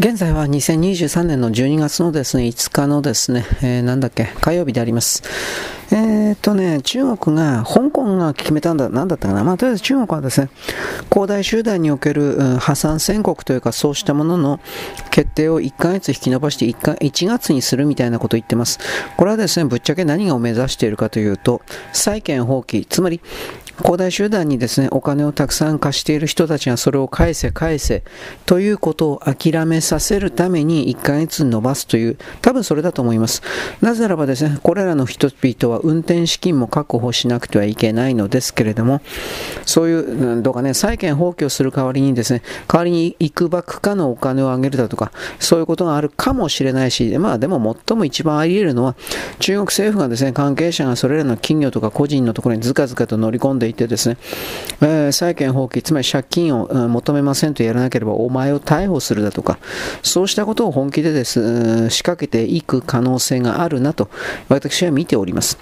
現在は2023年の12月のですね、5日のですね、えー、なんだっけ、火曜日であります。えー、っとね、中国が、香港が決めたんだ、なんだったかな。まあ、とりあえず中国はですね、恒大集団における、うん、破産宣告というか、そうしたものの決定を1ヶ月引き延ばして 1, か1月にするみたいなことを言ってます。これはですね、ぶっちゃけ何を目指しているかというと、債権放棄、つまり、恒大集団にですね、お金をたくさん貸している人たちがそれを返せ返せということを諦めさせるために1ヶ月伸ばすという、多分それだと思います。なぜならばですね、これらの人々は運転資金も確保しなくてはいけないのですけれども、そういう、どうかね、債権放棄をする代わりにですね、代わりにいくばくかのお金をあげるだとか、そういうことがあるかもしれないし、まあでも最も一番あり得るのは、中国政府がですね、関係者がそれらの企業とか個人のところにずかずかと乗り込んででいてですね、えー、債権放棄、つまり借金を、求めませんとやらなければお前を逮捕するだとか、そうしたことを本気でです、仕掛けていく可能性があるなと私は見ております。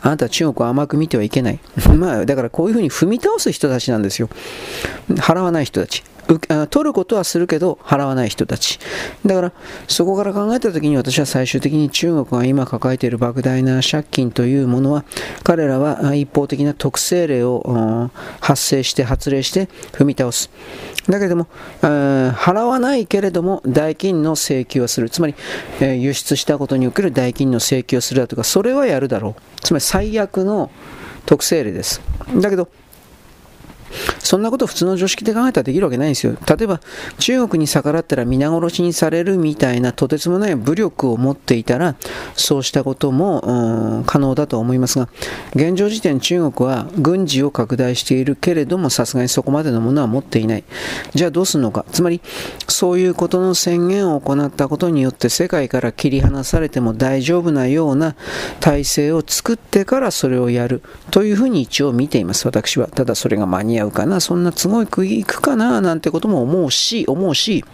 あなたは中国を甘く見てはいけない。まあ、だからこういうふうに踏み倒す人たちなんですよ。払わない人たち。取ることはするけど払わない人たち。だからそこから考えた時に私は最終的に中国が今抱えている莫大な借金というものは彼らは一方的な特性例を発生して発令して踏み倒す。だけども、払わないけれども代金の請求をする。つまり、え輸出したことにおける代金の請求をするだとか、それはやるだろう。つまり最悪の特性例です。だけど、そんなこと普通の常識で考えたらできるわけないんですよ。例えば、中国に逆らったら皆殺しにされるみたいなとてつもない武力を持っていたら、そうしたことも、可能だと思いますが、現状時点中国は軍事を拡大しているけれども、さすがにそこまでのものは持っていない。じゃあどうするのか。つまり、そういうことの宣言を行ったことによって世界から切り離されても大丈夫なような体制を作ってからそれをやるというふうに一応見ています、私は。ただそれが間に合うかな、そんな都合よくいくかな、なんてことも思うし、思うし、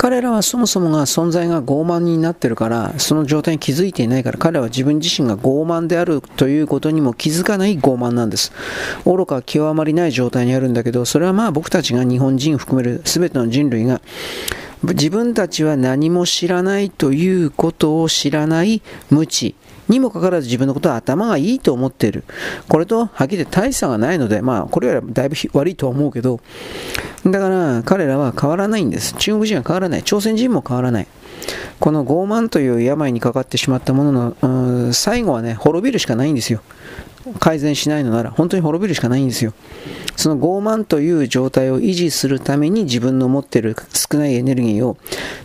彼らはそもそもが存在が傲慢になってるから、その状態に気づいていないから、彼は自分自身が傲慢であるということにも気づかない傲慢なんです。愚か極まりない状態にあるんだけど、それはまあ僕たちが日本人含める全ての人類が、自分たちは何も知らないということを知らない無知、にもかかわらず自分のことは頭がいいと思っている。これとはっきり言って大差がないので、まあ、これよりはだいぶ悪いとは思うけど、だから彼らは変わらないんです。中国人は変わらない。朝鮮人も変わらない。この傲慢という病にかかってしまったものの、最後はね、滅びるしかないんですよ。改善しないのなら本当に滅びるしかないんですよ。その傲慢という状態を維持するために自分の持っている少ないエネルギーを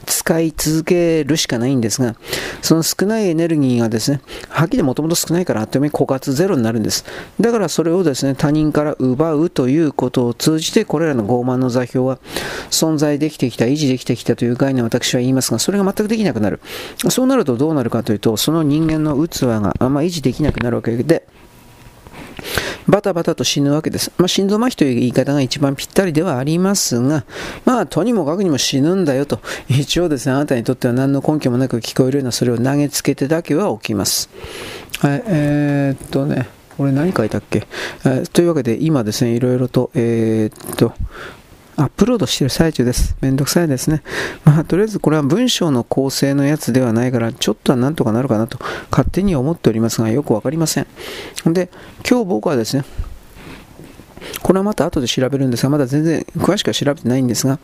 使い続けるしかないんですが、その少ないエネルギーがですね、はっきりもともと少ないからあっという間に枯渇ゼロになるんです。だからそれをですね、他人から奪うということを通じて、これらの傲慢の座標は存在できてきた、維持できてきたという概念を私は言いますが、それが全くできなくなる。そうなるとどうなるかというと、その人間の器があんま維持できなくなるわけで、バタバタと死ぬわけです。まあ、心臓麻痺という言い方が一番ぴったりではありますが、まあ、とにもかくにも死ぬんだよと、一応ですね、あなたにとっては何の根拠もなく聞こえるようなそれを投げつけてだけは起きます。はい、えー、っとね、これ何書いたっけ、えー、というわけで今ですね、いろいろと、えー、っと、アップロードしてる最中です。めんどくさいですね。まあ、とりあえずこれは文章の構成のやつではないから、ちょっとはなんとかなるかなと勝手に思っておりますが、よくわかりません。で、今日僕はですね、これはまた後で調べるんですが、まだ全然詳しくは調べてないんですが、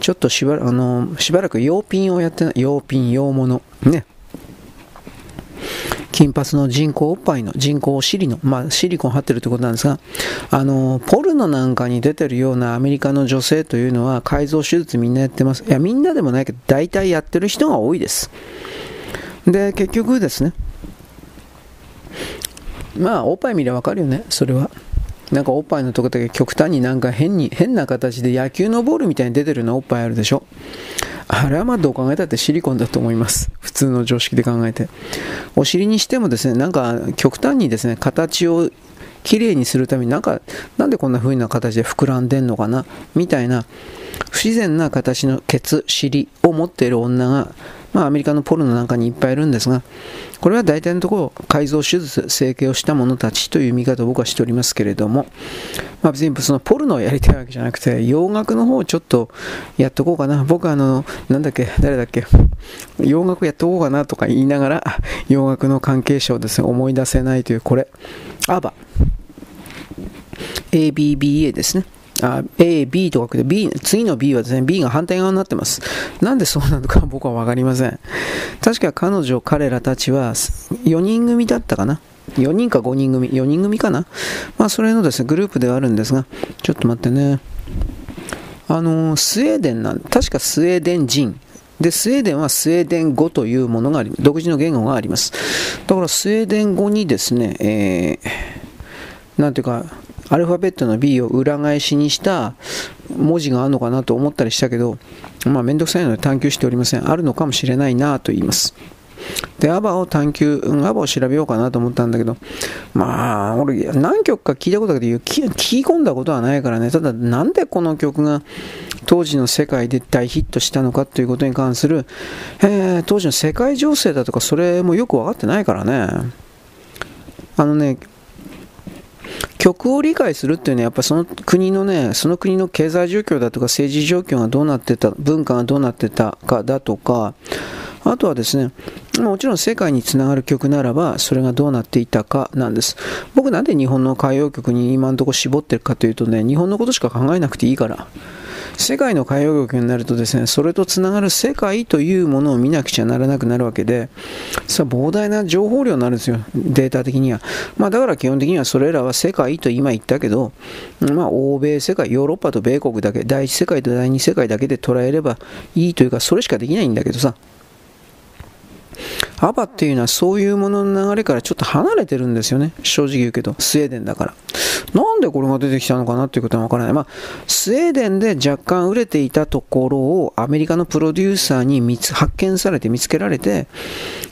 ちょっとしばあのしばらく用品をやって、用品、用物、ね、金髪の人工おっぱいの人工お尻の、まあ、シリコン貼ってるってことなんですが、あの、ポルノなんかに出てるようなアメリカの女性というのは改造手術みんなやってます。いや、みんなでもないけど、大体やってる人が多いです。で、結局ですね、まあ、おっぱい見ればわかるよね、それは。なんかおっぱいのとこだけ極端になんか変に、変な形で野球のボールみたいに出てるようなおっぱいあるでしょ？あれはまあどう考えたってシリコンだと思います。普通の常識で考えて。お尻にしてもですね、なんか極端にですね、形をきれいにするためになんか、なんでこんな風な形で膨らんでんのかな？みたいな不自然な形のケツ、尻を持っている女が、まあアメリカのポルノなんかにいっぱいいるんですが、これは大体のところ改造手術、整形をした者たちという見方を僕はしておりますけれども、まあ、別にそのポルノをやりたいわけじゃなくて、洋楽の方をちょっとやっとこうかな。僕はあの、なんだっけ、誰だっけ、洋楽やっとこうかなとか言いながら、洋楽の関係者をですね、思い出せないという、これ、アバ。ABBA ですね。あ A、B と書くて B、次の B はですね、B が反対側になってます。なんでそうなのか 僕はわかりません。確か彼女、彼らたちは4人組だったかな。4人か5人組、4人組かな。まあ、それのですね、グループではあるんですが、ちょっと待ってね。あの、スウェーデンなん、確かスウェーデン人。で、スウェーデンはスウェーデン語というものがあり、独自の言語があります。だからスウェーデン語にですね、えー、なんていうか、アルファベットの B を裏返しにした文字があるのかなと思ったりしたけど、まあ、めんどくさいので探求しておりません。あるのかもしれないなと言います。で、アバを探求、うん、アバを調べようかなと思ったんだけど、まあ、俺、何曲か聞いたことだけど、聞き込んだことはないからね、ただ、なんでこの曲が当時の世界で大ヒットしたのかということに関する、えー、当時の世界情勢だとか、それもよく分かってないからね。あのね、曲を理解するっていうのはやっぱその国のね、その国の経済状況だとか政治状況がどうなってた、文化がどうなってたかだとか、あとはですね、もちろん世界につながる曲ならば、それがどうなっていたかなんです。僕なんで日本の歌謡曲に今んとこ絞ってるかというとね、日本のことしか考えなくていいから。世界の海洋局になるとですね、それとつながる世界というものを見なくちゃならなくなるわけで、それは膨大な情報量になるんですよ、データ的には。まあ、だから基本的にはそれらは世界と今言ったけど、まあ、欧米世界、ヨーロッパと米国だけ、第一世界と第二世界だけで捉えればいいというか、それしかできないんだけどさ。アバっていうのはそういうものの流れからちょっと離れてるんですよね。正直言うけど、スウェーデンだから。なんでこれが出てきたのかなっていうことはわからない。まあ、スウェーデンで若干売れていたところをアメリカのプロデューサーに見つ発見されて見つけられて、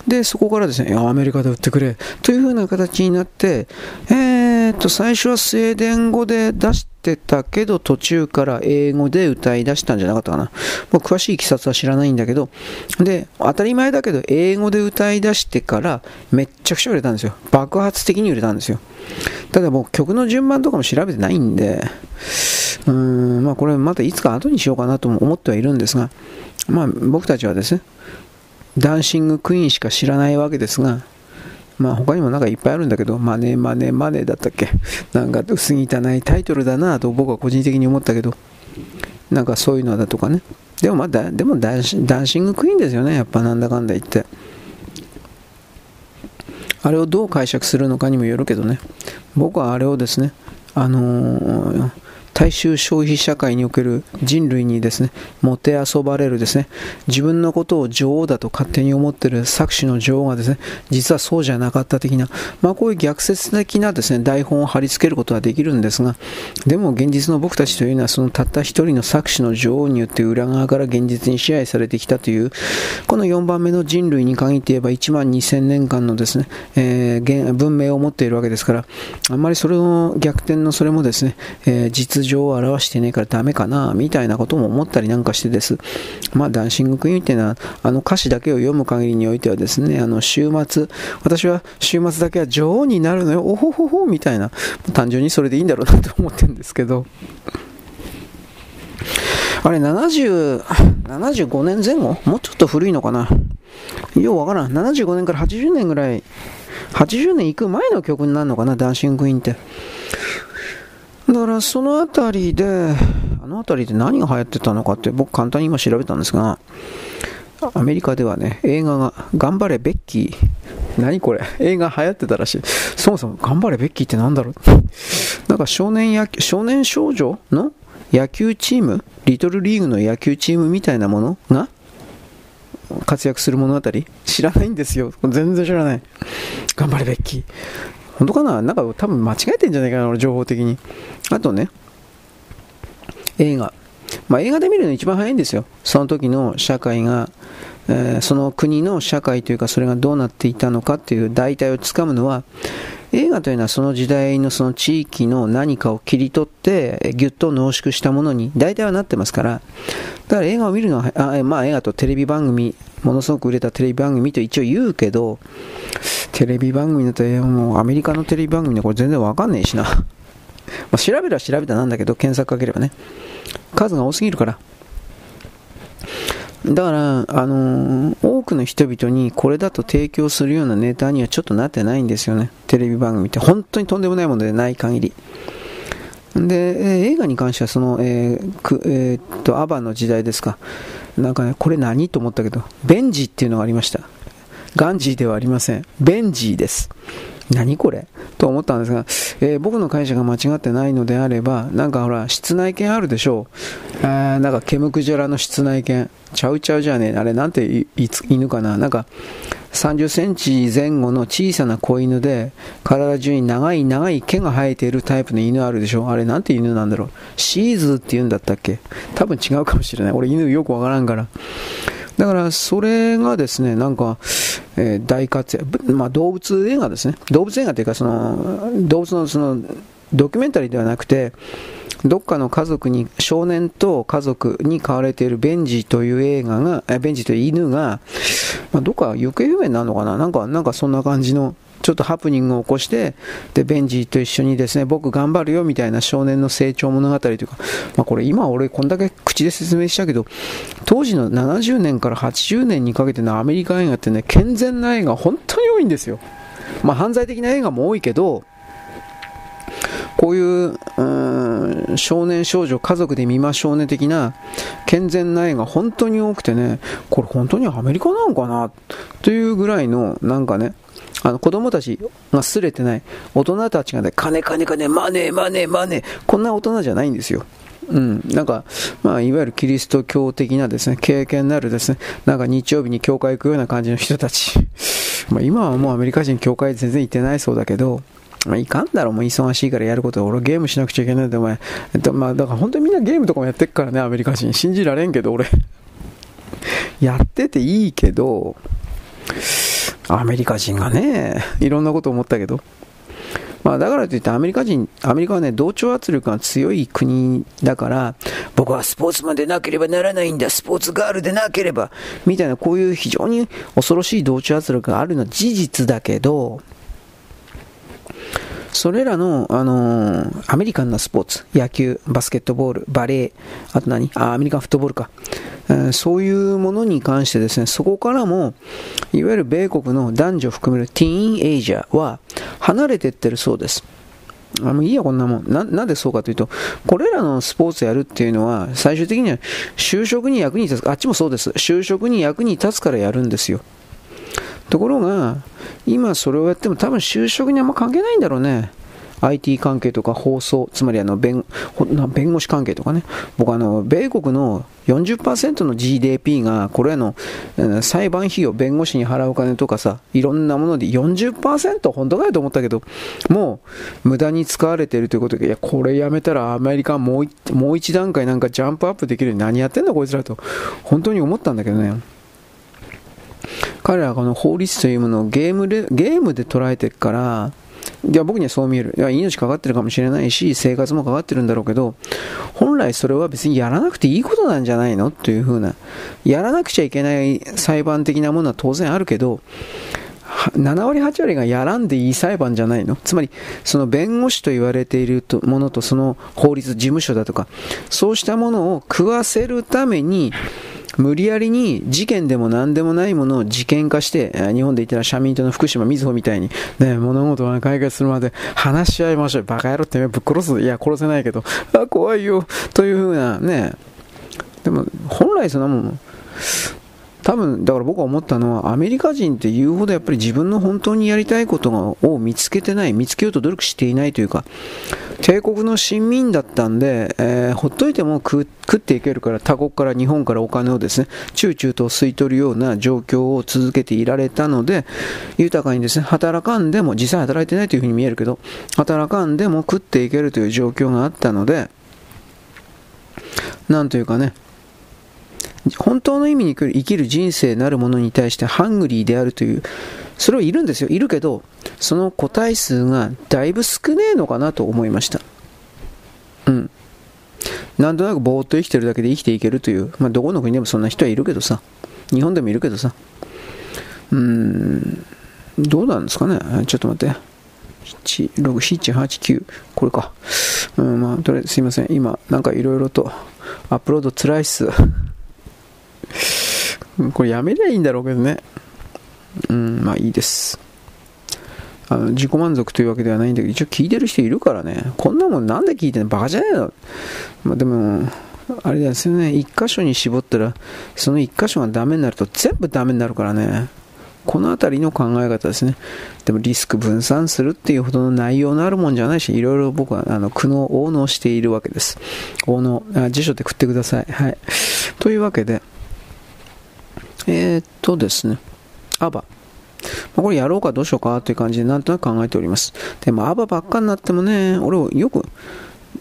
で、そこからですね、いや、アメリカで売ってくれ、というふうな形になって、えー、っと、最初はスウェーデン語で出してたけど、途中から英語で歌い出したんじゃなかったかな。もう詳しいいきさつは知らないんだけど、で、当たり前だけど、英語で歌い出してから、めっちゃくちゃ売れたんですよ。爆発的に売れたんですよ。ただもう曲の順番とかも調べてないんで、うーん、まあこれまたいつか後にしようかなとも思ってはいるんですが、まあ僕たちはですね、ダンシングクイーンしか知らないわけですが、まあ他にもなんかいっぱいあるんだけど、マネーマネーマネーだったっけ？なんか薄汚いタイトルだなと僕は個人的に思ったけど、なんかそういうのだとかね。でもまあでもダンシングクイーンですよね、やっぱなんだかんだ言って。あれをどう解釈するのかにもよるけどね僕はあれをですねあのー大衆消費社会における人類にですね、もてあそばれるですね、自分のことを女王だと勝手に思っている作詞の女王がですね、実はそうじゃなかった的な、まあこういう逆説的なですね、台本を貼り付けることはできるんですが、でも現実の僕たちというのはそのたった一人の作詞の女王によって裏側から現実に支配されてきたという、この4番目の人類に限って言えば1万2000年間のですね、えー、文明を持っているわけですから、あんまりそれの逆転のそれもですね、えー、実情を表してねえからダメかな、みたいなことも思ったりなんかしてです。まあ、ダンシングクイーンっていうのは、あの歌詞だけを読む限りにおいてはですね、あの週末、私は週末だけは女王になるのよ、おほほほ、みたいな、単純にそれでいいんだろうなと思ってるんですけど。あれ、70、75年前後？もうちょっと古いのかな？ようわからん。75年から80年ぐらい、80年行く前の曲になるのかな、ダンシングクイーンって。だからそのあたりで、あのあたりで何が流行ってたのかって僕簡単に今調べたんですが、アメリカではね、映画が、頑張れベッキー。何これ？映画流行ってたらしい。そもそも、頑張れベッキーって何だろう？なんか少年野球、少年少女の野球チーム？リトルリーグの野球チームみたいなものが活躍する物語？知らないんですよ。全然知らない。頑張れベッキー。本当かな？なんか多分間違えてんじゃないかな、俺、情報的に。あとね、映画。まあ、映画で見るの一番早いんですよ。その時の社会が、えー、その国の社会というか、それがどうなっていたのかっていう代替をつかむのは、映画というのはその時代のその地域の何かを切り取ってぎゅっと濃縮したものに大体はなってますからだから映画を見るのはあまあ映画とテレビ番組ものすごく売れたテレビ番組と一応言うけどテレビ番組だともうアメリカのテレビ番組でこれ全然わかんねえしな ま調べれば調べたなんだけど検索かければね数が多すぎるからだから、あのー、多くの人々にこれだと提供するようなネタにはちょっとなってないんですよね。テレビ番組って本当にとんでもないものでない限り。で、え、映画に関してはその、えーくえー、っと、アバの時代ですか。なんかね、これ何と思ったけど、ベンジっていうのがありました。ガンジーではありません。ベンジーです。何これ？と思ったんですが、えー、僕の会社が間違ってないのであれば、なんかほら、室内犬あるでしょう。あなんか、ケムクジャラの室内犬。ちゃうちゃうじゃねえ。あれ、なんて犬かな？なんか、30センチ前後の小さな子犬で、体中に長い長い毛が生えているタイプの犬あるでしょあれ、なんて犬なんだろう。シーズって言うんだったっけ？多分違うかもしれない。俺、犬よくわからんから。だからそれがですね、なんか、えー、大活躍、まあ、動物映画ですね、動物映画というかその、動物のそのドキュメンタリーではなくて、どっかの家族に、少年と家族に飼われているベンジという映画が、ベンジという犬が、まあ、どっか行方不明なのかな。なんか、なんかそんな感じのちょっとハプニングを起こして、で、ベンジーと一緒にですね、僕頑張るよみたいな少年の成長物語というか、まあこれ今俺こんだけ口で説明したけど、当時の70年から80年にかけてのアメリカ映画ってね、健全な映画本当に多いんですよ。まあ犯罪的な映画も多いけど、こういう、うん、少年少女家族で見ましょうね的な健全な絵が本当に多くてね、これ本当にアメリカなのかなというぐらいのなんかね、あの子供たちがすれてない、大人たちがね、金金金、マネーマネーマネー、こんな大人じゃないんですよ。うん、なんか、まあ、いわゆるキリスト教的なですね、経験のあるですね、なんか日曜日に教会行くような感じの人たち。まあ、今はもうアメリカ人教会全然行ってないそうだけど、まあ、いかんだろう、もう忙しいからやることは俺ゲームしなくちゃいけないんだ、お前。えっとまあ、だから本当にみんなゲームとかもやってっからね、アメリカ人。信じられんけど、俺。やってていいけど、アメリカ人がね、いろんなこと思ったけど。まあ、だからといってアメリカ人、アメリカはね、同調圧力が強い国だから、僕はスポーツマンでなければならないんだ、スポーツガールでなければ、みたいなこういう非常に恐ろしい同調圧力があるのは事実だけど、それらの、あのー、アメリカンなスポーツ、野球、バスケットボール、バレー、あと何？あ、アメリカンフットボールか、え、そういうものに関してですね、そこからも、いわゆる米国の男女含めるティーンエイジャーは離れていってるそうです。あもういいや、こんなもんな。なんでそうかというと、これらのスポーツやるっていうのは、最終的には就職に役に立つ、あっちもそうです。就職に役に立つからやるんですよ。ところが、今それをやっても多分就職にあんま関係ないんだろうね。IT 関係とか放送、つまりあの弁弁護士関係とかね、僕あの、米国の40%の GDP が、これらの裁判費用、弁護士に払うお金とかさ、いろんなもので40%、本当かよと思ったけど、もう無駄に使われているということで、いや、これやめたらアメリカもうもう一段階なんかジャンプアップできるように何やってんだこいつらと、本当に思ったんだけどね。彼らはこの法律というものをゲームでゲームで捉えてるから、いや僕にはそう見える。いや命かかってるかもしれないし、生活もかかってるんだろうけど、本来それは別にやらなくていいことなんじゃないの？というふうな、やらなくちゃいけない裁判的なものは当然あるけど、7割、8割がやらんでいい裁判じゃないの？つまり、その弁護士と言われているものとその法律事務所だとか、そうしたものを食わせるために、無理やりに事件でも何でもないものを事件化して、日本で言ったら社民党の福島みずほみたいに、ね、物事を解決するまで話し合いましょう。バカ野郎ってぶっ殺す。いや、殺せないけど、あ、怖いよ。というふうな、ね。でも、本来そんなもん、多分、だから僕は思ったのは、アメリカ人って言うほどやっぱり自分の本当にやりたいことを見つけてない、見つけようと努力していないというか、帝国の親民だったんで、えー、ほっといても食っていけるから他国から日本からお金をですね、チューチューと吸い取るような状況を続けていられたので、豊かにですね、働かんでも、実際働いてないというふうに見えるけど、働かんでも食っていけるという状況があったので、なんというかね、本当の意味に生きる人生なるものに対してハングリーであるというそれはいるんですよ。いるけど、その個体数がだいぶ少ねえのかなと思いました。うん。なんとなくぼーっと生きてるだけで生きていけるという、まあ、どこの国でもそんな人はいるけどさ、日本でもいるけどさ、うーん、どうなんですかね。ちょっと待って。7、6、7、8、9。これか。うん、まあ、とりあえずすいません。今、なんかいろいろとアップロードつらいっす。これやめりゃいいんだろうけどね。うん、まあいいです。あの自己満足というわけではないんだけど、一応聞いてる人いるからね。こんなもんなんで聞いてんの？バカじゃねえの？まあでも、あれですよね。一箇所に絞ったら、その一箇所がダメになると全部ダメになるからね。この辺りの考え方ですね。でもリスク分散するっていうほどの内容のあるもんじゃないし、いろいろ僕はあの苦悩、応能しているわけです。応能、辞書で食ってください。はい。というわけで、えー、っとですね、アバ。これやろうかどうしようかという感じでなんとなく考えております。でもアバばっかになってもね、俺をよく、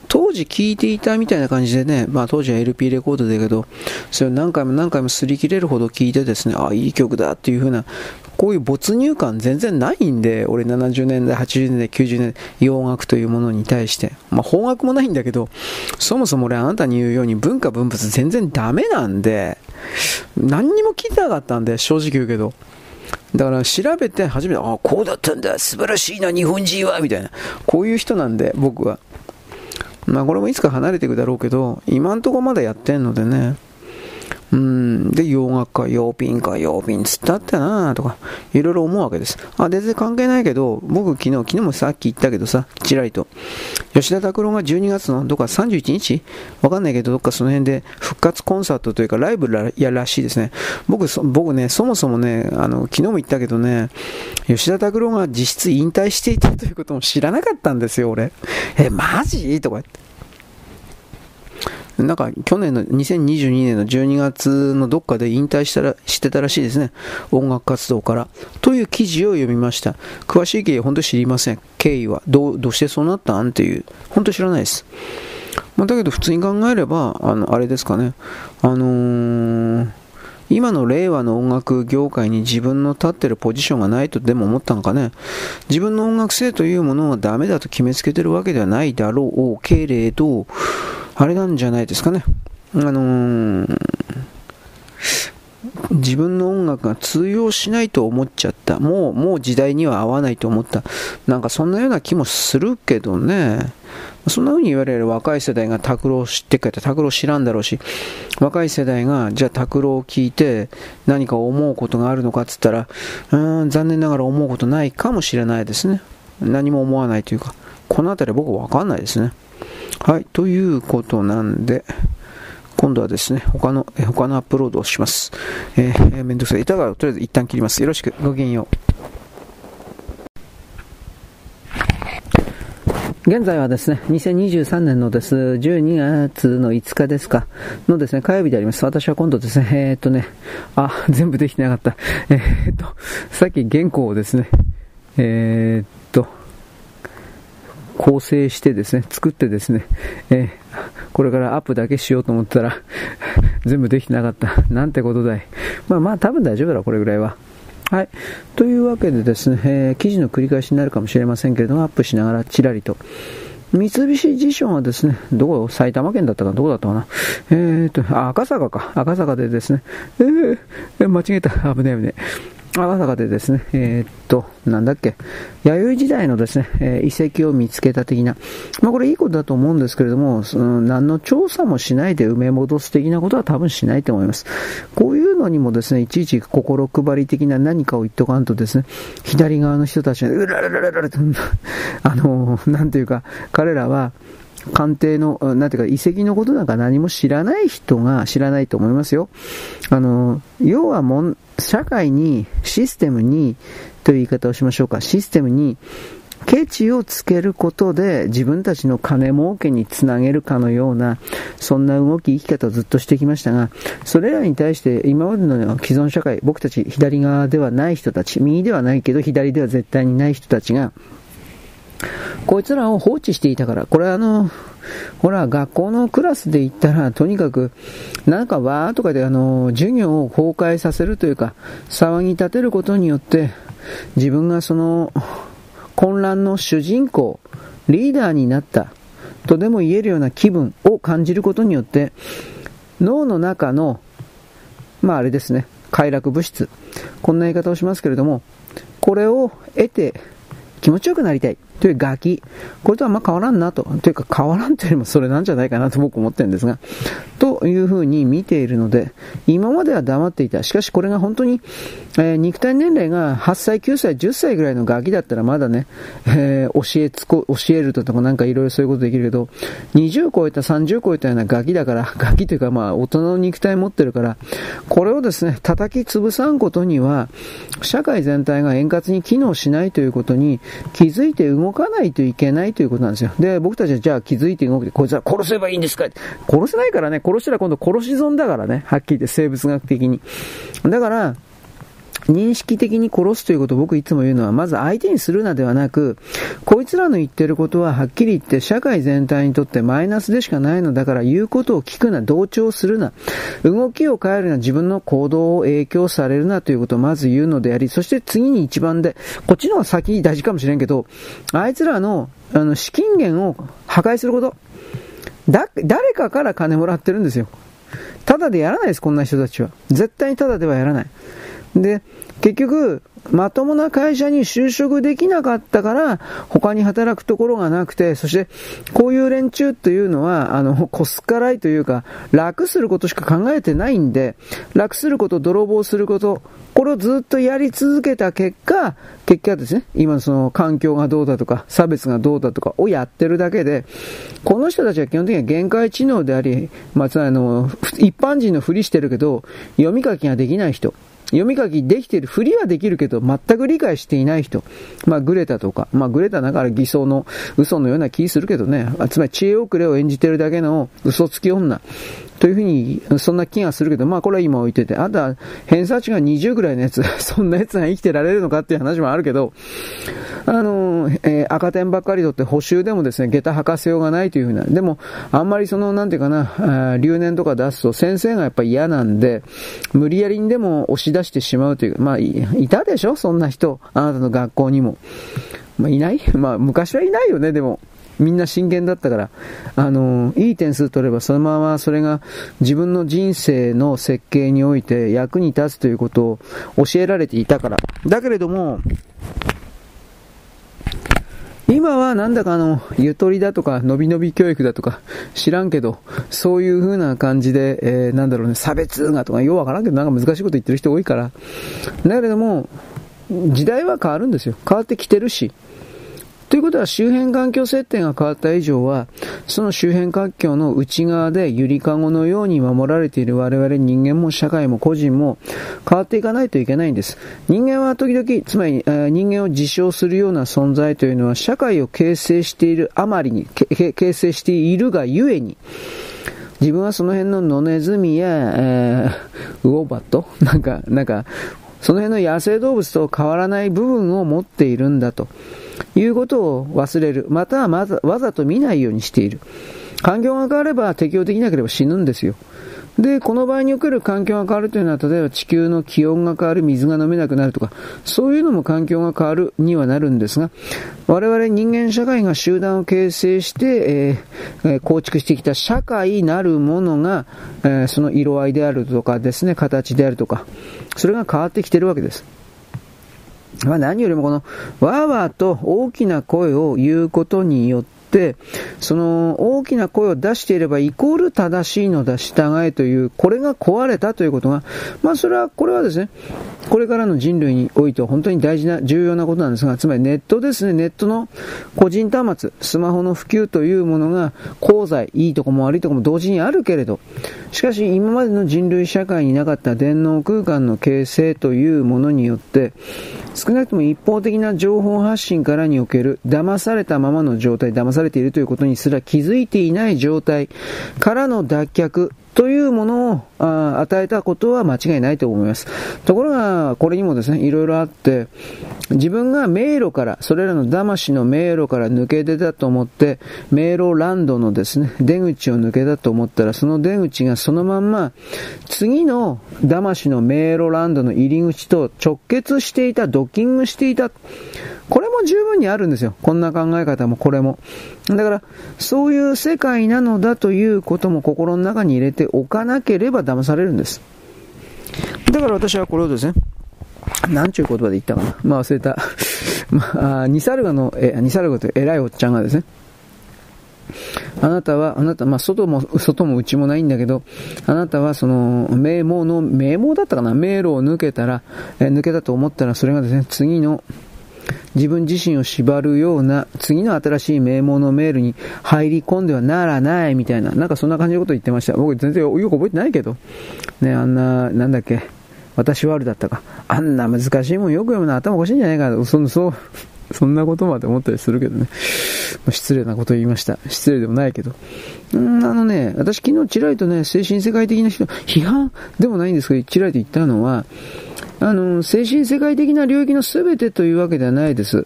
当時聴いていたみたいな感じでね、まあ当時は LP レコードだけど、それを何回も何回も擦り切れるほど聴いてですね、ああ、いい曲だっていう風な、こういう没入感全然ないんで、俺70年代、80年代、90年代、洋楽というものに対して。まあ邦楽もないんだけど、そもそも俺あなたに言うように文化文物全然ダメなんで、何にも聞いてなかったんで、正直言うけど。だから調べて初めて、ああ、こうだったんだ、素晴らしいな、日本人は、みたいな。こういう人なんで、僕は。まあこれもいつか離れていくだろうけど、今んとこまだやってんのでね、うん、で、洋楽か、洋品か、洋品つったってなとか、いろいろ思うわけです。あ、全然関係ないけど、僕昨日、昨日もさっき言ったけどさ、ちらりと。吉田拓郎が12月のどっか31日？わかんないけど、どっかその辺で復活コンサートというかライブやらしいですね。僕、僕ね、そもそもね、あの、昨日も言ったけどね、吉田拓郎が実質引退していたということも知らなかったんですよ、俺。え、マジ？とか言って。なんか去年の2022年の12月のどっかで引退したらしてたらしいですね。音楽活動から。という記事を読みました。詳しい経緯は本当知りません。経緯は。どう、どうしてそうなったんっていう。本当知らないです。まあ、だけど普通に考えれば、あの、あれですかね。あのー今の令和の音楽業界に自分の立ってるポジションがないとでも思ったのかね。自分の音楽性というものはダメだと決めつけてるわけではないだろうけれど、あれなんじゃないですかね。あのー、自分の音楽が通用しないと思っちゃった。もう、もう時代には合わないと思った。なんかそんなような気もするけどね。そんな風に言われる若い世代が拓郎知ってくれて、拓郎知らんだろうし、若い世代が、じゃあ拓郎を聞いて何か思うことがあるのかって言ったら、うん、残念ながら思うことないかもしれないですね。何も思わないというか、この辺り僕わかんないですね。はい、ということなんで、今度はですね、他の、他のアップロードをします。えー、めんどくさい。板がとりあえず一旦切ります。よろしく、ごきげんよう。現在はですね、2023年のです、12月の5日ですか、のですね、火曜日であります。私は今度ですね、えー、っとね、あ、全部できてなかった。えー、っと、さっき原稿をですね、えー、っ、構成してですね、作ってですね、えー、これからアップだけしようと思ったら 全部できてなかった。なんてことだい。まあまあ多分大丈夫だろ、これぐらいは。はい。というわけでですね、えー、記事の繰り返しになるかもしれませんけれども、アップしながらちらりと。三菱地所はですね、どこ埼玉県だったかどこだったかな？えーと、赤坂か。赤坂でですね、えー、間違えた。危ねえ危ねえ。赤坂でですね、えー、っと、なんだっけ、弥生時代のですね、えー、遺跡を見つけた的な、まあこれいいことだと思うんですけれども、その何の調査もしないで埋め戻す的なことは多分しないと思います。こういうのにもですね、いちいち心配り的な何かを言っとかんとですね、左側の人たちが、うらららららと、あの、なんていうか、彼らは、鑑定の、なんていうか、遺跡のことなんか何も知らない人が知らないと思いますよ。あの、要はもん、社会に、システムに、という言い方をしましょうか、システムに、ケチをつけることで自分たちの金儲けにつなげるかのような、そんな動き、生き方をずっとしてきましたが、それらに対して今までの既存社会、僕たち左側ではない人たち、右ではないけど左では絶対にない人たちが、こいつらを放置していたから、これあの、ほら、学校のクラスで言ったら、とにかく、なんかわーとかであの、授業を崩壊させるというか、騒ぎ立てることによって、自分がその混乱の主人公、リーダーになったとでも言えるような気分を感じることによって、脳の中の、まああれですね、快楽物質、こんな言い方をしますけれども、これを得て気持ちよくなりたい。というガキ。これとはまあ変わらんなと。というか変わらんというよりもそれなんじゃないかなと僕思ってるんですが。というふうに見ているので、今までは黙っていた。しかしこれが本当に、えー、肉体年齢が8歳、9歳、10歳ぐらいのガキだったらまだね、えー、教えつこ、教えるとかなんかいろいろそういうことできるけど、20超えた、30超えたようなガキだから、ガキというかまあ大人の肉体持ってるから、これをですね、叩き潰さんことには、社会全体が円滑に機能しないということに気づいて動動かないといけないということなんですよ。で、僕たちはじゃあ気づいて動くて、こいつは殺せばいいんですか？殺せないからね、殺したら今度殺し損だからね、はっきり言って生物学的に。だから、認識的に殺すということを僕いつも言うのは、まず相手にするなではなく、こいつらの言ってることははっきり言って社会全体にとってマイナスでしかないのだから言うことを聞くな、同調するな、動きを変えるな、自分の行動を影響されるなということをまず言うのであり、そして次に一番で、こっちの方が先大事かもしれんけど、あいつらのあの資金源を破壊すること。だ、誰かから金もらってるんですよ。ただでやらないです、こんな人たちは。絶対にただではやらない。で、結局、まともな会社に就職できなかったから、他に働くところがなくて、そして、こういう連中というのは、あの、コスカラいというか、楽することしか考えてないんで、楽すること、泥棒すること、これをずっとやり続けた結果、結果ですね、今のその環境がどうだとか、差別がどうだとかをやってるだけで、この人たちは基本的には限界知能であり、まあ、つまりあの、一般人のふりしてるけど、読み書きができない人。読み書きできてる、ふりはできるけど、全く理解していない人。まあ、グレタとか、まあ、グレタだから偽装の嘘のような気するけどね、つまり知恵遅れを演じてるだけの嘘つき女。というふうに、そんな気がするけど、まあこれは今置いてて、あとは偏差値が20ぐらいのやつ、そんなやつが生きてられるのかっていう話もあるけど、あの、えー、赤点ばっかりとって補修でもですね、下駄履かせようがないというふうな、でも、あんまりその、なんていうかな、留年とか出すと先生がやっぱ嫌なんで、無理やりにでも押し出してしまうという、まあ、いたでしょ？そんな人、あなたの学校にも。まあ、いない？まあ、昔はいないよね、でも。みんな真剣だったから、あの、いい点数取ればそのままそれが自分の人生の設計において役に立つということを教えられていたから。だけれども、今はなんだかあの、ゆとりだとか、のびのび教育だとか、知らんけど、そういう風な感じで、えー、なんだろうね、差別がとか、ようわからんけど、なんか難しいこと言ってる人多いから。だけれども、時代は変わるんですよ。変わってきてるし。ということは周辺環境設定が変わった以上は、その周辺環境の内側でゆりかごのように守られている我々人間も社会も個人も変わっていかないといけないんです。人間は時々、つまり、人間を自称するような存在というのは社会を形成しているあまりに、形成しているがゆえに、自分はその辺の野ネズミや、えー、ウオバト なんか、なんか、その辺の野生動物と変わらない部分を持っているんだと。いうことを忘れる。またはわざと見ないようにしている。環境が変われば適応できなければ死ぬんですよ。で、この場合における環境が変わるというのは、例えば地球の気温が変わる、水が飲めなくなるとか、そういうのも環境が変わるにはなるんですが、我々人間社会が集団を形成して、えー、構築してきた社会なるものが、えー、その色合いであるとかですね、形であるとか、それが変わってきてるわけです。まあ何よりもこの、わーわーと大きな声を言うことによって、その大きな声を出していればイコール正しいのだ、従えという、これが壊れたということが、まあそれは、これはですね、これからの人類においては本当に大事な、重要なことなんですが、つまりネットですね、ネットの個人端末、スマホの普及というものが、功罪、いいとこも悪いとこも同時にあるけれど、しかし今までの人類社会になかった電脳空間の形成というものによって、少なくとも一方的な情報発信からにおける騙されたままの状態、騙されされているということにすら気づいていない状態からの脱却というものを与えたことは間違いないと思います。ところが、これにもですね、いろいろあって、自分が迷路から、それらの魂の迷路から抜け出たと思って、迷路ランドのですね、出口を抜けたと思ったら、その出口がそのまんま、次の魂の迷路ランドの入り口と直結していた、ドッキングしていた。これも十分にあるんですよ。こんな考え方もこれも。だから、そういう世界なのだということも心の中に入れておかなければ騙されるんです。だから私はこれをですね、なんちゅう言葉で言ったかな。まあ忘れた。まあ、ニサルガの、え、ニサルガという偉いおっちゃんがですね、あなたは、あなた、まあ、外も、外も内もないんだけど、あなたはその、名門の、名門だったかな迷路を抜けたら、え抜けたと思ったら、それがですね、次の、自分自身を縛るような次の新しい名門のメールに入り込んではならないみたいな、なんかそんな感じのこと言ってました。僕全然よく覚えてないけど。ね、あんな、なんだっけ、私はあるだったか。あんな難しいもんよく読むの頭おかしいんじゃないかな。そ、そう、そんなことまで思ったりするけどね。失礼なこと言いました。失礼でもないけど。うん、あのね、私昨日ちらりとね、精神世界的な人、批判でもないんですけど、ちらりと言ったのは、あの、精神世界的な領域の全てというわけではないです。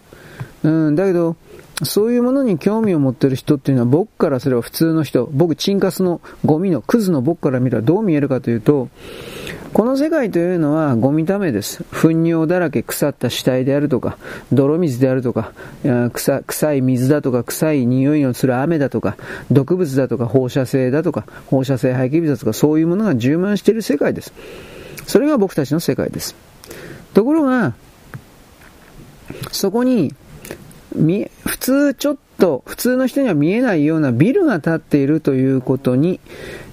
うん、だけど、そういうものに興味を持ってる人っていうのは僕からすれば普通の人、僕、チンカスのゴミのクズの僕から見たらどう見えるかというと、この世界というのはゴミためです。糞尿だらけ腐った死体であるとか、泥水であるとか、臭臭い水だとか、臭い匂いのする雨だとか、毒物だとか、放射性だとか、放射性廃棄物だとか、そういうものが充満している世界です。それが僕たちの世界です。ところが、そこに、普通ちょっと、普通の人には見えないようなビルが建っているということに、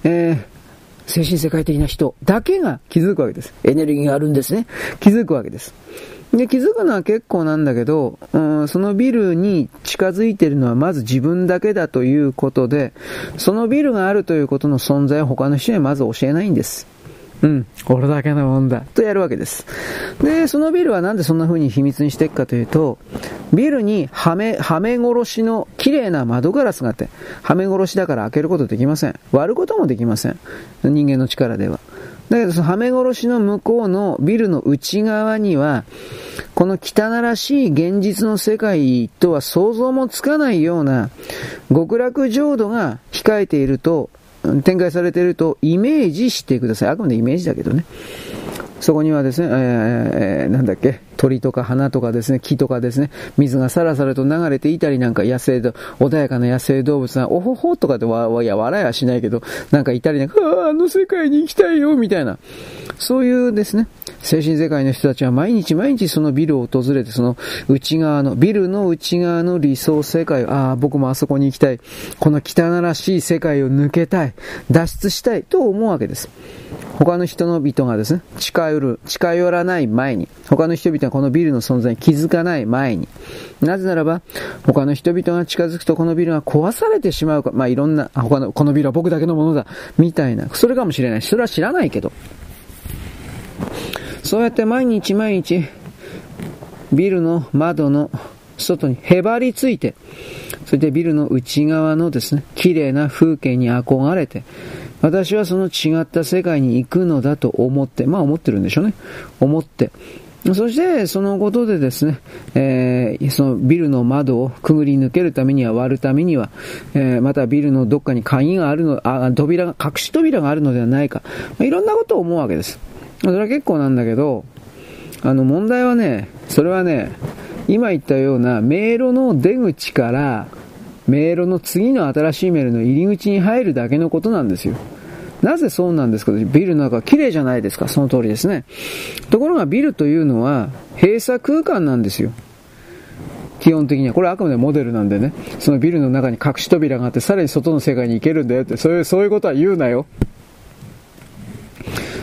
えー、精神世界的な人だけが気づくわけです。エネルギーがあるんですね。気づくわけです。で、気づくのは結構なんだけど、うん、そのビルに近づいているのはまず自分だけだということで、そのビルがあるということの存在を他の人にはまず教えないんです。うん、俺だけのもんだ。とやるわけです。で、そのビルはなんでそんな風に秘密にしていくかというと、ビルにはめ、はめ殺しの綺麗な窓ガラスがあって、はめ殺しだから開けることできません。割ることもできません。人間の力では。だけど、そのはめ殺しの向こうのビルの内側には、この汚らしい現実の世界とは想像もつかないような極楽浄土が控えていると展開されているとイメージしてください。あくまでイメージだけどね。そこにはですね、えー、なんだっけ、鳥とか花とかですね、木とかですね、水がさらさらと流れていたりなんか野生で、穏やかな野生動物が、おほほとかでわ、いや、笑いはしないけど、なんかいたりなんか、ああの世界に行きたいよ、みたいな。そういうですね、精神世界の人たちは毎日毎日そのビルを訪れて、その内側の、ビルの内側の理想世界、ああ、僕もあそこに行きたい。この汚らしい世界を抜けたい。脱出したい。と思うわけです。他の人の人がですね、近寄る、近寄らない前に、他の人々がこのビルの存在に気づかない前に、なぜならば、他の人々が近づくとこのビルが壊されてしまうか、まあいろんな、他の、このビルは僕だけのものだ、みたいな、それかもしれない。それは知らないけど。そうやって毎日毎日、ビルの窓の外にへばりついて、それでビルの内側のですね、綺麗な風景に憧れて、私はその違った世界に行くのだと思って、まあ思ってるんでしょうね。思って。そして、そのことでですね、えー、そのビルの窓をくぐり抜けるためには、割るためには、えー、またビルのどっかに鍵があるの、あ、扉が、隠し扉があるのではないか。まあ、いろんなことを思うわけです。それは結構なんだけど、あの問題はね、それはね、今言ったような迷路の出口から、迷路の次の新しいメールの入り口に入るだけのことなんですよ。なぜそうなんですか？ビルの中は綺麗じゃないですか？その通りですね。ところがビルというのは閉鎖空間なんですよ。基本的には。これはあくまでモデルなんでね。そのビルの中に隠し扉があって、さらに外の世界に行けるんだよって、そういう、そういうことは言うなよ。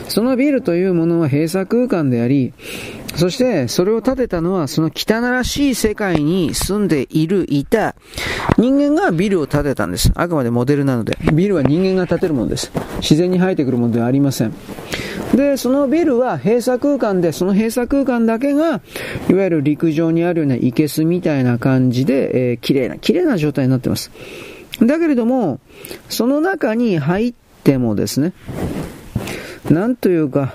そのビルというものは閉鎖空間であり、そしてそれを建てたのはその汚らしい世界に住んでいる、いた人間がビルを建てたんです。あくまでモデルなので。ビルは人間が建てるものです。自然に生えてくるものではありません。で、そのビルは閉鎖空間で、その閉鎖空間だけが、いわゆる陸上にあるような生けすみたいな感じで、えー、綺麗な、綺麗な状態になってます。だけれども、その中に入っってもですね、なんというか、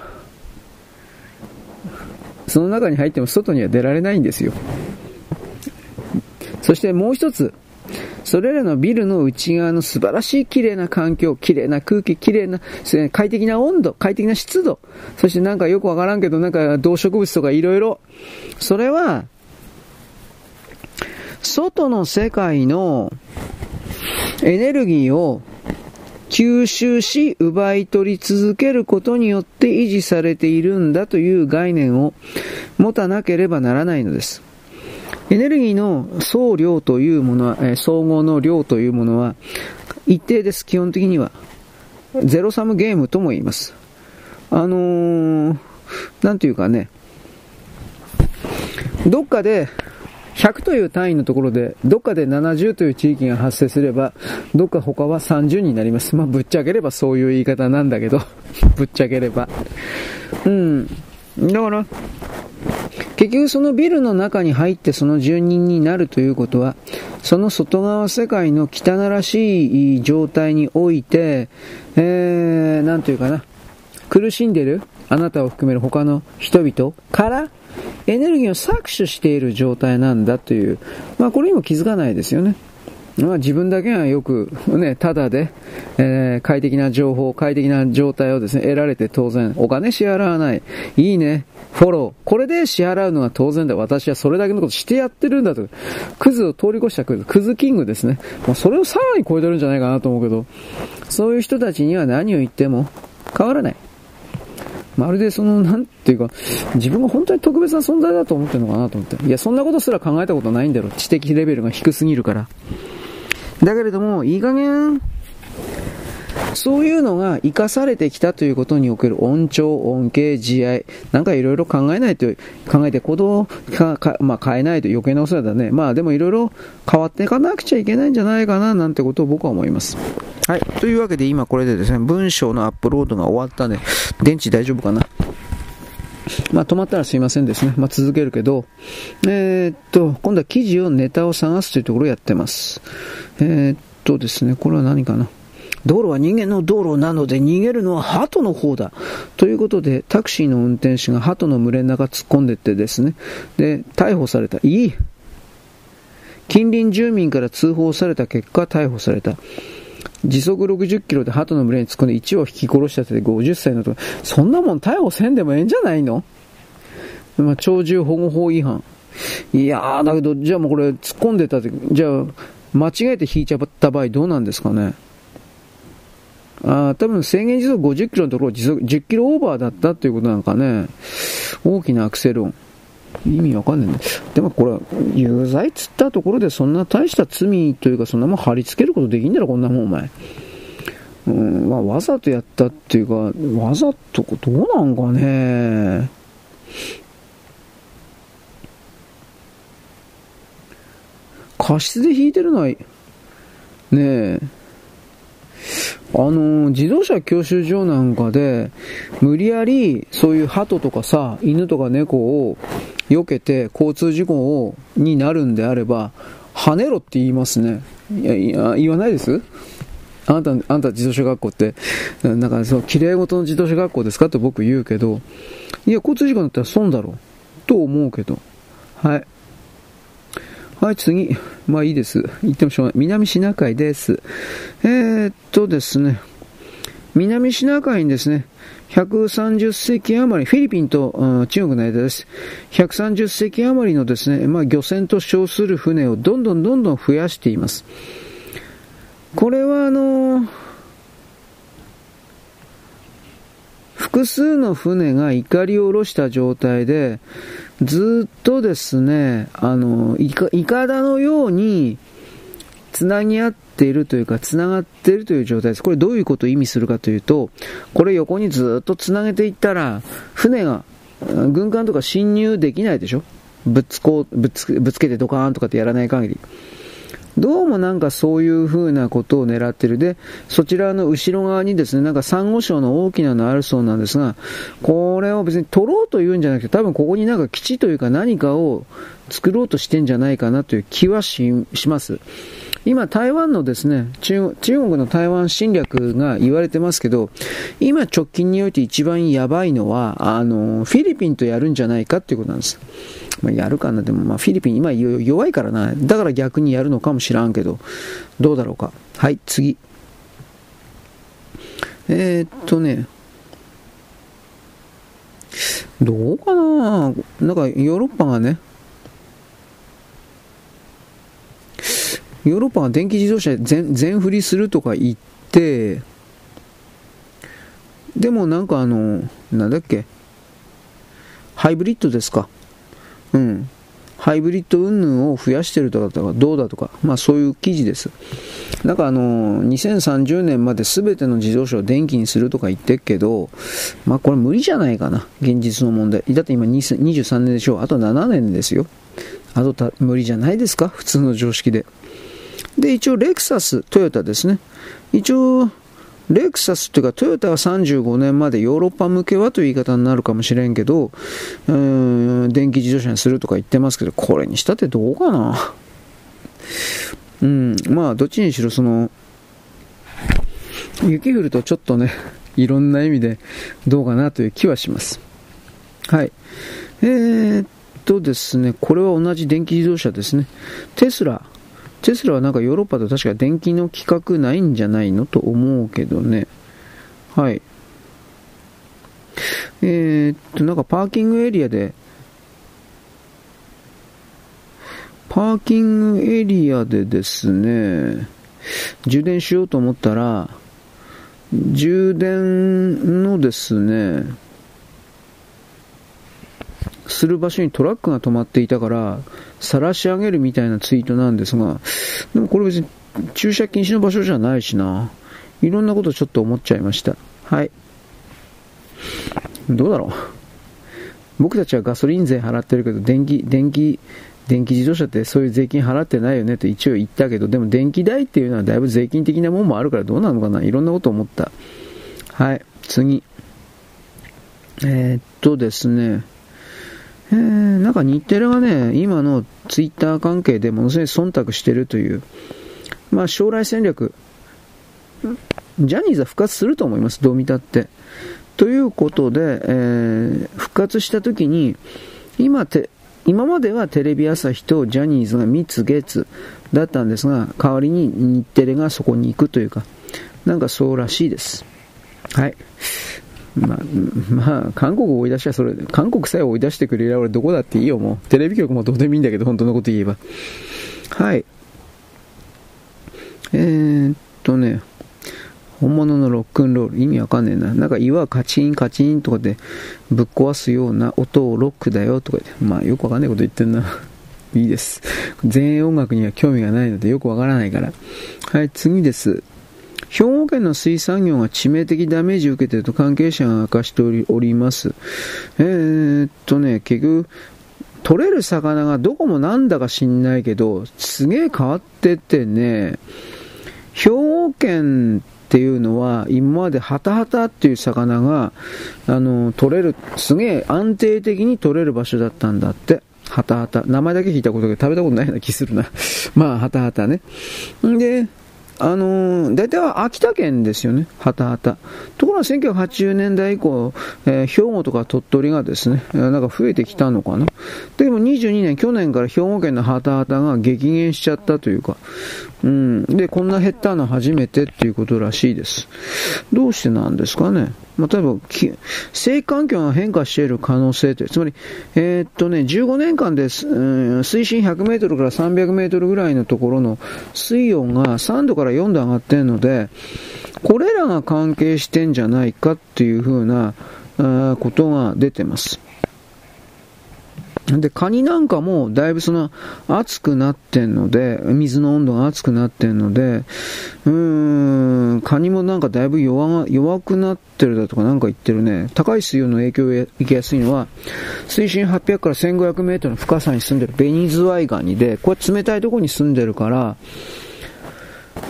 その中に入っても外には出られないんですよ。そしてもう一つ、それらのビルの内側の素晴らしい綺麗な環境、綺麗な空気、綺麗な、快適な温度、快適な湿度、そしてなんかよくわからんけど、なんか動植物とかいろいろ、それは、外の世界のエネルギーを吸収し奪い取り続けることによって維持されているんだという概念を持たなければならないのです。エネルギーの総量というものは、え総合の量というものは一定です、基本的には。ゼロサムゲームとも言います。あのー、なんていうかね、どっかで100という単位のところで、どっかで70という地域が発生すれば、どっか他は30になります。まあ、ぶっちゃければそういう言い方なんだけど、ぶっちゃければ。うん。だから、結局そのビルの中に入ってその住人になるということは、その外側世界の汚らしい状態において、えー、なんというかな、苦しんでるあなたを含める他の人々からエネルギーを搾取している状態なんだという、まあこれにも気づかないですよね。まあ自分だけがよくね、ただで、えー、快適な情報、快適な状態をですね、得られて当然、お金支払わない。いいね、フォロー。これで支払うのが当然だ。私はそれだけのことしてやってるんだと。クズを通り越したクズ、クズキングですね。まあそれをさらに超えてるんじゃないかなと思うけど、そういう人たちには何を言っても変わらない。まるでその、なんていうか、自分が本当に特別な存在だと思ってるのかなと思って。いや、そんなことすら考えたことないんだろ。知的レベルが低すぎるから。だけれども、いい加減、そういうのが生かされてきたということにおける恩寵、恩恵、慈愛、なんかいろいろ考えないと、考えて行動か、かまあ、変えないと余計なお世話だね。まあでもいろいろ変わっていかなくちゃいけないんじゃないかな、なんてことを僕は思います。はい。というわけで今これでですね、文章のアップロードが終わったんで、電池大丈夫かな？まあ、止まったらすいませんですね。まあ、続けるけど、えー、っと、今度は記事を、ネタを探すというところをやってます。えー、っとですね、これは何かな？道路は人間の道路なので逃げるのは鳩の方だ。ということで、タクシーの運転手が鳩の群れの中突っ込んでってですね、で、逮捕された。いい近隣住民から通報された結果、逮捕された。時速60キロで鳩の群れに突っ込んで1を引き殺したって50歳のとそんなもん逮捕せんでもええんじゃないの？まあ、鳥獣保護法違反。いやー、だけど、じゃあもうこれ突っ込んでたって、じゃあ、間違えて引いちゃった場合どうなんですかね？あ多分制限時速50キロのところ時速10キロオーバーだったっていうことなのかね。大きなアクセル音。意味わかんないんだ。でもこれ、有罪っつったところでそんな大した罪というかそんなもん貼り付けることできんだろ、こんなもんお前。うん、まあわざとやったっていうか、わざと、どうなんかね。過失で引いてるのは、ねえ、あの、自動車教習所なんかで、無理やり、そういう鳩とかさ、犬とか猫を避けて交通事故を、になるんであれば、跳ねろって言いますね。いや、いや言わないです？あんた、あんた自動車学校って、なんかそう、綺麗事の自動車学校ですかって僕言うけど、いや、交通事故になったら損だろう。と思うけど。はい。はい、次。まあいいです。言ってもしょうがない。南シナ海です。えー、っとですね。南シナ海にですね、130隻余り、フィリピンと、中国の間です。130隻余りのですね、まあ漁船と称する船をどんどんどんどん増やしています。これはあのー複数の船が怒りを下ろした状態で、ずっとですね、あの、いか、いかだのように、つなぎ合っているというか、つながっているという状態です。これどういうことを意味するかというと、これ横にずっとつなげていったら、船が、軍艦とか侵入できないでしょぶつこう、ぶつ、ぶつけてドカーンとかってやらない限り。どうもなんかそういう風なことを狙ってる。で、そちらの後ろ側にですね、なんかサンゴ礁の大きなのあるそうなんですが、これを別に取ろうというんじゃなくて、多分ここになんか基地というか何かを作ろうとしてんじゃないかなという気はします。今台湾のですね、中中国の台湾侵略が言われてますけど、今直近において一番やばいのは、あの、フィリピンとやるんじゃないかっていうことなんです。まあ、やるかな、でもまあフィリピン今弱いからな。だから逆にやるのかもしらんけど、どうだろうか。はい、次。えー、っとね、どうかな？なんかヨーロッパがね、ヨーロッパが電気自動車全全振りするとか言って、でもなんかあの、なんだっけ、ハイブリッドですか？うん。ハイブリッド云々を増やしてるとかどうだとか、まあそういう記事です。なんかあの、2030年まで全ての自動車を電気にするとか言ってるけど、まあこれ無理じゃないかな、現実の問題。だって今23年でしょ？う、あと7年ですよ。あと無理じゃないですか、普通の常識で。で、一応レクサス、トヨタですね。一応、レクサスっていうかトヨタは35年までヨーロッパ向けはという言い方になるかもしれんけど、うん、電気自動車にするとか言ってますけど、これにしたってどうかな？うん、まあ、どっちにしろその、雪降るとちょっとね、いろんな意味でどうかなという気はします。はい。えー、っとですね、これは同じ電気自動車ですね。テスラ。テスラはなんかヨーロッパと確か電気の規格ないんじゃないのと思うけどね。はい。えー、っと、なんかパーキングエリアで、パーキングエリアでですね、充電しようと思ったら、充電のですね、する場所にトラックが止まっていたから、晒し上げるみたいなツイートなんですが、でもこれ別に駐車禁止の場所じゃないしな。いろんなことちょっと思っちゃいました。はい。どうだろう。僕たちはガソリン税払ってるけど、電気、電気、電気自動車ってそういう税金払ってないよねと一応言ったけど、でも電気代っていうのはだいぶ税金的なもんもあるからどうなのかないろんなこと思った。はい、次。えー、っとですね。えー、なんか日テレがね、今のツイッター関係でものすごい忖度してるという、まあ将来戦略、ジャニーズは復活すると思います、どう見たって。ということで、えー、復活した時に、今て、今まではテレビ朝日とジャニーズが蜜月だったんですが、代わりに日テレがそこに行くというか、なんかそうらしいです。はい。まあ、まあ、韓国を追い出しはそれ、韓国さえ追い出してくれれば俺どこだっていいよ、もう。テレビ局もどうでもいいんだけど、本当のこと言えば。はい。えー、っとね、本物のロックンロール、意味わかんねえな。なんか岩カチンカチンとかでぶっ壊すような音をロックだよとか言って、まあよくわかんないこと言ってんな。いいです。前衛音楽には興味がないのでよくわからないから。はい、次です。兵庫県の水産業が致命的ダメージを受けていると関係者が明かしております。えー、っとね、結局、取れる魚がどこもなんだか知んないけど、すげえ変わっててね、兵庫県っていうのは、今までハタハタっていう魚が、あの、取れる、すげえ安定的に取れる場所だったんだって。ハタハタ。名前だけ聞いたことが食べたことないような気するな。まあ、ハタハタね。んで、あのー、大体は秋田県ですよね、はたはた。ところが1980年代以降、えー、兵庫とか鳥取がですね、なんか増えてきたのかな。でも22年、去年から兵庫県のはたはたが激減しちゃったというか、うん。で、こんな減ったの初めてっていうことらしいです。どうしてなんですかね。例えば、生環境が変化している可能性という、つまり、えー、っとね、15年間で、うん、水深100メートルから300メートルぐらいのところの水温が3度から4度上がっているので、これらが関係してんじゃないかっていうふうな、ことが出てます。で、カニなんかもだいぶその熱くなってんので、水の温度が熱くなってんので、うーん、カニもなんかだいぶ弱弱くなってるだとかなんか言ってるね。高い水温の影響を受けやすいのは、水深800から1500メートルの深さに住んでるベニズワイガニで、これ冷たいところに住んでるから、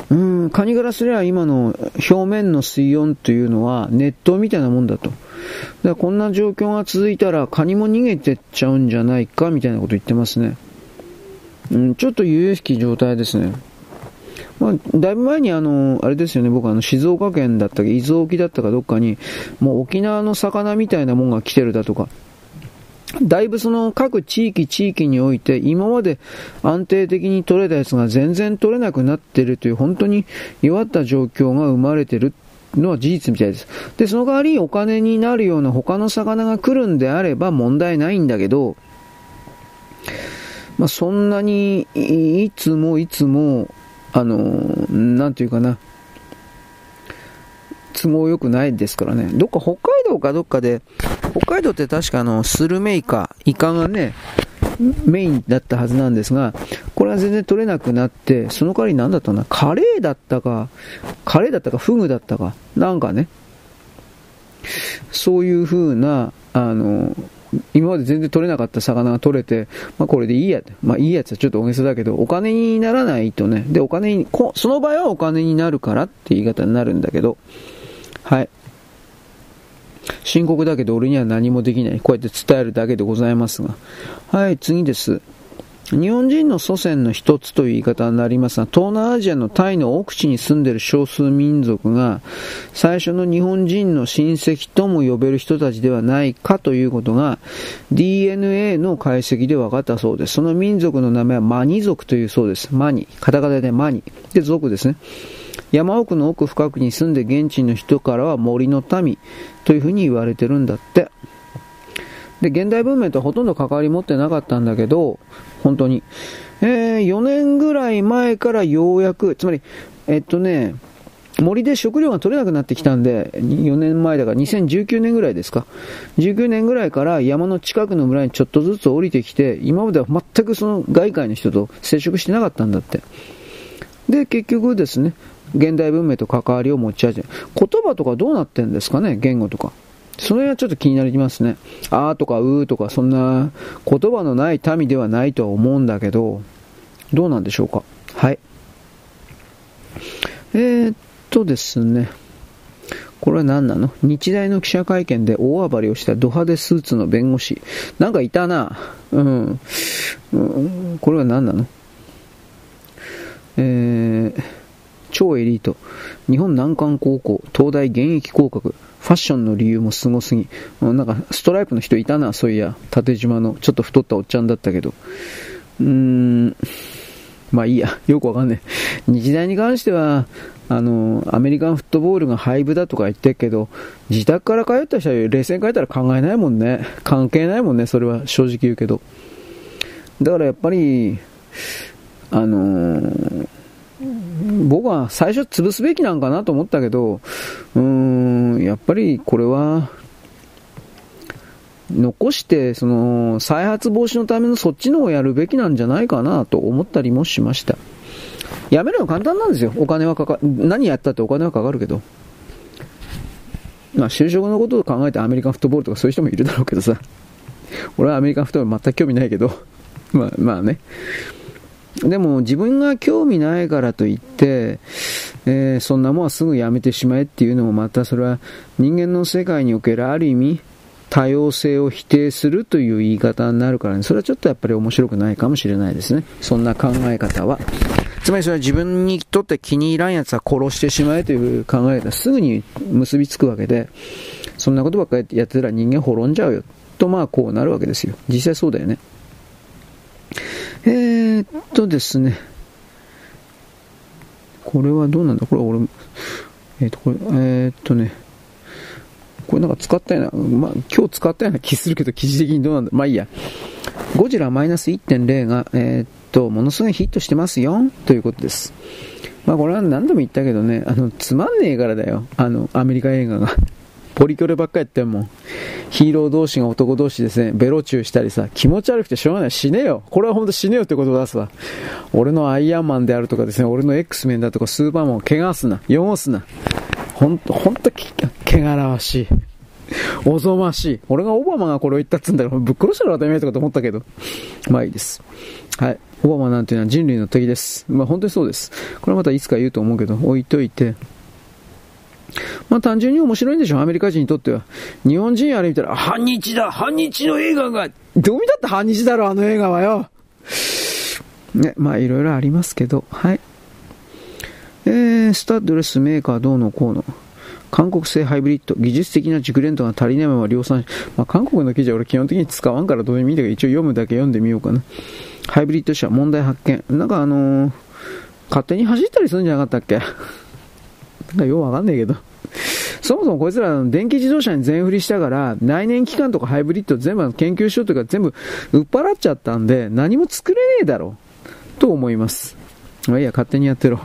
うん、カニからすれば今の表面の水温というのは熱湯みたいなもんだと。だこんな状況が続いたらカニも逃げてっちゃうんじゃないかみたいなこと言ってますね。うん、ちょっと優々しき状態ですね。まあ、だいぶ前にあの、あれですよね、僕あの、静岡県だったか、伊豆沖だったかどっかに、もう沖縄の魚みたいなもんが来てるだとか、だいぶその各地域地域において今まで安定的に取れたやつが全然取れなくなってるという本当に弱った状況が生まれてるのは事実みたいです。で、その代わりにお金になるような他の魚が来るんであれば問題ないんだけど、まあ、そんなにいつもいつも、あの、なんていうかな、都合良くないですからね。どっか北海道かどっかで、北海道って確かあの、スルメイカ、イカがね、メインだったはずなんですが、これは全然取れなくなって、その代わり何だったかな、カレーだったか、カレーだったか、フグだったか、なんかね、そういう風な、あの、今まで全然取れなかった魚が取れて、まあこれでいいや、まあいいやつはちょっと大げさだけど、お金にならないとね、で、お金に、その場合はお金になるからって言い方になるんだけど、はい。深刻だけど俺には何もできない。こうやって伝えるだけでございますが。はい、次です。日本人の祖先の一つという言い方になりますが、東南アジアのタイの奥地に住んでいる少数民族が、最初の日本人の親戚とも呼べる人たちではないかということが、DNA の解析で分かったそうです。その民族の名前はマニ族というそうです。マニ。カタカタでマニ。で、族ですね。山奥の奥深くに住んで現地の人からは森の民というふうに言われてるんだって。で、現代文明とほとんど関わり持ってなかったんだけど、本当に。えー、4年ぐらい前からようやく、つまり、えっとね、森で食料が取れなくなってきたんで、4年前だから2019年ぐらいですか。19年ぐらいから山の近くの村にちょっとずつ降りてきて、今までは全くその外界の人と接触してなかったんだって。で、結局ですね、現代文明と関わりを持ち味。言葉とかどうなってんですかね、言語とか。それはちょっと気になりますね。あーとかうーとかそんな言葉のない民ではないとは思うんだけど、どうなんでしょうか。はい。えー、っとですね。これは何なの？日大の記者会見で大暴れをしたド派手スーツの弁護士。なんかいたな。うん。うん、これは何なの？えー超エリート、日本難関高校、東大現役合格、ファッションの理由もすごすぎ、なんかストライプの人いたな、そういや、縦島のちょっと太ったおっちゃんだったけど、うーん、まあいいや、よくわかんない。日大に関しては、あの、アメリカンフットボールが廃部だとか言ってるけど、自宅から通った人は冷静に帰ったら考えないもんね。関係ないもんね、それは正直言うけど。だからやっぱり、あのー僕は最初潰すべきなんかなと思ったけど、うーん、やっぱりこれは、残して、その、再発防止のためのそっちのをやるべきなんじゃないかなと思ったりもしました。やめるの簡単なんですよ。お金はかか、何やったってお金はかかるけど。まあ、就職のことを考えてアメリカンフットボールとかそういう人もいるだろうけどさ。俺はアメリカンフットボール全く興味ないけど。まあ、まあね。でも自分が興味ないからといって、えー、そんなもんはすぐやめてしまえっていうのもまたそれは人間の世界におけるある意味多様性を否定するという言い方になるからね、それはちょっとやっぱり面白くないかもしれないですね。そんな考え方は。つまりそれは自分にとって気に入らんやつは殺してしまえという考え方すぐに結びつくわけで、そんなことばっかりやってたら人間滅んじゃうよ。とまあこうなるわけですよ。実際そうだよね。えー、っとですね。これはどうなんだ？これ俺、えー、っと、これ、えー、っとね。これなんか使ったような、まあ、今日使ったような気するけど、記事的にどうなんだ？まあいいや。ゴジラマイナス1.0が、えー、っと、ものすごいヒットしてますよ、ということです。まあこれは何度も言ったけどね、あの、つまんねえからだよ。あの、アメリカ映画が。ポリキョレばっかやってんもん。ヒーロー同士が男同士ですね、ベロチューしたりさ、気持ち悪くてしょうがない。死ねよ。これはほんと死ねよってことを出すわ。俺のアイアンマンであるとかですね、俺の X メンだとかスーパーマンを怪我すな。汚すな。ほんと、ほんと、汚らわしい。おぞましい。俺がオバマがこれを言ったっつうんだから、ぶっ殺したら当たり前とかと思ったけど。まあいいです。はい。オバマなんていうのは人類の敵です。まあ本当にそうです。これまたいつか言うと思うけど、置いといて。まあ単純に面白いんでしょ、アメリカ人にとっては。日本人あれ見たら、反日だ反日の映画がどう見たって反日だろ、あの映画はよね、まあいろいろありますけど、はい。えー、スタッドレスメーカーどうのこうの。韓国製ハイブリッド、技術的な熟練度が足りないまま量産し、まあ、韓国の記事は俺基本的に使わんからどういう意味でか一応読むだけ読んでみようかな。ハイブリッド車、問題発見。なんかあのー、勝手に走ったりするんじゃなかったっけ？なんかようわかんないけど。そもそもこいつら電気自動車に全振りしたから、内燃機関とかハイブリッド全部研究所というか全部売っ払っちゃったんで、何も作れねえだろう。と思います。まあいいや、勝手にやってろ。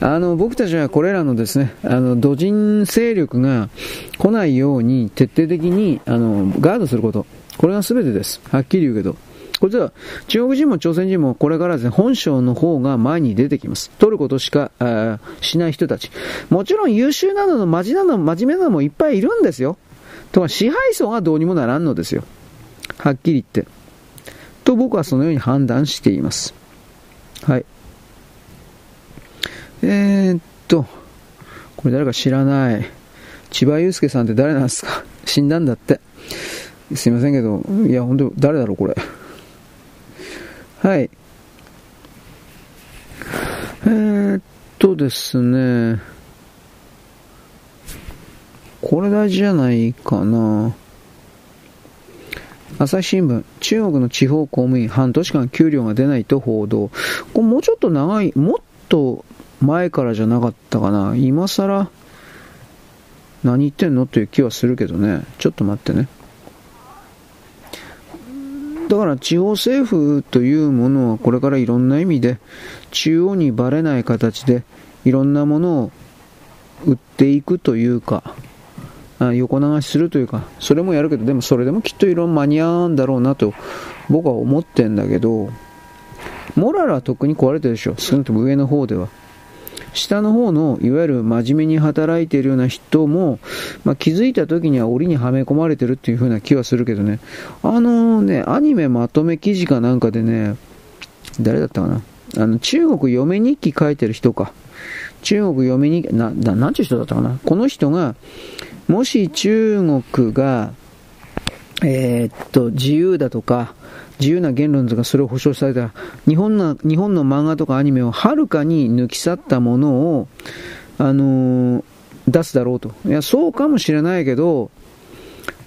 あの、僕たちはこれらのですね、あの、土人勢力が来ないように徹底的に、あの、ガードすること。これが全てです。はっきり言うけど。これは中国人も朝鮮人もこれからですね、本省の方が前に出てきます。取ることしかしない人たち。もちろん優秀なのの真面目なの真面目なのもいっぱいいるんですよ。とか支配層がどうにもならんのですよ。はっきり言って。と僕はそのように判断しています。はい。えー、っと、これ誰か知らない。千葉祐介さんって誰なんですか？死んだんだって。すいませんけど、いや、本当誰だろう、これ。はい。えー、っとですね。これ大事じゃないかな。朝日新聞、中国の地方公務員半年間給料が出ないと報道。これもうちょっと長い、もっと前からじゃなかったかな。今更何言ってんの？っていう気はするけどね。ちょっと待ってね。だから地方政府というものはこれからいろんな意味で中央にばれない形でいろんなものを売っていくというか横流しするというかそれもやるけどでもそれでもきっといろんな間に合うんだろうなと僕は思ってんだけどモラルはとっくに壊れてるでしょ。少なくとも上の方では。下の方の、いわゆる真面目に働いているような人も、まあ、気づいた時には檻にはめ込まれてるっていう風な気はするけどね。あのね、アニメまとめ記事かなんかでね、誰だったかな？あの、中国嫁日記書いてる人か。中国嫁日記、な、ななんていう人だったかな？この人が、もし中国が、えー、っと、自由だとか、自由な言論とかそれを保障された日本の日本の漫画とかアニメをはるかに抜き去ったものを、あのー、出すだろうと。いや、そうかもしれないけど、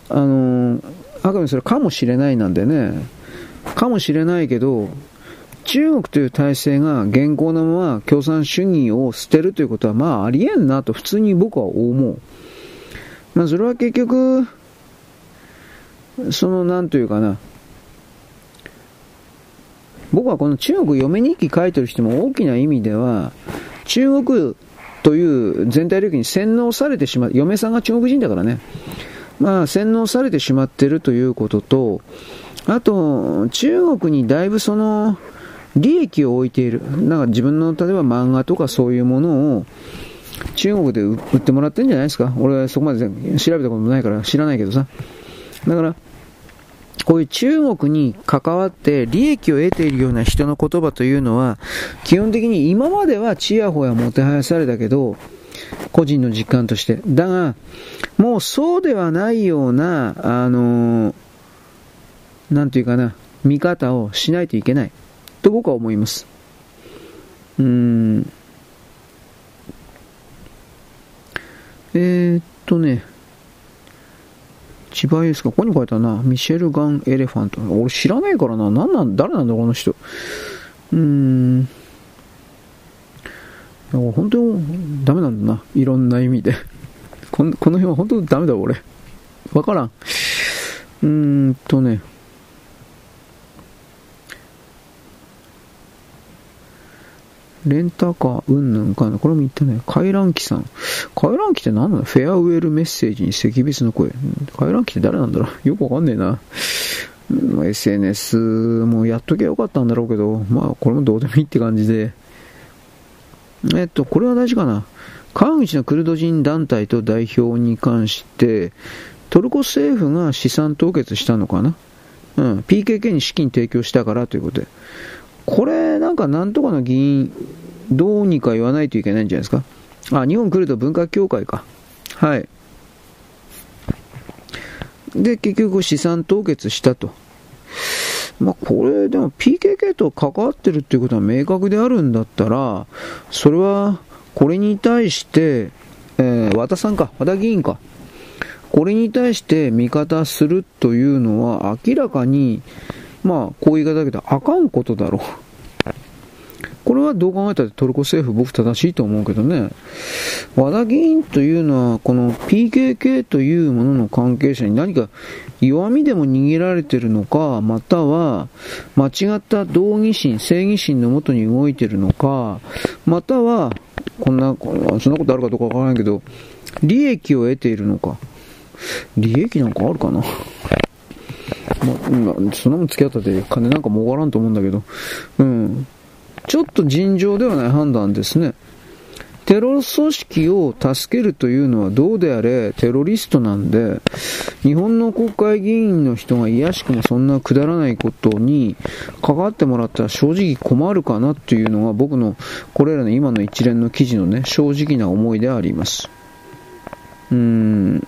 あのー、あくまでそれかもしれないなんでね、かもしれないけど、中国という体制が現行のまま共産主義を捨てるということはまあありえんなと普通に僕は思う。まあそれは結局、そのなんというかな、僕はこの中国嫁日記書いてる人も大きな意味では、中国という全体領域に洗脳されてしまう、嫁さんが中国人だからね、まあ洗脳されてしまってるということと、あと、中国にだいぶその、利益を置いている。なんか自分の、例えば漫画とかそういうものを、中国で売ってもらってるんじゃないですか俺はそこまで調べたこともないから知らないけどさ。だから、こういう中国に関わって利益を得ているような人の言葉というのは、基本的に今まではチヤホヤもてはやされたけど、個人の実感として。だが、もうそうではないような、あのー、なんていうかな、見方をしないといけない。と僕は思います。うーん。えー、っとね、千葉祐介、ここに書いたな。ミシェル・ガン・エレファント。俺知らないからな。なんなん、誰なんだ、この人。うーん。本当にダメなんだな。いろんな意味で。このこの辺は本当にダメだ、俺。わからん。うーんとね。レンタカー、うんぬんかな。これも言ったね。回覧機さん。回覧機って何なの？フェアウェルメッセージに赤別の声。回覧機って誰なんだろう？よくわかんねえな。SNS もやっときゃよかったんだろうけど、まあこれもどうでもいいって感じで。えっと、これは大事かな。川口のクルド人団体と代表に関して、トルコ政府が資産凍結したのかなうん、PKK に資金提供したからということで。これ、なんかなんとかの議員、どうにか言わないといけないんじゃないですか？あ、日本来ると文化協会か。はい。で、結局資産凍結したと。まあ、これ、でも PKK と関わってるっていうことは明確であるんだったら、それは、これに対して、えー、和田さんか、和田議員か。これに対して味方するというのは明らかに、まあ、こういう言い方だけど、あかんことだろう。これはどう考えたってトルコ政府僕正しいと思うけどね。和田議員というのは、この PKK というものの関係者に何か弱みでも握られてるのか、または間違った道義心、正義心のもとに動いてるのか、または、こんな、そんなことあるかどうかわからないけど、利益を得ているのか。利益なんかあるかな？まあ、そんなもん付き合ったって金なんかもがらんと思うんだけど、うん。ちょっと尋常ではない判断ですね。テロ組織を助けるというのはどうであれテロリストなんで、日本の国会議員の人が癒しくもそんなくだらないことに関わってもらったら正直困るかなっていうのが僕のこれらの今の一連の記事のね、正直な思いであります。うーん。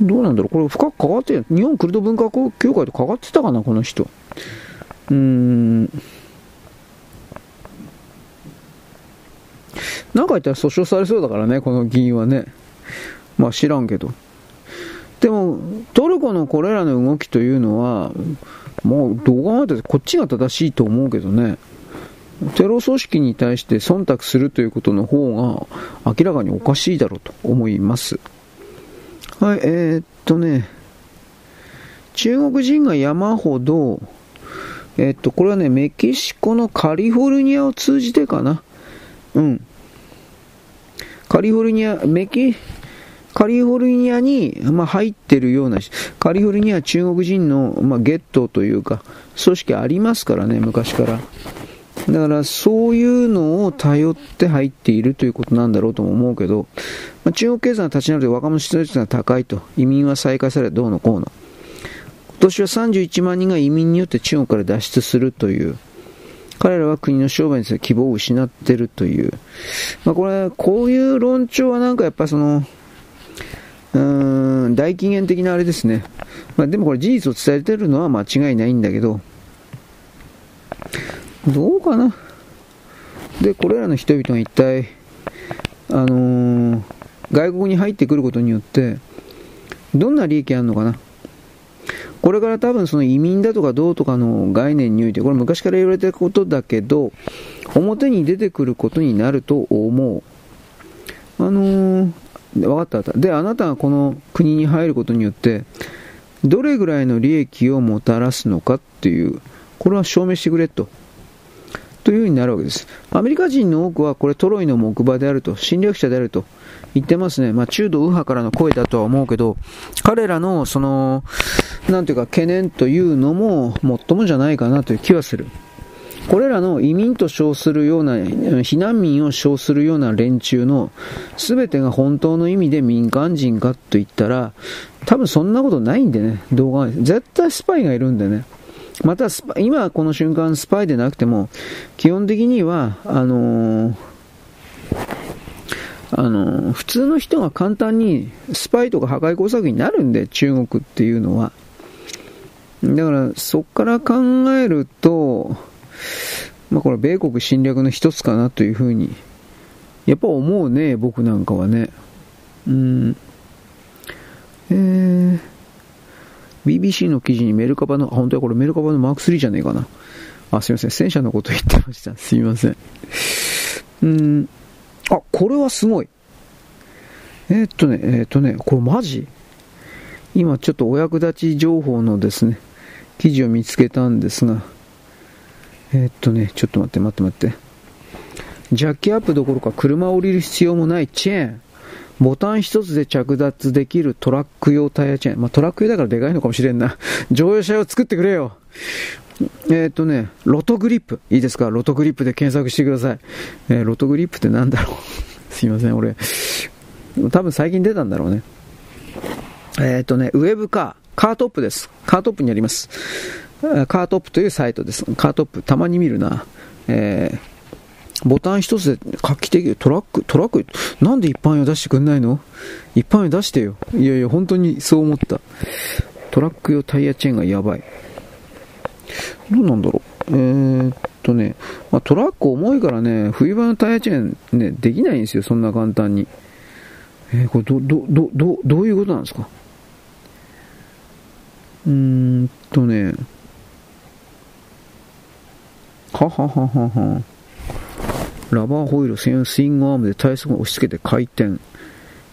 どうなんだろうこれ深く関わって日本クルド文化協会と関わってたかなこの人。うーん。なんか言ったら訴訟されそうだからね、この議員はね。まあ知らんけど。でも、トルコのこれらの動きというのは、もうどう考えたってこっちが正しいと思うけどね。テロ組織に対して忖度するということの方が明らかにおかしいだろうと思います。はい、えー、っとね、中国人が山ほど、えー、っと、これはね、メキシコのカリフォルニアを通じてかな。うん。カリフォルニア、メキ、カリフォルニアに、まあ、入ってるような、カリフォルニア中国人の、まあ、ゲットというか、組織ありますからね、昔から。だからそういうのを頼って入っているということなんだろうとも思うけど、まあ、中国経済が立ち直ると若者失業率が高いと、移民は再開されどうのこうの。今年は31万人が移民によって中国から脱出するという、彼らは国の商売に希望を失っているという、まあ、これ、こういう論調はなんかやっぱその、うーん、大禁煙的なあれですね。まあ、でもこれ事実を伝えているのは間違いないんだけど、どうかな？で、これらの人々が一体、あのー、外国に入ってくることによって、どんな利益あるのかな？これから多分その移民だとかどうとかの概念において、これ昔から言われてることだけど、表に出てくることになると思う。あのー、分かった分かった。で、あなたがこの国に入ることによって、どれぐらいの利益をもたらすのかっていう、これは証明してくれと。というふうになるわけです。アメリカ人の多くはこれトロイの木馬であると、侵略者であると言ってますね。まあ中道右派からの声だとは思うけど、彼らのその、なんていうか懸念というのももっともじゃないかなという気はする。これらの移民と称するような、避難民を称するような連中の全てが本当の意味で民間人かと言ったら、多分そんなことないんでね、動画絶対スパイがいるんでね。また今この瞬間スパイでなくても、基本的には、あのー、あのー、普通の人が簡単にスパイとか破壊工作になるんで、中国っていうのは。だから、そこから考えると、まあ、これ米国侵略の一つかなというふうに、やっぱ思うね、僕なんかはね。うん。えー BBC の記事にメルカバの、あ、本当はこれメルカバのマーク3じゃねえかな。あ、すいません。戦車のこと言ってました。すいません。うん。あ、これはすごい。えー、っとね、えー、っとね、これマジ？今ちょっとお役立ち情報のですね、記事を見つけたんですが、えー、っとね、ちょっと待って待って待って。ジャッキアップどころか車を降りる必要もないチェーン。ボタン一つで着脱できるトラック用タイヤチェーン。まあ、トラック用だからでかいのかもしれんな。乗用車を作ってくれよ。えっ、とね、ロトグリップ。いいですか？ロトグリップで検索してください。えー、ロトグリップってなんだろう？すいません、俺。多分最近出たんだろうね。えっ、とね、ウェブカー。カートップです。カートップにあります。カートップというサイトです。カートップ、たまに見るな。えーボタン一つで画期的、トラック、トラック、なんで一般用出してくんないの？一般用出してよ。いやいや、本当にそう思った。トラック用タイヤチェーンがやばい。どうなんだろう。えー、っとね、まあ、トラック重いからね、冬場のタイヤチェーンね、できないんですよ、そんな簡単に。えー、これど、ど、ど、ど、どういうことなんですか？うーんとね、ははははは。ラバーホイール専用スイングアームで体速を押し付けて回転。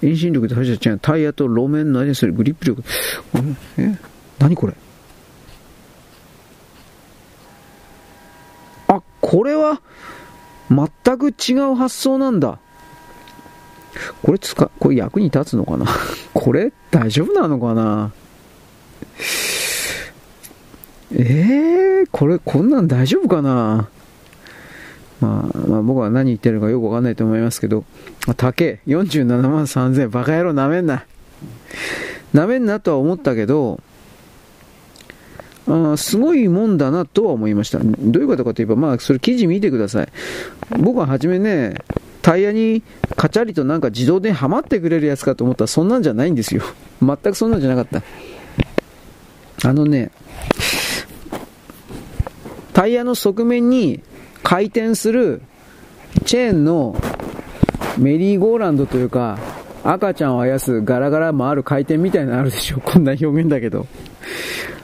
遠心力で走ったチェーン、タイヤと路面の間にするグリップ力。え？何これ？あ、これは、全く違う発想なんだ。これ使、これ役に立つのかな？これ大丈夫なのかな？えー、これ、こんなん大丈夫かな？まあ、まあ、僕は何言ってるのかよくわかんないと思いますけど、高え、47万3000円、バカ野郎なめんな。なめんなとは思ったけど、あすごいもんだなとは思いました。どういうことかといえば、まあ、それ記事見てください。僕は初めね、タイヤにカチャリとなんか自動ではまってくれるやつかと思ったらそんなんじゃないんですよ。全くそんなんじゃなかった。あのね、タイヤの側面に回転するチェーンのメリーゴーランドというか、赤ちゃんをあやすガラガラ回る回転みたいなのあるでしょ。こんな表現だけど。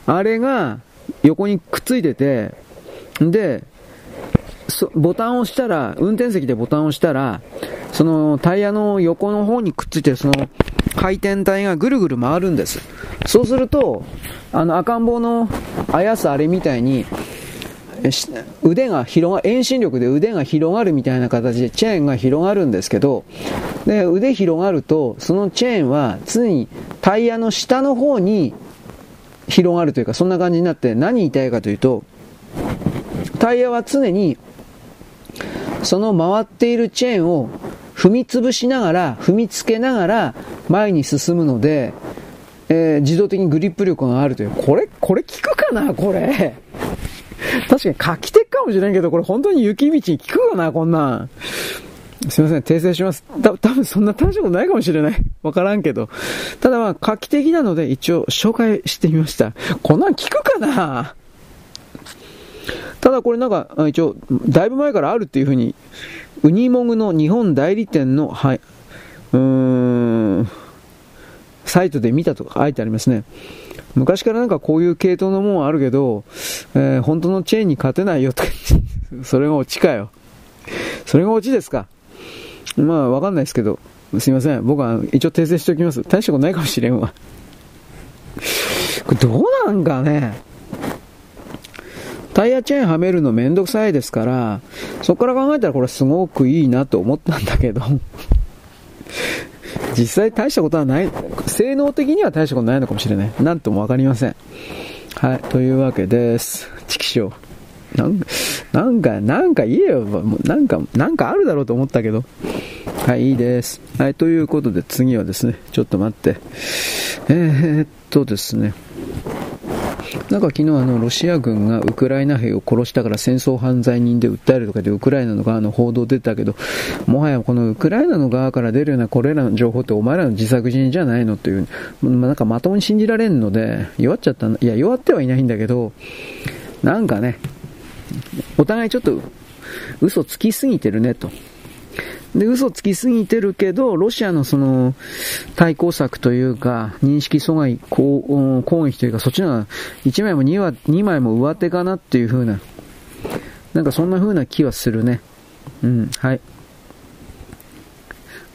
あれが横にくっついてて、で、ボタンを押したら、運転席でボタンを押したら、そのタイヤの横の方にくっついてその回転体がぐるぐる回るんです。そうすると、あの赤ん坊のあやすあれみたいに、腕が広が、遠心力で腕が広がるみたいな形でチェーンが広がるんですけど、で、腕広がると、そのチェーンは常にタイヤの下の方に広がるというか、そんな感じになって何言いたいかというと、タイヤは常にその回っているチェーンを踏み潰しながら、踏みつけながら前に進むので、えー、自動的にグリップ力があるという。これ、これ効くかなこれ。確かに画期的かもしれんけど、これ本当に雪道に効くかな、こんなん。すいません、訂正します。た、多分そんな大したことないかもしれない。わからんけど。ただまあ、画期的なので一応紹介してみました。こんなん効くかな？ただこれなんか、一応、だいぶ前からあるっていうふうに、ウニモグの日本代理店の、はい、うーん、サイトで見たとか書いてありますね。昔からなんかこういう系統のもんあるけど、えー、本当のチェーンに勝てないよとか それがオチかよ。それがオチですか。まあ、わかんないですけど、すいません。僕は一応訂正しておきます。大したことないかもしれんわ。これどうなんかね。タイヤチェーンはめるのめんどくさいですから、そこから考えたらこれすごくいいなと思ったんだけど実際大したことはない、性能的には大したことないのかもしれない。なんともわかりません。はい、というわけです。チキショー。なんなんか、なんか言えよ。なんか、なんかあるだろうと思ったけど。はい、いいです。はい、ということで次はですね、ちょっと待って。えー、っとですね。なんか昨日あのロシア軍がウクライナ兵を殺したから戦争犯罪人で訴えるとかでウクライナの側の報道出たけど、もはやこのウクライナの側から出るようなこれらの情報ってお前らの自作自演じゃないのという、まなんかまともに信じられんので、弱っちゃったいや、弱ってはいないんだけど、なんかね、お互いちょっと嘘つきすぎてるねと。で、嘘つきすぎてるけど、ロシアのその、対抗策というか、認識阻害、攻撃というか、そっちの1枚も 2, は2枚も上手かなっていう風な、なんかそんな風な気はするね。うん、はい。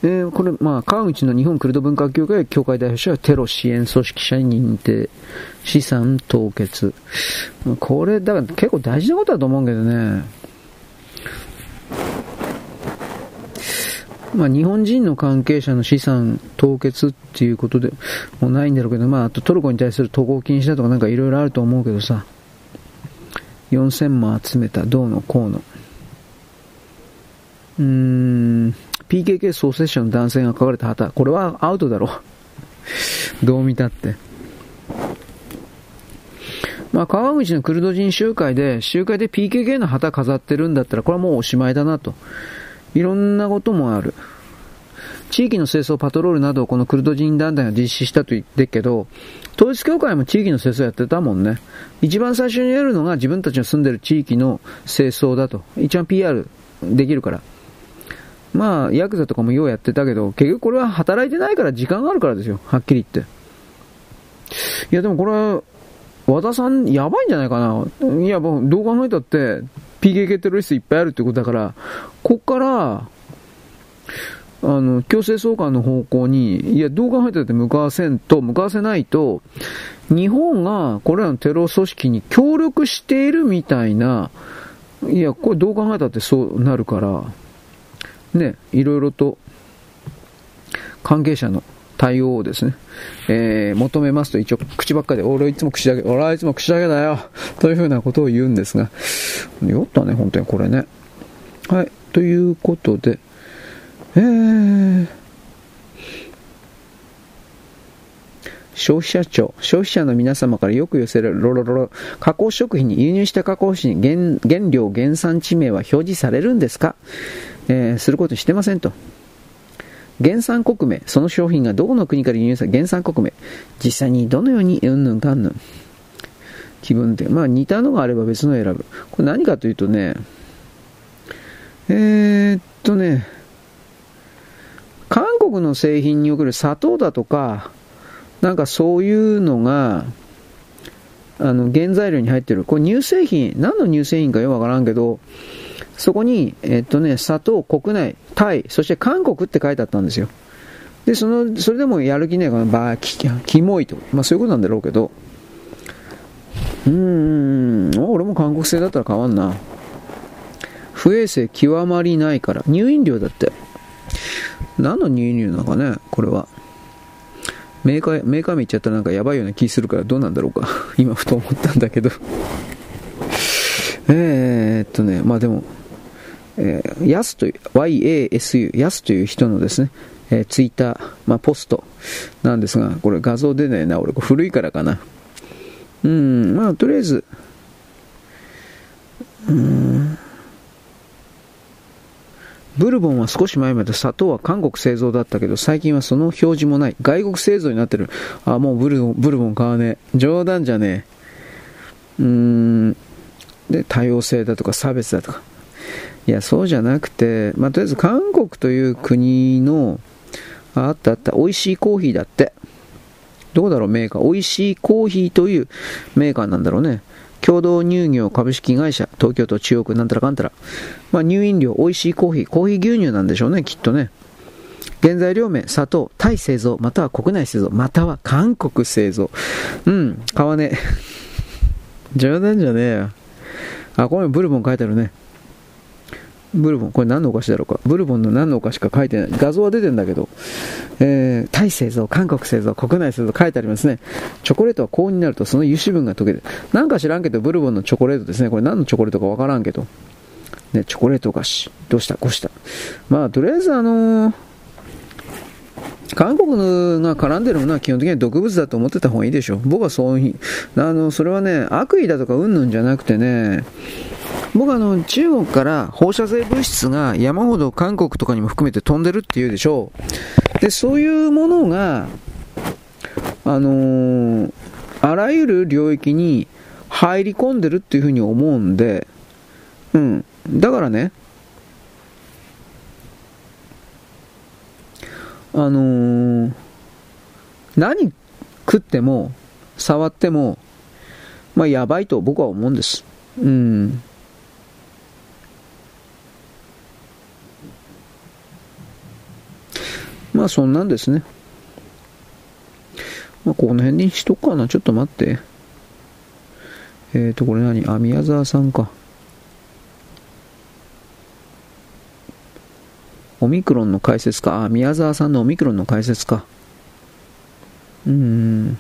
えー、これ、まあ、川口の日本クルド文化協会協会代表者はテロ支援組織者に認定、資産凍結。これ、だから結構大事なことだと思うけどね。まあ、日本人の関係者の資産凍結っていうことでもないんだろうけど、まあ、あとトルコに対する渡航禁止だとかなんかいろいろあると思うけどさ、4000万集めた、どうのこうの。うーん、PKK 創設者の男性が書かれた旗、これはアウトだろう。どう見たって。まあ、川口のクルド人集会で、集会で PKK の旗飾ってるんだったら、これはもうおしまいだなと。いろんなこともある。地域の清掃パトロールなどをこのクルド人団体が実施したと言ってけど、統一教会も地域の清掃やってたもんね。一番最初にやるのが自分たちの住んでる地域の清掃だと。一番 PR できるから。まあ、ヤクザとかもようやってたけど、結局これは働いてないから時間があるからですよ。はっきり言って。いや、でもこれ、和田さん、やばいんじゃないかな。いや、もう、どう考えたって、PKK テロリストいっぱいあるってことだから、こっから、あの、強制送還の方向に、いや、どう考えたって向かわせんと、向かわせないと、日本がこれらのテロ組織に協力しているみたいな、いや、これどう考えたってそうなるから、ね、いろいろと関係者の対応をですね、えー、求めますと一応口ばっかで、俺はいつも口だけ、俺はいつも口だけだよというふうなことを言うんですが、酔ったね、本当にこれね。はい、ということで、えー、消費者庁、消費者の皆様からよく寄せられるロロロロ、加工食品に輸入した加工品原原料、原産地名は表示されるんですか、えー、することしてませんと。原産国名、その商品がどこの国から輸入され原産国名、実際にどのようにうんぬんかんぬん。気分で。まあ似たのがあれば別のを選ぶ。これ何かというとね、えー、っとね、韓国の製品における砂糖だとか、なんかそういうのが、あの、原材料に入ってる。これ乳製品、何の乳製品かよくわからんけど、そこに、えっとね、砂糖、国内、タイ、そして韓国って書いてあったんですよ。で、その、それでもやる気ねえから、ばき、キモいと。まあそういうことなんだろうけど、うーん、俺も韓国製だったら変わんな。不衛生極まりないから。入院料だって。何の入入なのかね、これは。メーカー、メーカー名言っちゃったらなんかやばいような気するからどうなんだろうか。今ふと思ったんだけどえーっとね、まあでも、えー、ヤスという、YASU、ヤスという人のですね、えー、ツイッター、まあ、ポストなんですが、これ画像出ないな、俺、古いからかな。うん、まあ、とりあえず、ブルボンは少し前まで砂糖は韓国製造だったけど、最近はその表示もない。外国製造になってる。あ、もうブルボン、ブルボン買わねえ。冗談じゃねえ。うん。で、多様性だとか差別だとか。いや、そうじゃなくて、まあ、とりあえず韓国という国の、あったあった、美味しいコーヒーだって。どこだろう、メーカー。美味しいコーヒーというメーカーなんだろうね。共同乳業株式会社、東京都中央区なんたらかんたら。まあ、乳飲料、美味しいコーヒー、コーヒー牛乳なんでしょうね、きっとね。原材料名、砂糖、タイ製造、または国内製造、または韓国製造。うん、買わねえ。冗談じゃねえよ。あ、これブルボン書いてあるね。ブルボン、これ何のお菓子だろうか。ブルボンの何のお菓子か書いてない。画像は出てんだけど、えー、タイ製造、韓国製造、国内製造書いてありますね。チョコレートは高温になるとその油脂分が溶ける。なんか知らんけど、ブルボンのチョコレートですね。これ何のチョコレートかわからんけど。ね、チョコレートお菓子。どうした？こうした。まあ、とりあえずあのー、韓国が絡んでるものは基本的には毒物だと思ってた方がいいでしょう。僕はそういう、あの、それはね、悪意だとかうんぬんじゃなくてね、僕はあの、中国から放射性物質が山ほど韓国とかにも含めて飛んでるっていうでしょう。で、そういうものが、あのー、あらゆる領域に入り込んでるっていうふうに思うんで、うん。だからね、あのー、何食っても、触っても、まあ、やばいと僕は思うんです。うん。まあ、そんなんですね。まあ、この辺にしとくかな。ちょっと待って。えっ、ー、と、これ何？あ、宮沢さんか。オミクロンの解説か。あ、宮沢さんのオミクロンの解説か。うーん。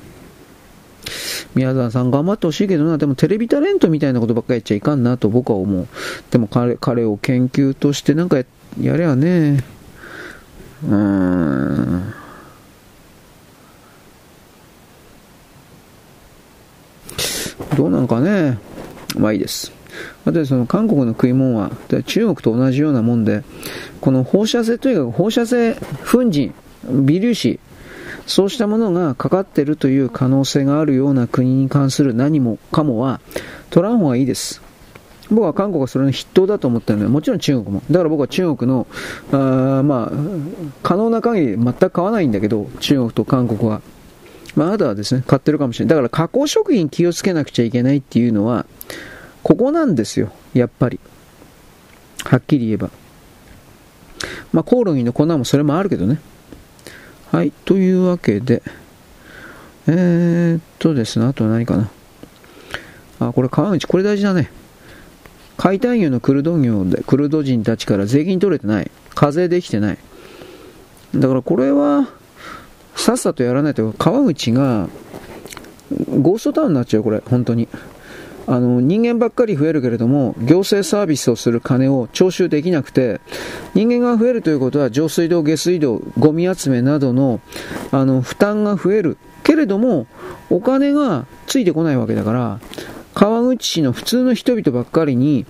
宮沢さん頑張ってほしいけどな、でもテレビタレントみたいなことばっかりやっちゃいかんなと僕は思う。でも彼彼を研究としてなんかややれゃね、うん。どうなのかね。まあいいです。あとその韓国の食い物は、中国と同じようなもんで、この放射性、とにかく放射性粉塵、微粒子、そうしたものがかかっているという可能性があるような国に関する何もかもは取らん方がいいです。僕は韓国はそれの筆頭だと思ってるので、もちろん中国も。だから僕は中国の、あまあ、可能な限り全く買わないんだけど、中国と韓国は。まあ、あなたはですね、買ってるかもしれない。だから加工食品気をつけなくちゃいけないっていうのは、ここなんですよ、やっぱり。はっきり言えば。まあ、コオロギの粉もそれもあるけどね。はい、というわけで、えー、っとですね、あとは何かな。あ、これ川口、これ大事だね。解体業のクルド業で、クルド人たちから税金取れてない。課税できてない。だからこれは、さっさとやらないと、川口が、ゴーストタウンになっちゃう、これ、本当に。あの、人間ばっかり増えるけれども、行政サービスをする金を徴収できなくて、人間が増えるということは、上水道、下水道、ゴミ集めなどの、あの、負担が増える。けれども、お金がついてこないわけだから、川口市の普通の人々ばっかりに、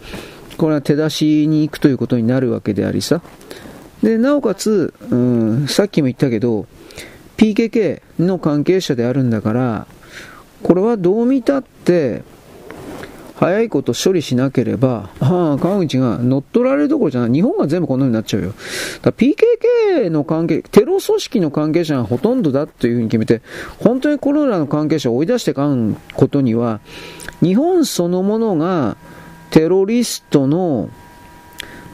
これは手出しに行くということになるわけでありさ。で、なおかつ、うん、さっきも言ったけど、PKK の関係者であるんだから、これはどう見たって、早いこと処理しなければ、ああ、川口が乗っ取られるどころじゃない。日本が全部こんなになっちゃうよ。PKK の関係、テロ組織の関係者がほとんどだというふうに決めて、本当にコロナの関係者を追い出していかんことには、日本そのものがテロリストの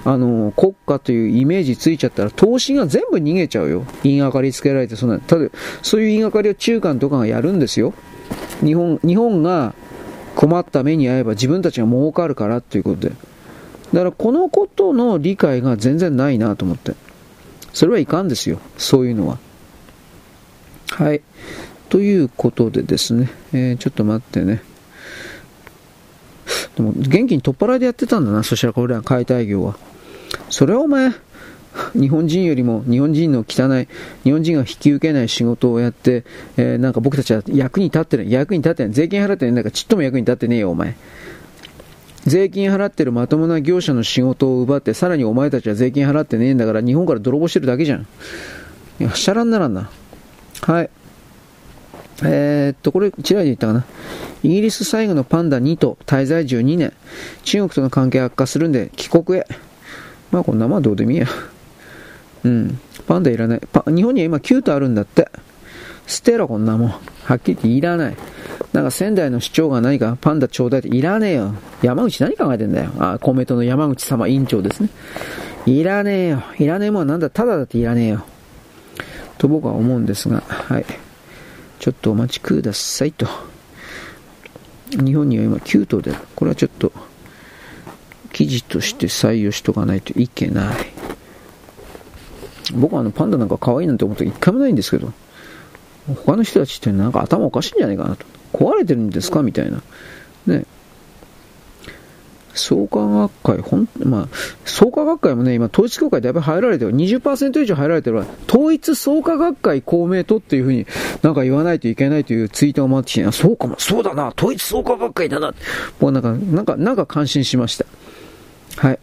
あの、国家というイメージついちゃったら、投資が全部逃げちゃうよ。言いがかりつけられて、そんな、ただ、そういう言いがかりを中間とかがやるんですよ。日本、日本が困った目に遭えば自分たちが儲かるからということで。だからこのことの理解が全然ないなと思って。それはいかんですよ。そういうのは。はい。ということでですね。えー、ちょっと待ってね。でも元気に取っ払いでやってたんだな。そしたらこれら解体業は。それはお前、日本人よりも日本人の汚い、日本人が引き受けない仕事をやって、えー、なんか僕たちは役に立ってない、役に立ってない、税金払ってないんだからちっとも役に立ってねえよ、お前。税金払ってるまともな業者の仕事を奪って、さらにお前たちは税金払ってねえんだから、日本から泥棒してるだけじゃん。いや、しゃらんならんな。はい。えー、っと、これ、ちらりで言ったかな。イギリス最後のパンダ2頭、滞在12年。中国との関係悪化するんで、帰国へ。まあ、こんなもんはどうでもいいや。うん。パンダいらない。日本には今9頭あるんだって。捨てろ、こんなもん。はっきり言っていらない。なんか仙台の市長が何かパンダちょうだいっていらねえよ。山口何考えてんだよ。あ、公明党の山口様委員長ですね。いらねえよ。いらねえもんはなんだ、ただだっていらねえよ。と僕は思うんですが、はい。ちょっとお待ちくださいと。日本には今9頭で、これはちょっと記事として採用しとかないといけない。僕はあのパンダなんか可愛いなんて思った一回もないんですけど、他の人たちってなんか頭おかしいんじゃないかなと。壊れてるんですかみたいな。ね。創価学会、ほん、まあ、創価学会もね、今、統一教会でやっぱり入られてる。20%以上入られてるわ。統一創価学会公明党っていうふうになんか言わないといけないというツイートが回ってきて、そうかも、そうだな、統一創価学会だな。もうなんか、なんか、なんか感心しました。はい。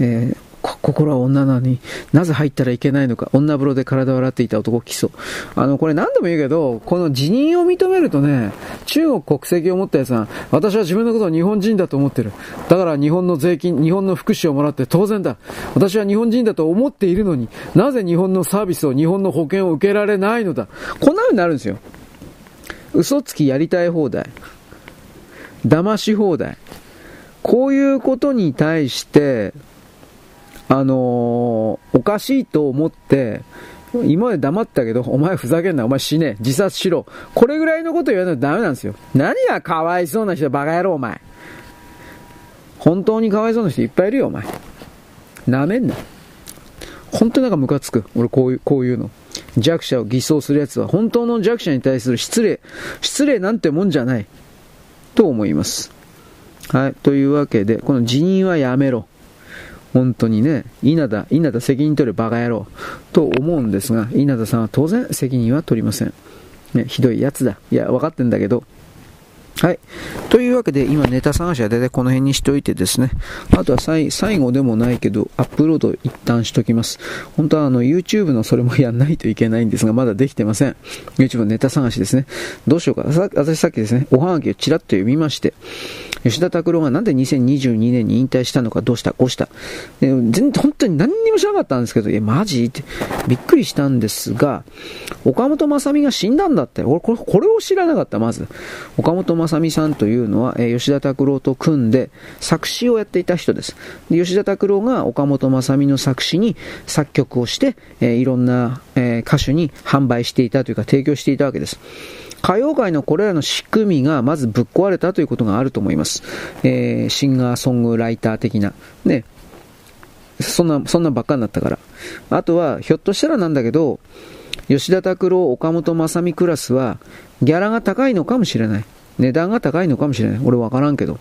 えー心は女なのになぜ入ったらいけないのか。女風呂で体を洗っていた男基礎。あの、これ何度も言うけど、この辞任を認めるとね、中国国籍を持ったやつは、私は自分のことを日本人だと思ってる。だから日本の税金、日本の福祉をもらって当然だ。私は日本人だと思っているのに、なぜ日本のサービスを、日本の保険を受けられないのだ。こんな風になるんですよ。嘘つきやりたい放題。騙し放題。こういうことに対して、あのー、おかしいと思って、今まで黙ったけど、お前ふざけんな、お前死ね、自殺しろ。これぐらいのこと言わないとダメなんですよ。何がかわいそうな人、バカ野郎、お前。本当にかわいそうな人いっぱいいるよ、お前。なめんな。本当になんかムカつく。俺こういう、こういうの。弱者を偽装する奴は、本当の弱者に対する失礼。失礼なんてもんじゃない。と思います。はい。というわけで、この辞任はやめろ。本当にね、稲田、稲田責任取れバカ野郎と思うんですが、稲田さんは当然責任は取りません。ね、ひどいやつだ。いや、分かってんだけど、はい。というわけで、今ネタ探しは大体この辺にしといてですね。あとは最後でもないけど、アップロード一旦しときます。本当はあの、YouTube のそれもやんないといけないんですが、まだできてません。YouTube のネタ探しですね。どうしようか。私さっきですね、おはがきをちらっと読みまして、吉田拓郎がなんで2022年に引退したのか、どうした、こうした。で全然本当に何にも知らなかったんですけど、え、マジ？ってびっくりしたんですが、岡本正美が死んだんだって。俺、これ、これを知らなかった、まず。岡本正美さんというのは、え吉田拓郎と組んで作詞をやっていた人です。で吉田拓郎が岡本正美の作詞に作曲をして、えいろんな、え歌手に販売していたというか提供していたわけです。歌謡界のこれらの仕組みがまずぶっ壊れたということがあると思います。えー、シンガーソングライター的な。ね。そんな、そんなばっかになったから。あとは、ひょっとしたらなんだけど、吉田拓郎、岡本正美クラスは、ギャラが高いのかもしれない。値段が高いのかもしれない。俺わからんけど。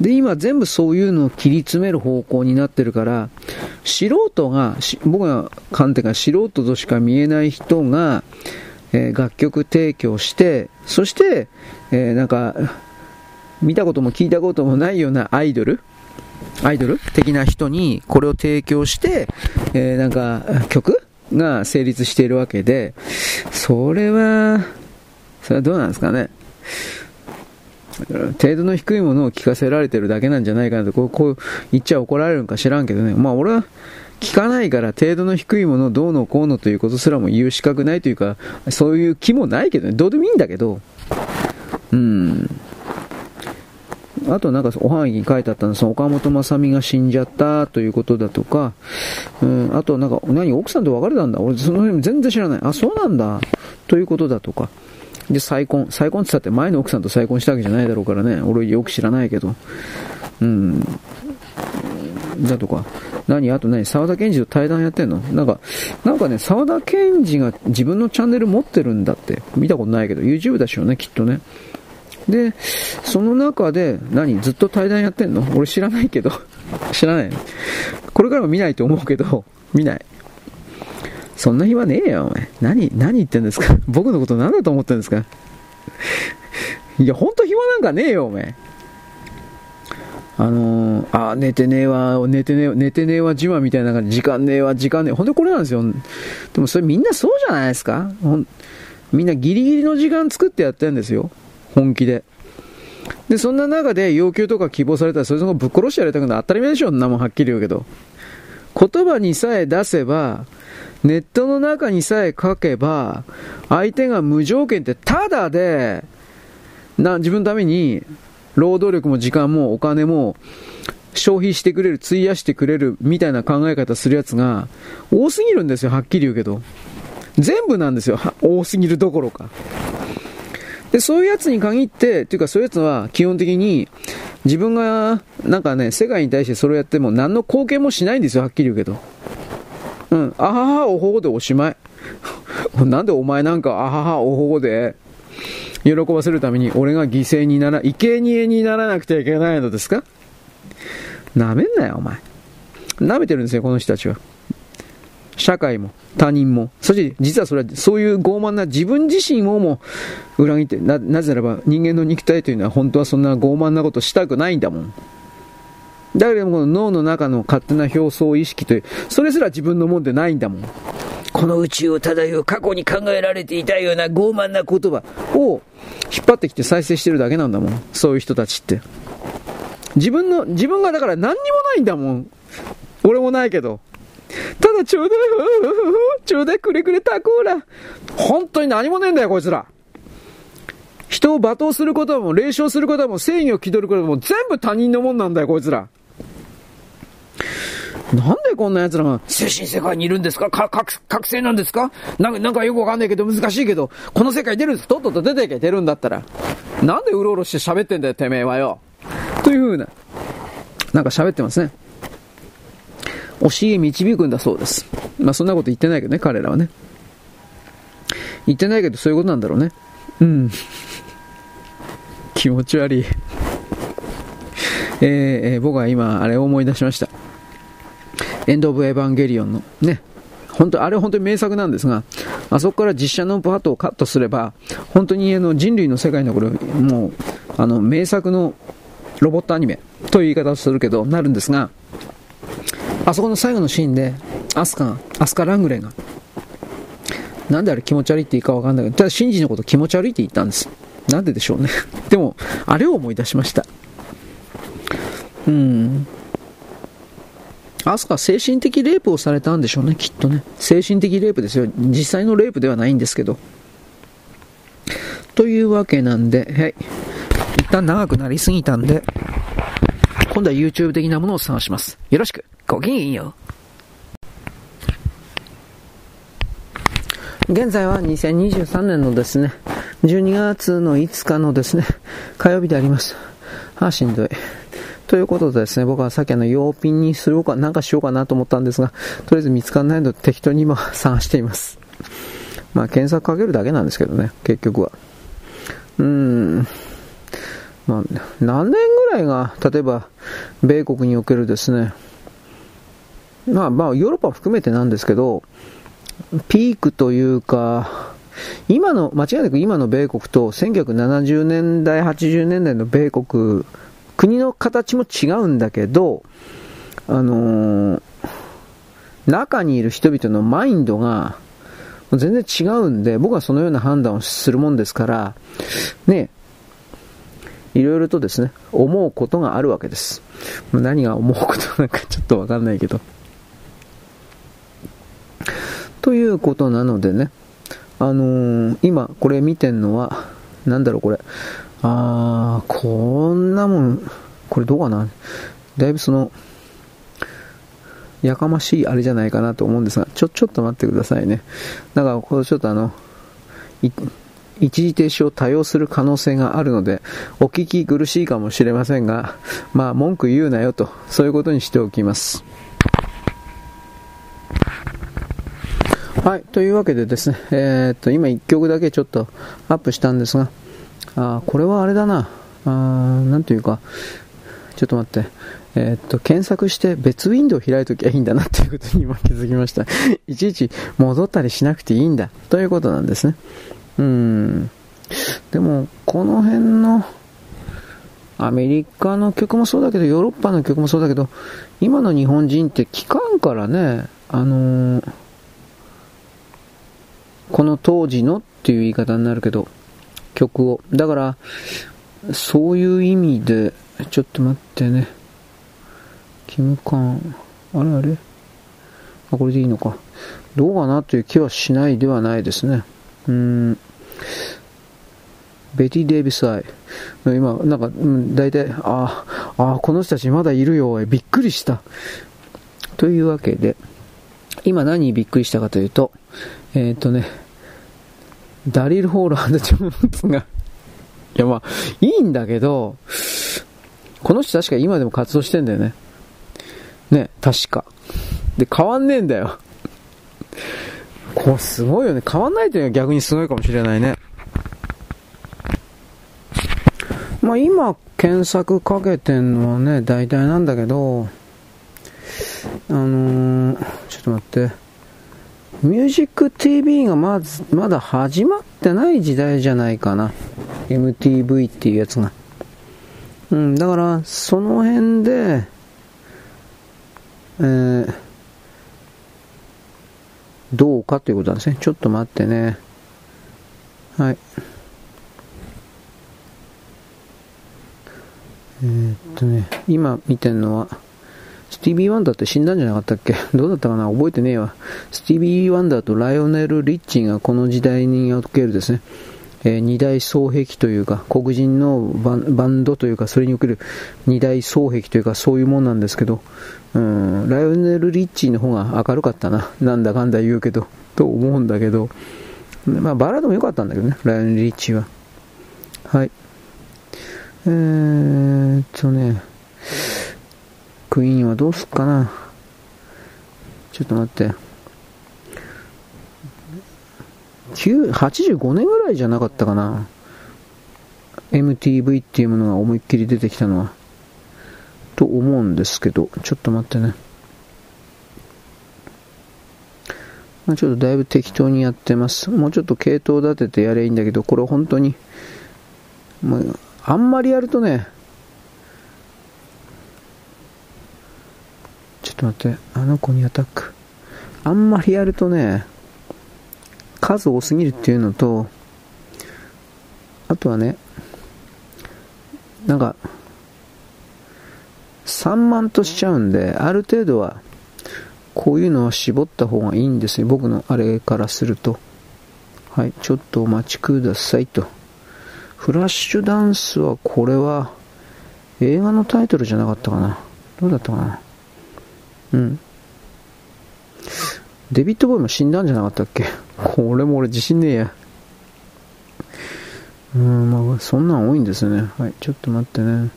で、今全部そういうのを切り詰める方向になってるから、素人が、僕が観点が素人としか見えない人が、えー、楽曲提供して、そして、えー、なんか、見たことも聞いたこともないようなアイドルアイドル的な人にこれを提供して、えー、なんか曲が成立しているわけで、それは、それはどうなんですかね。程度の低いものを聞かせられてるだけなんじゃないかなと、こうこう言っちゃ怒られるんか知らんけどね。まあ俺は聞かないから程度の低いものをどうのこうのということすらも言う資格ないというか、そういう気もないけどね。どうでもいいんだけど。うん。あとなんかおはがきに書いてあったの、その岡本正美が死んじゃったということだとか、うん、あとなんか、何、奥さんと別れたんだ俺その辺全然知らない。あ、そうなんだ。ということだとか。で、再婚。再婚って言ったって前の奥さんと再婚したわけじゃないだろうからね。俺よく知らないけど。うん。だとか。何？あと何？沢田研二と対談やってんの？なんか、なんかね、沢田研二が自分のチャンネル持ってるんだって。見たことないけど、YouTube だしよね、きっとね。で、その中で、何？ずっと対談やってんの？俺知らないけど。知らない。これからも見ないと思うけど、見ない。そんな暇ねえよ、お前。何、何言ってんですか？僕のこと何だと思ってんですか？いや、ほんと暇なんかねえよ、お前。あのー、あ、寝てねえわ、寝てねえわ、寝てねえわ、自慢みたいな感じ、時間ねえわ、時間ねえ。ほんとこれなんですよ。でもそれみんなそうじゃないですか？ほんみんなギリギリの時間作ってやってるんですよ。本気で。で、そんな中で要求とか希望されたら、それそこぶっ殺してやりたくない。当たり前でしょ、そんなもんはっきり言うけど。言葉にさえ出せば、ネットの中にさえ書けば、相手が無条件ってただで、な、自分のために、労働力も時間もお金も消費してくれる、費やしてくれるみたいな考え方するやつが多すぎるんですよ、はっきり言うけど。全部なんですよ、多すぎるどころか。で、そういうやつに限って、っていうかそういうやつは基本的に自分がなんかね、世界に対してそれをやっても何の貢献もしないんですよ、はっきり言うけど。うん、あははおほほでおしまい。なんでお前なんかあははおほほで喜ばせるために俺が犠牲になら、生贄にならなくてはいけないのですか？なめんなよ、お前。舐めてるんですよ、この人たちは。社会も他人も。そして実はそれはそういう傲慢な自分自身をも裏切って、な、なぜならば人間の肉体というのは本当はそんな傲慢なことしたくないんだもん。だけどもこの脳の中の勝手な表層意識という、それすら自分のもんでないんだもん。この宇宙を漂う過去に考えられていたような傲慢な言葉を引っ張ってきて再生してるだけなんだもん。そういう人たちって。自分の、自分がだから何にもないんだもん。俺もないけど。ただちょうだい、ちょうだいくれくれタコーラ。本当に何もねえんだよ、こいつら。人を罵倒することも、霊障することも、正義を気取ることも、全部他人のもんなんだよ、こいつら。なんでこんな奴らが精神世界にいるんですか？か、覚、覚醒なんですか？なんか、なんかよくわかんないけど難しいけど、この世界出るんです。とっとと出ていけ、出るんだったら。なんでうろうろして喋ってんだよ、てめえはよ。という風な、なんか喋ってますね。教え導くんだそうです。まあそんなこと言ってないけどね、彼らはね。言ってないけどそういうことなんだろうね。うん。気持ち悪い。えー、えー、僕は今、あれを思い出しました。エンド・オブ・エヴァンゲリオンのね、本当、あれは本当に名作なんですが、あそこから実写のパートをカットすれば、本当にあの人類の世界のこれ、もう、あの、名作のロボットアニメという言い方をするけど、なるんですが、あそこの最後のシーンで、アスカが、アスカ・ラングレーが、なんであれ気持ち悪いって言いかわかんないけど、ただシンジのこと気持ち悪いって言ったんです。なんででしょうね。でも、あれを思い出しました。うん。アスカ精神的レイプをされたんでしょうね、きっとね。精神的レイプですよ。実際のレイプではないんですけど。というわけなんで、はい。一旦長くなりすぎたんで、今度は YouTube 的なものを探します。よろしく。ごきげんよう。現在は2023年のですね、12月の5日のですね、火曜日であります。はあ、しんどい。ということでですね、僕はさっきあの、用品にするか、なんかしようかなと思ったんですが、とりあえず見つからないので適当に今探しています。まあ、検索かけるだけなんですけどね、結局は。うーん。何年ぐらいが、例えば、米国におけるですね、まあまあ、ヨーロッパ含めてなんですけど、ピークというか、今の、間違いなく今の米国と1970年代、80年代の米国国の形も違うんだけど、あのー、中にいる人々のマインドが全然違うんで、僕はそのような判断をするもんですから、ね、いろいろとですね、思うことがあるわけです。何が思うことなんかちょっとわかんないけど。ということなのでね、あのー、今これ見てんのは、なんだろうこれ、あー、こんなもん、これどうかなだいぶその、やかましいあれじゃないかなと思うんですが、ちょ、ちょっと待ってくださいね。だから、これちょっとあの、一時停止を多用する可能性があるので、お聞き苦しいかもしれませんが、まあ、文句言うなよと、そういうことにしておきます。はい、というわけでですね、えー、っと、今1曲だけちょっとアップしたんですが、あこれはあれだな。あなんというか、ちょっと待って。え、っと、検索して別ウィンドウを開いときゃいいんだなっていうことに今気づきました。いちいち戻ったりしなくていいんだ。ということなんですね。うん。でも、この辺の、アメリカの曲もそうだけど、ヨーロッパの曲もそうだけど、今の日本人って聞かんからね、あのー、この当時のっていう言い方になるけど、曲を。だから、そういう意味で、ちょっと待ってね。キムカン、あれあれ？あ、これでいいのか。どうかなという気はしないではないですね。うん。ベティ・デイビス・アイ。今、なんか、うん、大体、ああ、この人たちまだいるよ、びっくりした。というわけで、今何にびっくりしたかというと、えっ、とね、ダリル・ホール・アンド・ジョンズがいやまあ、いいんだけど、この人確か今でも活動してんだよね。ね、確か。で、変わんねえんだよ。こう、すごいよね。変わんないというのは逆にすごいかもしれないね。まあ今、検索かけてんのはね、大体なんだけど、あのー、ちょっと待って。ミュージック TV がまず、まだ始まってない時代じゃないかな。MTV っていうやつが。うん、だから、その辺で、えー、どうかということなんですね。ちょっと待ってね。はい。えー、っとね、今見てるのは、スティービー・ワンダーって死んだんじゃなかったっけ？どうだったかな？覚えてねえわ。スティービー・ワンダーとライオネル・リッチーがこの時代におけるですね、えー、二大双璧というか、黒人のバンドというか、それにおける二大双璧というか、そういうもんなんですけど、うん、ライオネル・リッチーの方が明るかったな。なんだかんだ言うけど、と思うんだけど、まあ、バラードも良かったんだけどね、ライオネル・リッチーは。はい。えーっとね、クイーンはどうすっかな。ちょっと待って。85年ぐらいじゃなかったかな。MTV っていうものが思いっきり出てきたのは。と思うんですけど、ちょっと待ってね。まあ、ちょっとだいぶ適当にやってます。もうちょっと系統立ててやればいいんだけど、これ本当に、もう、あんまりやるとね、ちょっと待って、あの子にアタック。あんまりやるとね、数多すぎるっていうのと、あとはね、なんか、散漫としちゃうんで、ある程度は、こういうのは絞った方がいいんですよ。僕のあれからすると。はい、ちょっとお待ちくださいと。フラッシュダンスは、これは、映画のタイトルじゃなかったかな。どうだったかな。うん。デビッド・ボーイも死んだんじゃなかったっけ？これも俺自信ねえや。うん、まあ、そんなん多いんですね。はい、ちょっと待ってね。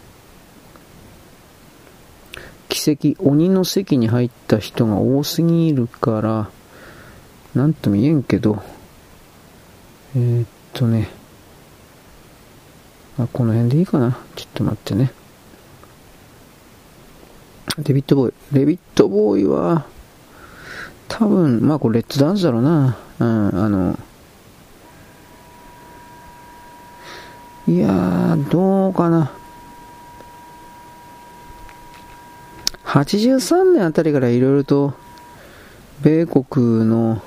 奇跡、鬼の席に入った人が多すぎるから、なんとも言えんけど、えー、っとね、あ、この辺でいいかな？ちょっと待ってね。デビッド・ボーイ。デビッド・ボーイは、多分、まあこれレッツダンスだろうな。うん、あの、いやー、どうかな。83年あたりからいろいろと、米国の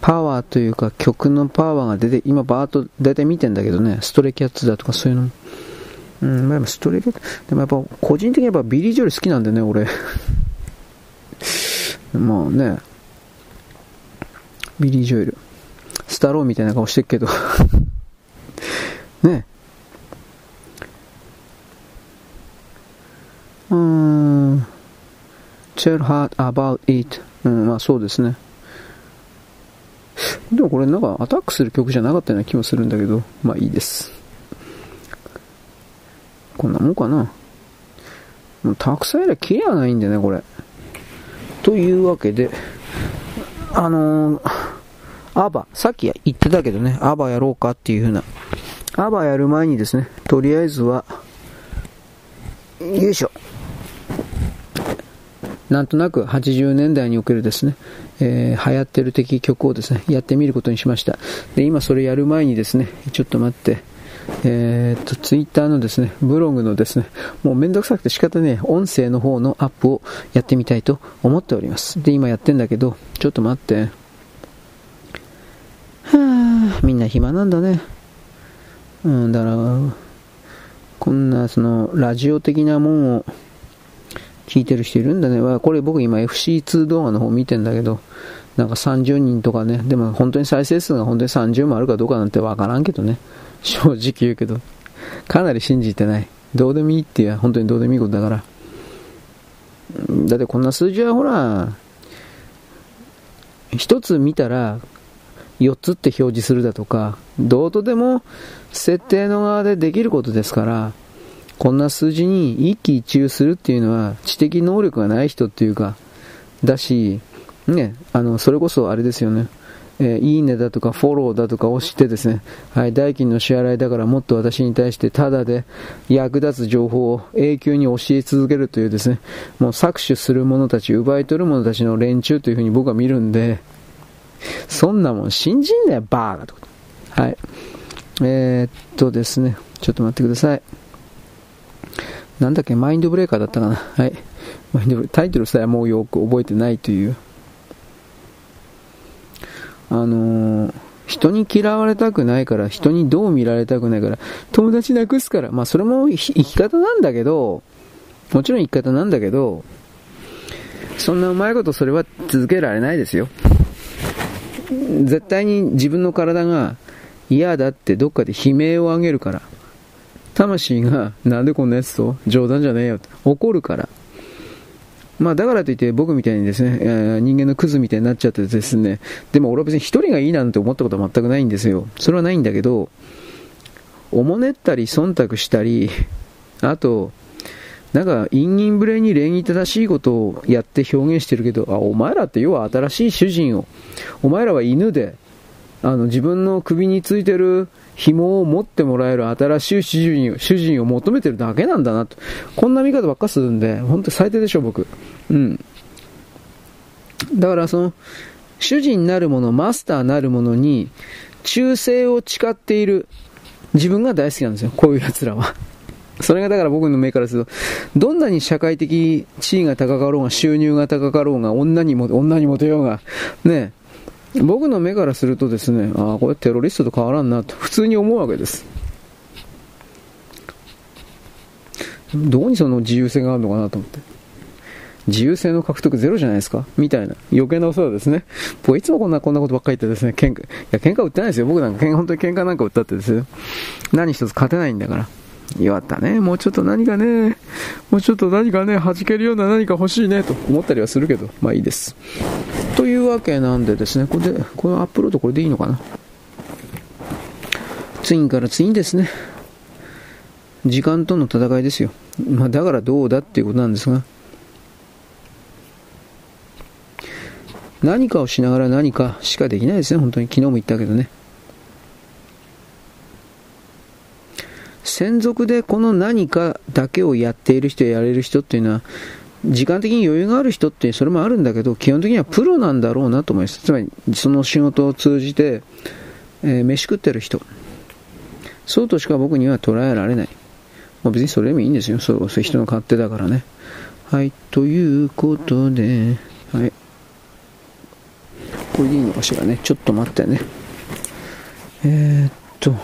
パワーというか曲のパワーが出て、今バーッと大体見てんだけどね、ストレイキャッツだとかそういうの。うん、まあ、ストレイキャッツ、でもやっぱ個人的にやっぱビリー・ジョエル好きなんでね、俺。まあね、ビリー・ジョエル。スタローンみたいな顔してるけど ね。うーん。tell her about it. うん、まあそうですね。でもこれなんかアタックする曲じゃなかったような気もするんだけど、まあいいです。こんなもんかな。もうたくさんやらキレはないんでね、これ。というわけで、あのー、アバ、さっき言ってたけどね、アバやろうかっていう風な。アバやる前にですね、とりあえずは、よいしょ。なんとなく80年代におけるですね、えー、流行ってる的曲をですね、やってみることにしました。で、今それやる前にですね、ちょっと待って、えー、っと、ツイッターのですね、ブログのですね、もうめんどくさくて仕方ね音声の方のアップをやってみたいと思っております。で、今やってんだけど、ちょっと待って。はぁ、みんな暇なんだね。うん、だから、こんな、その、ラジオ的なもんを聞いてる人いるんだね。これ僕今 FC2 動画の方見てんだけど、なんか30人とかね、でも本当に再生数が本当に30もあるかどうかなんてわからんけどね。正直言うけど、かなり信じてない。どうでもいいっていう本当にどうでもいいことだから。だってこんな数字はほら、一つ見たら4つって表示するだとか、どうとでも設定の側でできることですから、こんな数字に一喜一憂するっていうのは知的能力がない人っていうか、だし、ね、あの、それこそあれですよね。えー、いいねだとかフォローだとか押してですね、はい、代金の支払いだからもっと私に対してタダで役立つ情報を永久に教え続けるというですね、もう搾取する者たち、奪い取る者たちの連中というふうに僕は見るんで、そんなもん信じんなよ、バーガと。はい。えー、っとですね、ちょっと待ってください。なんだっけ、マインドブレーカーだったかな。はい。マインドタイトルさえもうよく覚えてないという。あのー、人に嫌われたくないから、人にどう見られたくないから、友達なくすから、まあそれも生き方なんだけど、もちろん生き方なんだけど、そんなうまいことそれは続けられないですよ。絶対に自分の体が嫌だってどっかで悲鳴を上げるから。魂がなんでこんなやつと冗談じゃねえよって怒るから。まあだからといって僕みたいにですね、えー、人間のクズみたいになっちゃってですね、でも俺は別に一人がいいなんて思ったことは全くないんですよ。それはないんだけど、おもねったり忖度したり、あと、なんか、陰陰ぶれに礼儀正しいことをやって表現してるけど、あ、お前らって要は新しい主人を、お前らは犬で、あの、自分の首についてる紐を持ってもらえる新しい主人を主人を求めてるだけなんだなと。こんな見方ばっかするんで、本当最低でしょ、僕。うん。だからその、主人なるもの、マスターなるものに、忠誠を誓っている自分が大好きなんですよ。こういう奴らは。それがだから僕の目からすると、どんなに社会的地位が高かろうが、収入が高かろうが、女にも、女にモテようが、ね、僕の目からするとですね、ああ、これテロリストと変わらんなと、普通に思うわけです。どこにその自由性があるのかなと思って。自由性の獲得ゼロじゃないですか？みたいな。余計なお世話ですね。僕いつもこんな、こんなことばっかり言ってですね、喧嘩、いや、喧嘩売ってないですよ。僕なんか、本当に喧嘩なんか売ったってですよ。何一つ勝てないんだから。弱ったね。もうちょっと何かね、もうちょっと何かね、弾けるような何か欲しいね、と思ったりはするけど、まあいいです。というわけなんでですね、これで、このアップロードこれでいいのかな？ツインからツインですね。時間との戦いですよ。まあだからどうだっていうことなんですが、何かをしながら何かしかできないですね、本当に。昨日も言ったけどね。専属でこの何かだけをやっている人やれる人っていうのは、時間的に余裕がある人ってそれもあるんだけど、基本的にはプロなんだろうなと思います。つまり、その仕事を通じて、えー、飯食ってる人。そうとしか僕には捉えられない。まあ、別にそれでもいいんですよ。そう、そう人の勝手だからね。はい、ということで、はい。これでいいのかしらね。ちょっと待ってね。えー、っと、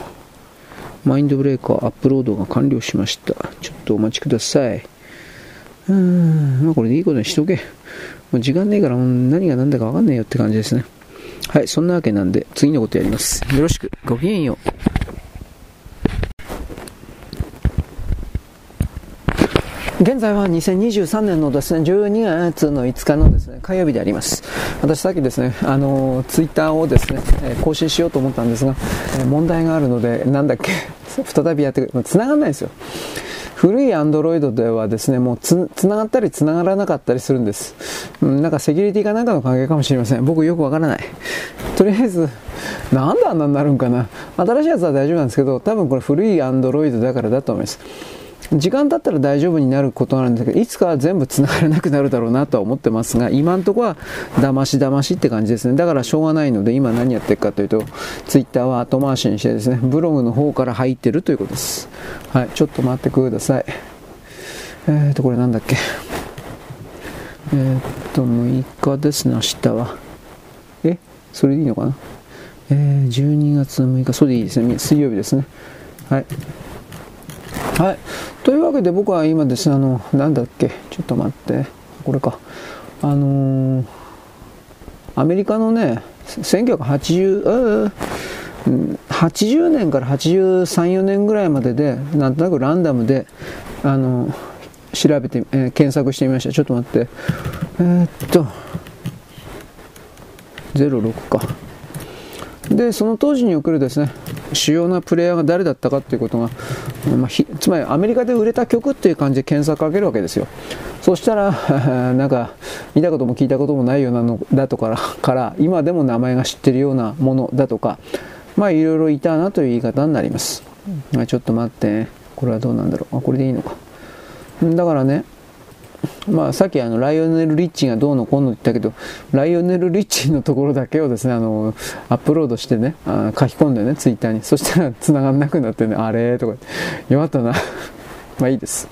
マインドブレーカーアップロードが完了しました。ちょっとお待ちください。うーん、まあこれでいいことにしとけ。もう時間ねえから何が何だかわかんねえよって感じですね。はい、そんなわけなんで次のことやります。よろしく。ごきげんよう。現在は2023年のですね、12月の5日のですね、火曜日であります。私さっきですね、あの、ツイッターをですね、更新しようと思ったんですが、問題があるので、なんだっけ、再びやってくる。繋がんないんですよ。古いアンドロイドではですね、もうつ、繋がったり繋がらなかったりするんです。うん、なんかセキュリティかなんかの関係かもしれません。僕よくわからない。とりあえず、なんであんなになるんかな。新しいやつは大丈夫なんですけど、多分これ古いアンドロイドだからだと思います。時間経ったら大丈夫になることなんですけど、いつかは全部繋がらなくなるだろうなとは思ってますが、今んとこは騙し騙しって感じですね。だからしょうがないので、今何やってるかというと、ツイッターは後回しにしてですね、ブログの方から入ってるということです。はい、ちょっと待ってください。えーと、これなんだっけ。えー、っと、6日ですね、明日は。え？それでいいのかな？えー、12月6日、それでいいですね。水曜日ですね。はい。はい。というわけで僕は今ですね、あの、なんだっけ、ちょっと待って、これか。あのー、アメリカのね、1980、80年から83、4年ぐらいまでで、なんとなくランダムで、あの、調べて、えー、検索してみました。ちょっと待って。えー、っと、06か。で、その当時におけるですね、主要なプレイヤーが誰だったかということが、まあ、つまりアメリカで売れた曲っていう感じで検索かけるわけですよ。そしたら、なんか、見たことも聞いたこともないようなのだとかから、今でも名前が知ってるようなものだとか、まあいろいろいたなという言い方になります。まあ、ちょっと待って、これはどうなんだろう。あ、これでいいのか。だからね、まあ、さっきあのライオネル・リッチがどうのこうの言ったけど、ライオネル・リッチのところだけをですね、あの、アップロードしてね、あ書き込んでね、ツイッターに。そしたら繋がんなくなってね、あれとか、弱ったな。まあいいです。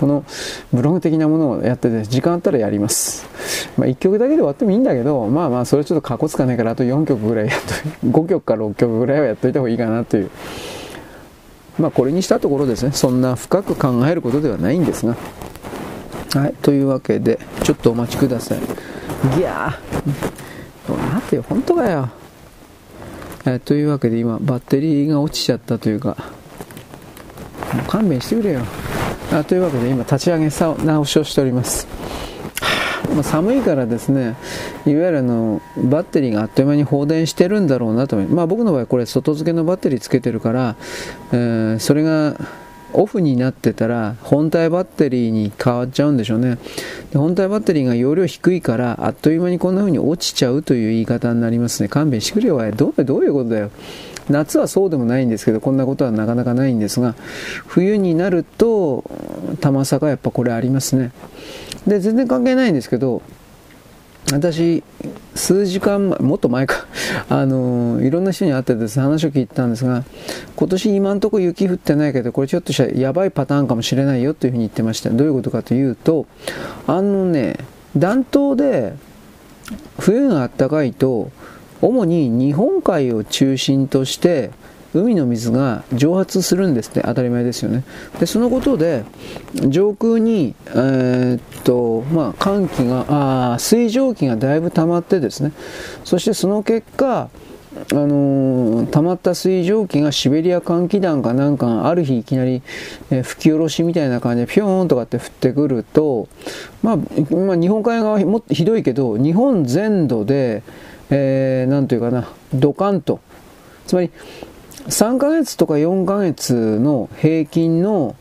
このブログ的なものをやってて、時間あったらやります。まあ1曲だけで終わってもいいんだけど、まあまあそれちょっとかこつかないから、あと4曲ぐらいやっと、5曲か6曲ぐらいはやっといた方がいいかなという。まあこれにしたところですね、そんな深く考えることではないんですが、はい、というわけで、ちょっとお待ちください。ギャー待てよ、本当かよ。えというわけで今、バッテリーが落ちちゃったというか、もう勘弁してくれよ。あというわけで今、立ち上げ直しをしております。ま、寒いからですね、いわゆるあのバッテリーがあっという間に放電してるんだろうなと思います。まあ、僕の場合これ外付けのバッテリーつけてるから、えー、それがオフになってたら本体バッテリーに変わっちゃうんでしょうね。で本体バッテリーが容量低いからあっという間にこんな風に落ちちゃうという言い方になりますね。勘弁してくれよどうどういうことだよ。夏はそうでもないんですけどこんなことはなかなかないんですが冬になると玉差がやっぱこれありますね。で全然関係ないんですけど私、数時間前、もっと前か、あのいろんな人に会ってですね、話を聞いたんですが、今年今んとこ雪降ってないけど、これちょっとしたやばいパターンかもしれないよというふうに言ってました。どういうことかというと、あのね、暖冬で冬が暖かいと、主に日本海を中心として、海の水が蒸発するんですって当たり前ですよね。でそのことで上空に、えー、っとまあ、寒気があ水蒸気がだいぶ溜まってですね。そしてその結果あのー、溜まった水蒸気がシベリア寒気団かなんかある日いきなり、えー、吹き下ろしみたいな感じでピョーンとかって降ってくると、まあ、まあ、日本海側はもっとひどいけど日本全土で、えー、なんというかなドカンと。つまり3ヶ月とか4ヶ月の平均の、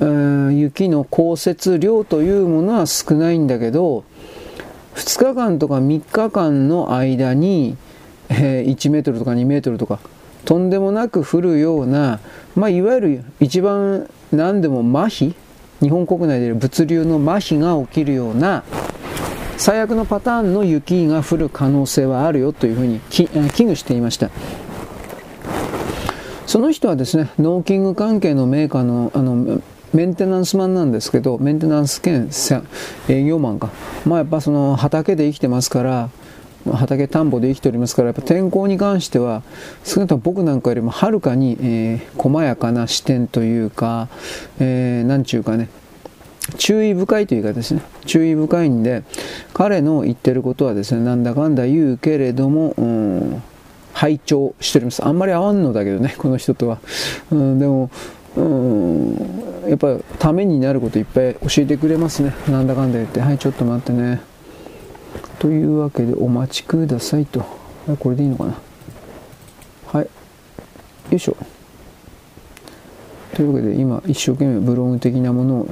えー、雪の降雪量というものは少ないんだけど2日間とか3日間の間に、えー、1メートルとか2メートルとかとんでもなく降るような、まあ、いわゆる一番何でも麻痺日本国内で物流の麻痺が起きるような最悪のパターンの雪が降る可能性はあるよというふうに危惧していました。その人はですね、ノーキング関係のメーカーの、あの、メンテナンスマンなんですけど、メンテナンス兼営業マンか。まあやっぱその畑で生きてますから、畑田んぼで生きておりますから、やっぱ天候に関しては、少なくとも僕なんかよりもはるかに、えー、細やかな視点というか、えー、なんちゅうかね、注意深いというかですね、注意深いんで、彼の言ってることはですね、なんだかんだ言うけれども、うん拝聴しております。あんまり合わんのだけどね、この人とは。うん、でも、うん、やっぱためになることいっぱい教えてくれますね。なんだかんだ言って。はい、ちょっと待ってね。というわけで、お待ちくださいと。これでいいのかな。はい。よいしょ。というわけで、今、一生懸命ブログ的なものを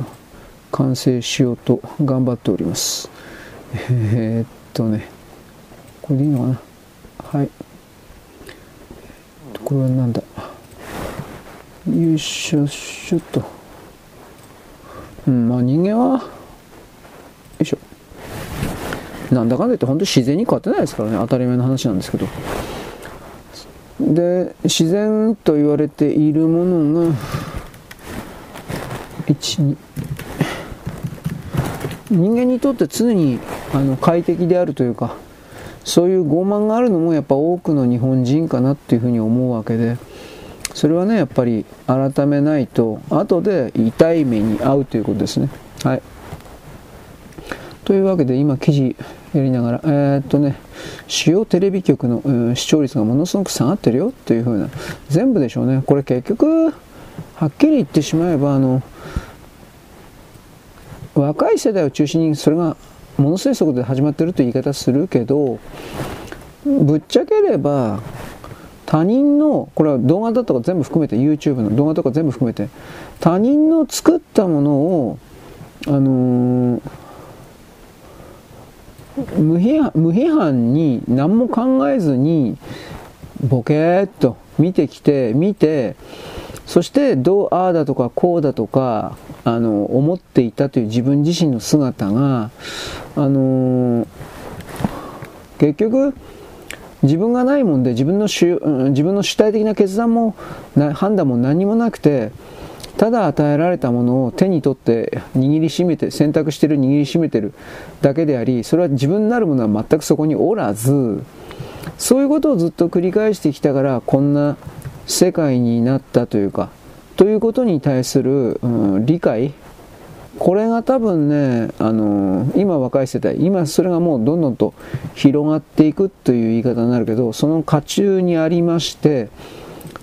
完成しようと頑張っております。えー、っとね、これでいいのかな。はい。これはなんだ？よいしょしょっと。うんまあ人間はよいしょ。なんだかんだ言って本当に自然に変わってないですからね。当たり前の話なんですけど。で自然と言われているものが12人間にとって常にあの快適であるというかそういう傲慢があるのもやっぱ多くの日本人かなっていうふうに思うわけでそれはねやっぱり改めないと後で痛い目に遭うということですね。はい。というわけで今記事やりながらえー、っとね主要テレビ局の、うん、視聴率がものすごく下がってるよというふうな全部でしょうね。これ結局はっきり言ってしまえばあの若い世代を中心にそれがものすごい速度で始まってるという言い方するけどぶっちゃければ他人のこれは動画だとか全部含めて YouTube の動画とか全部含めて他人の作ったものをあのー、無批判無批判に何も考えずにボケーっと見てきて見てそしてどうああだとかこうだとかあの思っていたという自分自身の姿があのー、結局自分がないもんで自分の主自分の主体的な決断も判断も何もなくてただ与えられたものを手に取って握りしめて選択してる握りしめてるだけでありそれは自分なるものは全くそこにおらずそういうことをずっと繰り返してきたからこんな世界になったというかということに対する、うん、理解これが多分ね、あのー、今若い世代、今それがもうどんどんと広がっていくという言い方になるけど、その渦中にありまして、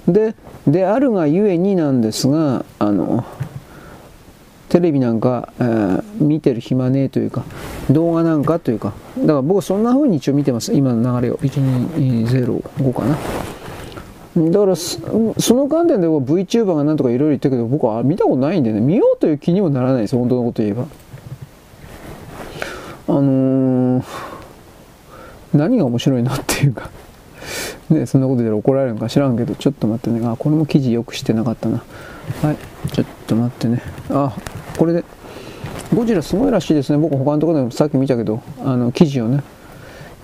で、であるがゆえになんですが、あの、テレビなんか、えー、見てる暇ねえというか、動画なんかというか、だから僕そんな風に一応見てます。今の流れを。1205かな。だからその観点で VTuber がなんとかいろいろ言ってるけど僕は見たことないんでね。見ようという気にもならないです本当のこと言えば。あのー、何が面白いのっていうか。ねそんなことで怒られるのか知らんけどちょっと待ってね。あこれも記事よくしてなかったな。はいちょっと待ってね。あこれで。ゴジラすごいらしいですね。僕他のところでもさっき見たけど、あの、記事をね。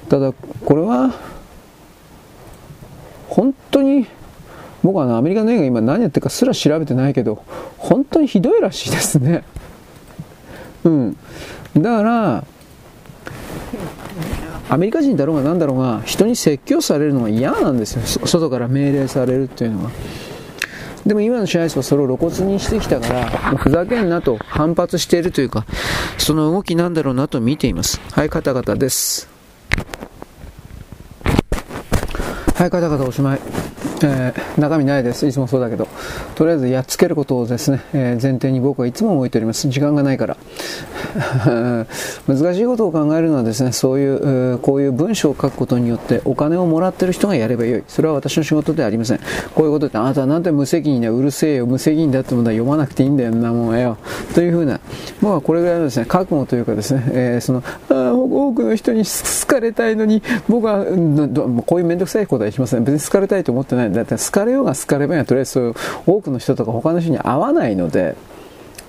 ただ、これは、本当に、僕はあのアメリカの映画今何やってるかすら調べてないけど、本当にひどいらしいですね。うん。だから、アメリカ人だろうが何だろうが、人に説教されるのが嫌なんですよ。外から命令されるっていうのは。でも今の支配層はそれを露骨にしてきたから、ふざけんなと反発しているというか、その動きなんだろうなと見ています。はい、方々です。はい、方々おしまい。えー、中身ないです。いつもそうだけど。とりあえずやっつけることをですね、えー、前提に僕はいつも置いております。時間がないから。難しいことを考えるのはですね、そういう、こういう文章を書くことによってお金をもらってる人がやればよい。それは私の仕事ではありません。こういうことって、あなたなんて無責任だ、うるせえよ、無責任だってものは読まなくていいんだよなもんよ。というふうな、僕はこれぐらいのですね、覚悟というかですね、えー、その、あ多くの人に好かれたいのに、僕は、こういうめんどくさいことはしません。別に好かれたいと思ってないんだ。って好かれようが好かればいいとりあえず多くの人とか他の人に会わないので、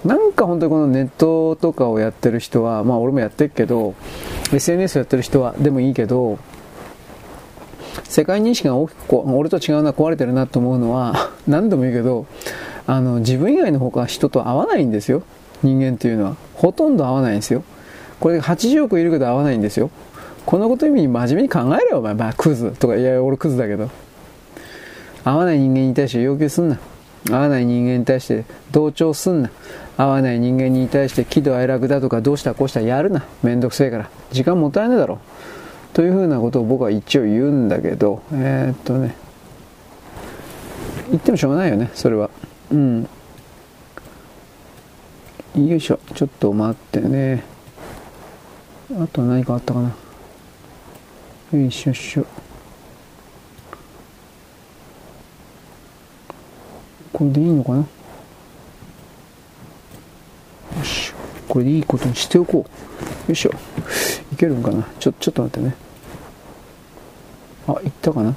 なんか本当にこのネットとかをやってる人は、まあ俺もやってるけど、SNS をやってる人はでもいいけど、世界認識が大きく俺と違うな、壊れてるなと思うのは、何度も言うけど、あの、自分以外の他人と会わないんですよ。人間っていうのは。ほとんど会わないんですよ。これ80億いるけど会わないんですよ。このこと意味に真面目に考えれよ、お前。まあ、クズとか、いや、俺クズだけど。会わない人間に対して要求すんな。会わない人間に対して同調すんな。合わない人間に対して喜怒哀楽だとかどうしたこうしたやるな。めんどくせえから。時間もったいないだろ。というふうなことを僕は一応言うんだけど、えー、っとね、言ってもしょうがないよね、それは。うん。よいしょ、ちょっと待ってね。あと何かあったかな。よいしょしょ。これでいいのかなよし。これでいいことにしておこう。よいしょ。いけるんかなちょ、ちょっと待ってね。あ、いったかな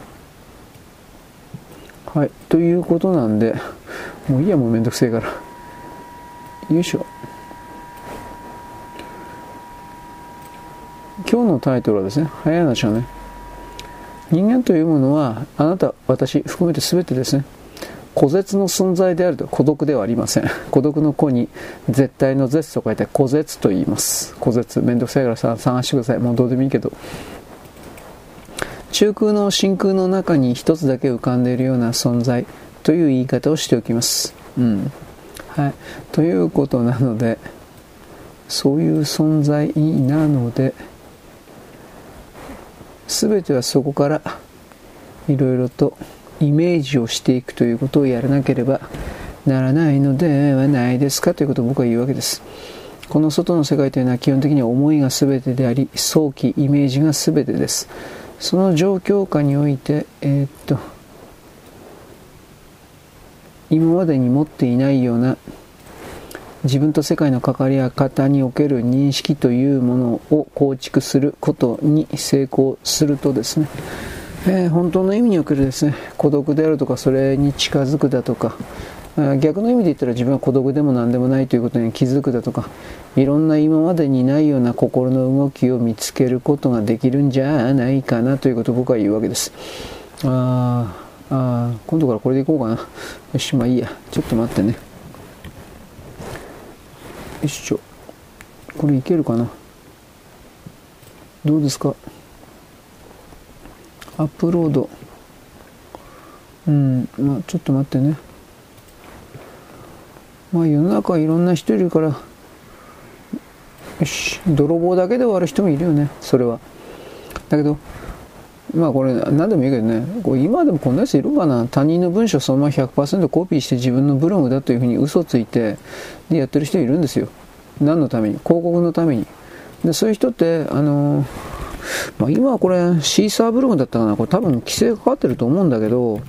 はい。ということなんで、もういいや、もうめんどくせえから。よいしょ。今日のタイトルはですね、早い話はね、人間というものは、あなた、私、含めて全てですね、孤絶の存在であると孤独ではありません。孤独の子に絶対の絶と書いて孤絶と言います。孤絶。めんどくさいからさ、探してください。もうどうでもいいけど。中空の真空の中に一つだけ浮かんでいるような存在という言い方をしておきます。うん。はい。ということなので、そういう存在なので、全てはそこからいろいろとイメージをしていくということをやらなければならないのではないですかということを僕は言うわけです。この外の世界というのは基本的には思いが全てであり、早期イメージが全てです。その状況下において、えー、っと、今までに持っていないような自分と世界の関わりや方における認識というものを構築することに成功するとですね、えー、本当の意味におけるですね孤独であるとかそれに近づくだとか逆の意味で言ったら自分は孤独でも何でもないということに気づくだとかいろんな今までにないような心の動きを見つけることができるんじゃないかなということを僕は言うわけです。ああ今度からこれでいこうかな。よしまあいいや。ちょっと待ってね。いしょ。これいけるかな？どうですか？アップロード。うんまあちょっと待ってね。まあ世の中はいろんな人いるからよし泥棒だけで終わる人もいるよねそれは。だけどまあこれ何でもいいけどね。これ今でもこんなやついるかな。他人の文章そのまま100%コピーして自分のブログだというふうに嘘ついてでやってる人いるんですよ。何のために？広告のために。でそういう人ってあのーまあ、今はこれシーサーブログだったかな。これ多分規制がかかってると思うんだけど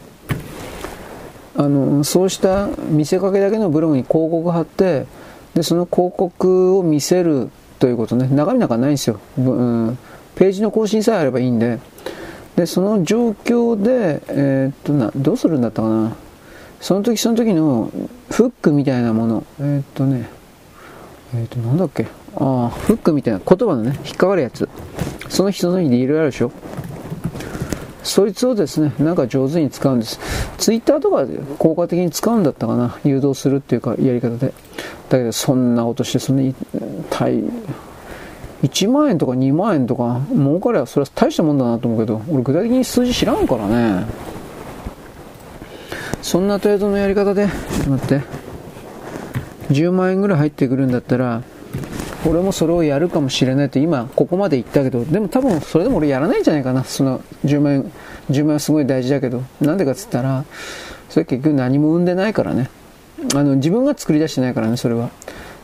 あのそうした見せかけだけのブログに広告貼ってでその広告を見せるということね。中身なんかないんですよ、うん、ページの更新さえあればいいんで。でその状況で、えー、っとなどうするんだったかな？その時その時のフックみたいなものえー、っとねえっ、と、なんだっけ？ああ、フックみたいな言葉のね、引っかかるやつ。その人の意でいろいろあるでしょ？そいつをですね、なんか上手に使うんです。ツイッターとかで効果的に使うんだったかな？誘導するっていうか、やり方で。だけど、そんなことして、そんなに、大、1万円とか2万円とか儲かればそれは大したもんだなと思うけど、俺具体的に数字知らんからね。そんな程度のやり方で、ちょっと待って。10万円ぐらい入ってくるんだったら、俺もそれをやるかもしれないって今ここまで言ったけど、でも多分それでも俺やらないんじゃないかな。その10万円、10万円はすごい大事だけど、なんでかっつったら、それ結局何も生んでないからね。あの、自分が作り出してないからね、それは。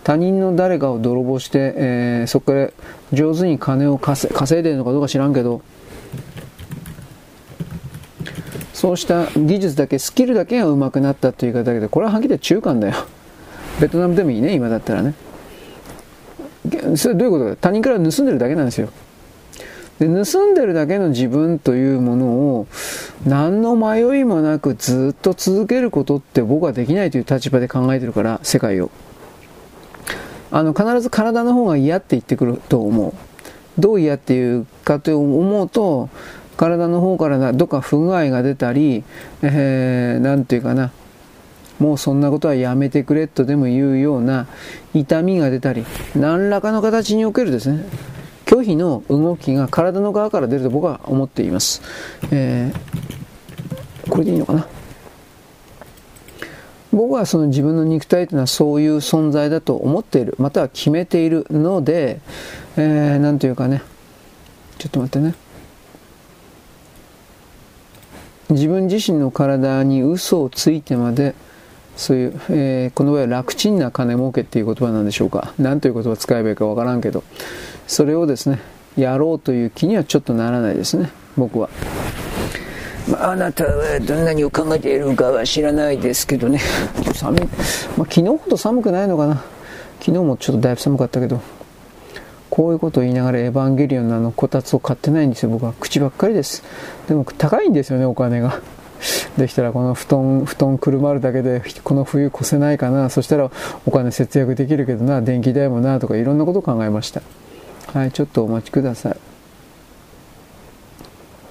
他人の誰かを泥棒して、えー、そこから上手に金を稼いでるのかどうか知らんけど、そうした技術だけ、スキルだけが上手くなったという言い方だけど、これははっきり言って中間だよ。ベトナムでもいいね、今だったらね。それどういうことか他人から盗んでるだけなんですよ。で盗んでるだけの自分というものを何の迷いもなくずっと続けることって僕はできないという立場で考えてるから世界をあの必ず体の方が嫌って言ってくると思う。どう嫌っていうかと思うと体の方からどっか不具合が出たり、えー、て言うかな。もうそんなことはやめてくれとでも言うような痛みが出たり、何らかの形におけるですね、拒否の動きが体の側から出ると僕は思っています。えー、これでいいのかな？僕はその自分の肉体というのはそういう存在だと思っている、または決めているので、えー、なんというかね、ちょっと待ってね。自分自身の体に嘘をついてまでそういう、えー、この場合は楽ちんな金儲けっていう言葉なんでしょうか。何という言葉を使えばいいかわからんけど、それをですね、やろうという気にはちょっとならないですね、僕は。まあ、あなたはどんなにを考えているかは知らないですけどね。寒い。まあ、昨日ほど寒くないのかな。昨日もちょっとだいぶ寒かったけど。こういうことを言いながらエヴァンゲリオンのあのこたつを買ってないんですよ、僕は。口ばっかりです。でも高いんですよね、お金が。できたらこの布団、布団くるまるだけでこの冬越せないかな。そしたらお金節約できるけどな、電気代もな、とかいろんなことを考えました。はい、ちょっとお待ちください。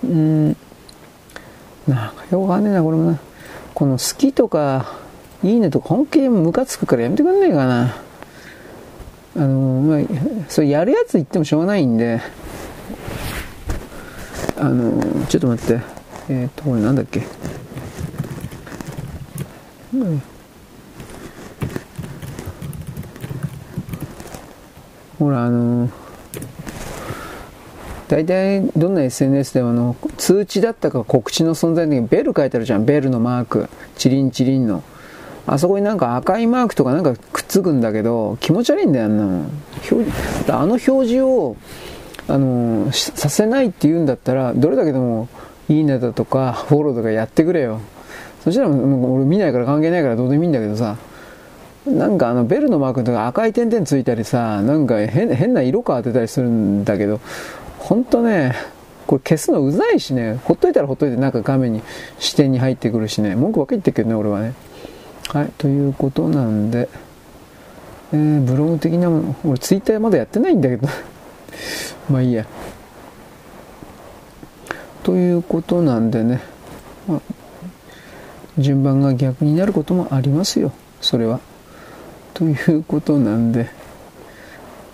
うん、なんかよくわかんねえな、これもな。この好きとか、いいねとか本気でムカつくからやめてくんねえかな。あの、まあ、それやるやつ言ってもしょうがないんで、あの、ちょっと待って。えっ、ー、と、これなんだっけ。うん、ほら、あの大体どんな SNS でもあの通知だったか告知の存在の時にベル書いてあるじゃん。ベルのマーク。チリンチリンの。あそこになんか赤いマークとかなんかくっつくんだけど、気持ち悪いんだよ、あんなの。あの表示を、あのさせないって言うんだったら、どれだけでもいいねだとか、フォローとかやってくれよ。そしたらもう俺見ないから関係ないからどうでもいいんだけどさ、なんかあのベルのマークとか赤い点々ついたりさ、なんか変変な色変わってたりするんだけど、ほんとね、これ消すのうざいしね、ほっといたらほっといてなんか画面に視点に入ってくるしね、文句ばっかり言ってるけどね、俺はね。はい、ということなんで、えー、ブログ的なもの、俺ツイッターまだやってないんだけど、まあいいや。ということなんでね、まあ、順番が逆になることもありますよ、それは。ということなんで、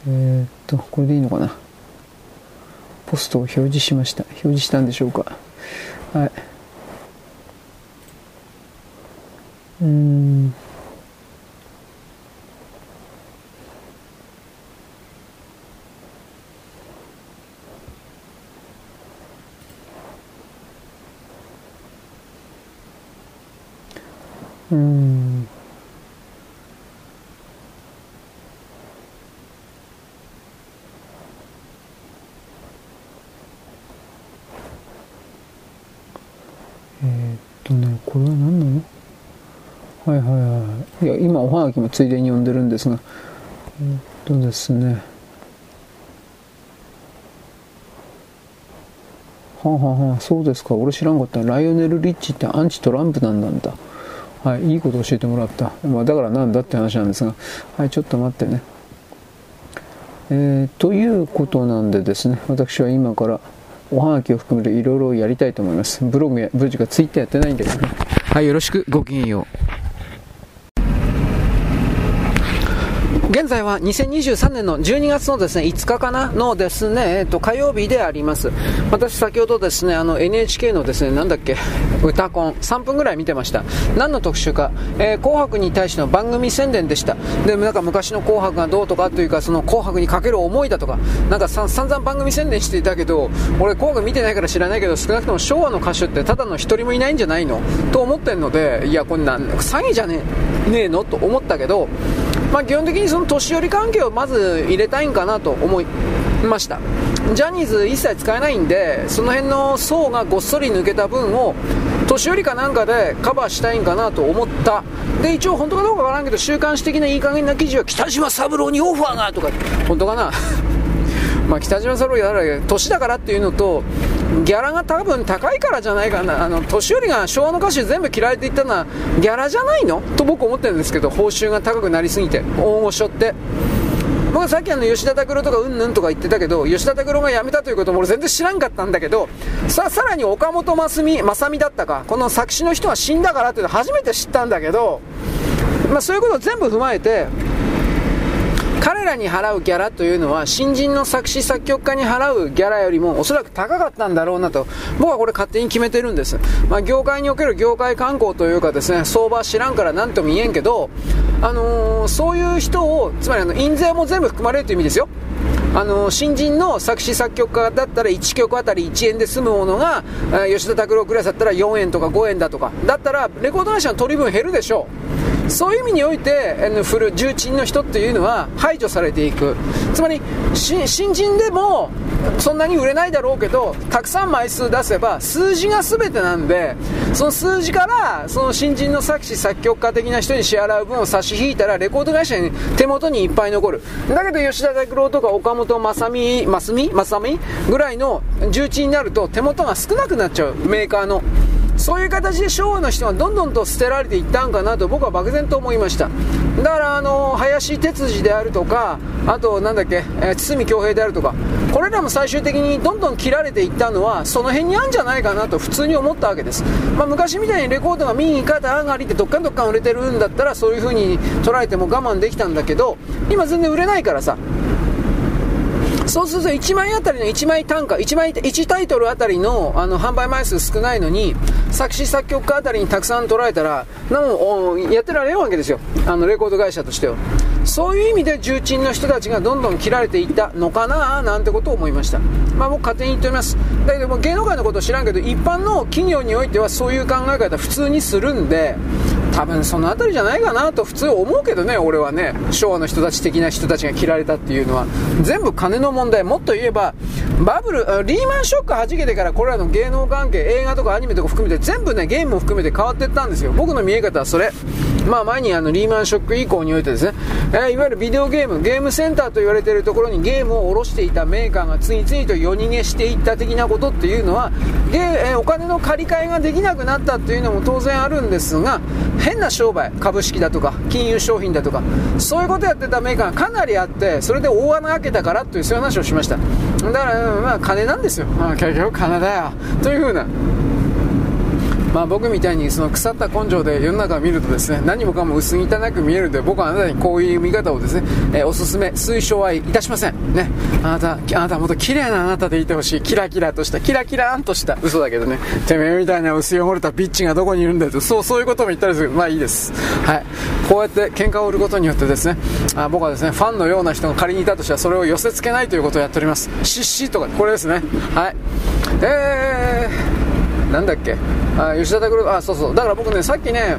えー、っと、これでいいのかな。ポストを表示しました。表示したんでしょうか。はい。うん。うんえー、っとねこれは何なの？はいはいはいい。や今おはがきもついでに読んでるんですが。えー、っとですね。はあ、ははあ、そうですか。俺知らんかった。ライオネル・リッチってアンチトランプなんだ。はい、いいこと教えてもらった。まあ、だからなんだって話なんですが、はい、ちょっと待ってね。えー、ということなんでですね、私は今からおはがきを含めていろいろやりたいと思います。ブログや、ブログがツイッターやってないんだけどね。はい、よろしく、ごきげんよう。現在は2023年の12月のですね、5日かなのですね、えっと、火曜日であります。私先ほどですね、あの NHK のですね、なんだっけ、歌コン、3分ぐらい見てました。何の特集か、えー、紅白に対しての番組宣伝でした。で、なんか昔の紅白がどうとかというか、その紅白にかける思いだとか、なんか散々番組宣伝していたけど、俺紅白見てないから知らないけど、少なくとも昭和の歌手ってただの一人もいないんじゃないの？と思ってんので、いや、こんな、詐欺じゃねえの？と思ったけど、まあ、基本的にその年寄り関係をまず入れたいんかなと思いました。ジャニーズ一切使えないんでその辺の層がごっそり抜けた分を年寄りかなんかでカバーしたいんかなと思った。で一応本当かどうかわからんけど週刊誌的ないい加減な記事は北島三郎にオファーがとか本当かな？まあ北島三郎やら年だからっていうのとギャラが多分高いからじゃないかな。あの年寄りが昭和の歌手全部嫌われていったのはギャラじゃないの？と僕思ってるんですけど報酬が高くなりすぎて大御所って。僕はさっきあの吉田拓郎とかうんぬんとか言ってたけど吉田拓郎が辞めたということも俺全然知らんかったんだけどささらに岡本真美正美だったか。この作詞の人が死んだからっていうの初めて知ったんだけど、まあ、そういうことを全部踏まえて彼らに払うギャラというのは新人の作詞作曲家に払うギャラよりもおそらく高かったんだろうなと僕はこれ勝手に決めてるんです、まあ、業界における業界観光というかですね相場知らんから何とも言えんけど、あのー、そういう人をつまりあの印税も全部含まれるという意味ですよ。あの新人の作詞作曲家だったら1曲あたり1円で済むものが吉田拓郎クラスだったら4円とか5円だとか。だったらレコード会社の取り分減るでしょう。そういう意味において振る重鎮の人っていうのは排除されていく。つまり新人でもそんなに売れないだろうけどたくさん枚数出せば数字が全てなんでその数字からその新人の作詞作曲家的な人に支払う分を差し引いたらレコード会社に手元にいっぱい残る。だけど吉田拓郎とか岡本正美正美正美ぐらいの重鎮になると手元が少なくなっちゃう。メーカーの。そういう形で昭和の人はどんどんと捨てられていったんかなと僕は漠然と思いました。だからあの林哲司であるとかあとなんだっけ、えー、堤恭平であるとかこれらも最終的にどんどん切られていったのはその辺にあるんじゃないかなと普通に思ったわけです、まあ、昔みたいにレコードが右肩上がりってどっかんどっかん売れてるんだったらそういう風に捉えても我慢できたんだけど今全然売れないからさそうすると1枚あたりの1枚単価、1枚、1タイトルあたりのあの販売枚数少ないのに、作詞作曲家あたりにたくさん捉えたら、なもやってられるわけですよ。あの、レコード会社としては。そういう意味で重鎮の人たちがどんどん切られていったのかななんてことを思いました。まあ僕勝手に言っております。だけども芸能界のことを知らんけど、一般の企業においてはそういう考え方普通にするんで、多分その辺りじゃないかなと普通思うけどね、俺はね、昭和の人たち的な人たちが切られたっていうのは、全部金の問題、もっと言えば、バブル、リーマンショック弾けてからこれらの芸能関係、映画とかアニメとか含めて全部ね、ゲームも含めて変わっていったんですよ。僕の見え方はそれ。まあ前にあのリーマンショック以降においてですね、えー、いわゆるビデオゲーム、ゲームセンターと言われているところにゲームを卸していたメーカーが次々と夜逃げしていった的なことっていうのは、ゲえー、お金の借り換えができなくなったっていうのも当然あるんですが、変な商売、株式だとか、金融商品だとか、そういうことやってたメーカーがかなりあって、それで大穴開けたからというそういう話をしました。だから、まあ金なんですよ。まあ結局金だよ。というふうな。まあ、僕みたいにその腐った根性で世の中を見るとですね何もかも薄汚く見えるので僕はあなたにこういう見方をですね、えー、おすすめ推奨はいたしません。ね。あなたあなたはもっと綺麗なあなたでいてほしい。キラキラとしたキラキラーンとした嘘だけどね。てめえみたいな薄汚れたビッチがどこにいるんだよと。そうそういうことも言ったりする。まあいいです。はい。こうやって喧嘩を売ることによってですねあ僕はですねファンのような人が仮にいたとしたらそれを寄せ付けないということをやっております。シッシとかこれですね。はい。えー、なんだっけ？あ吉田拓郎。あそうそう。だから僕ねさっきね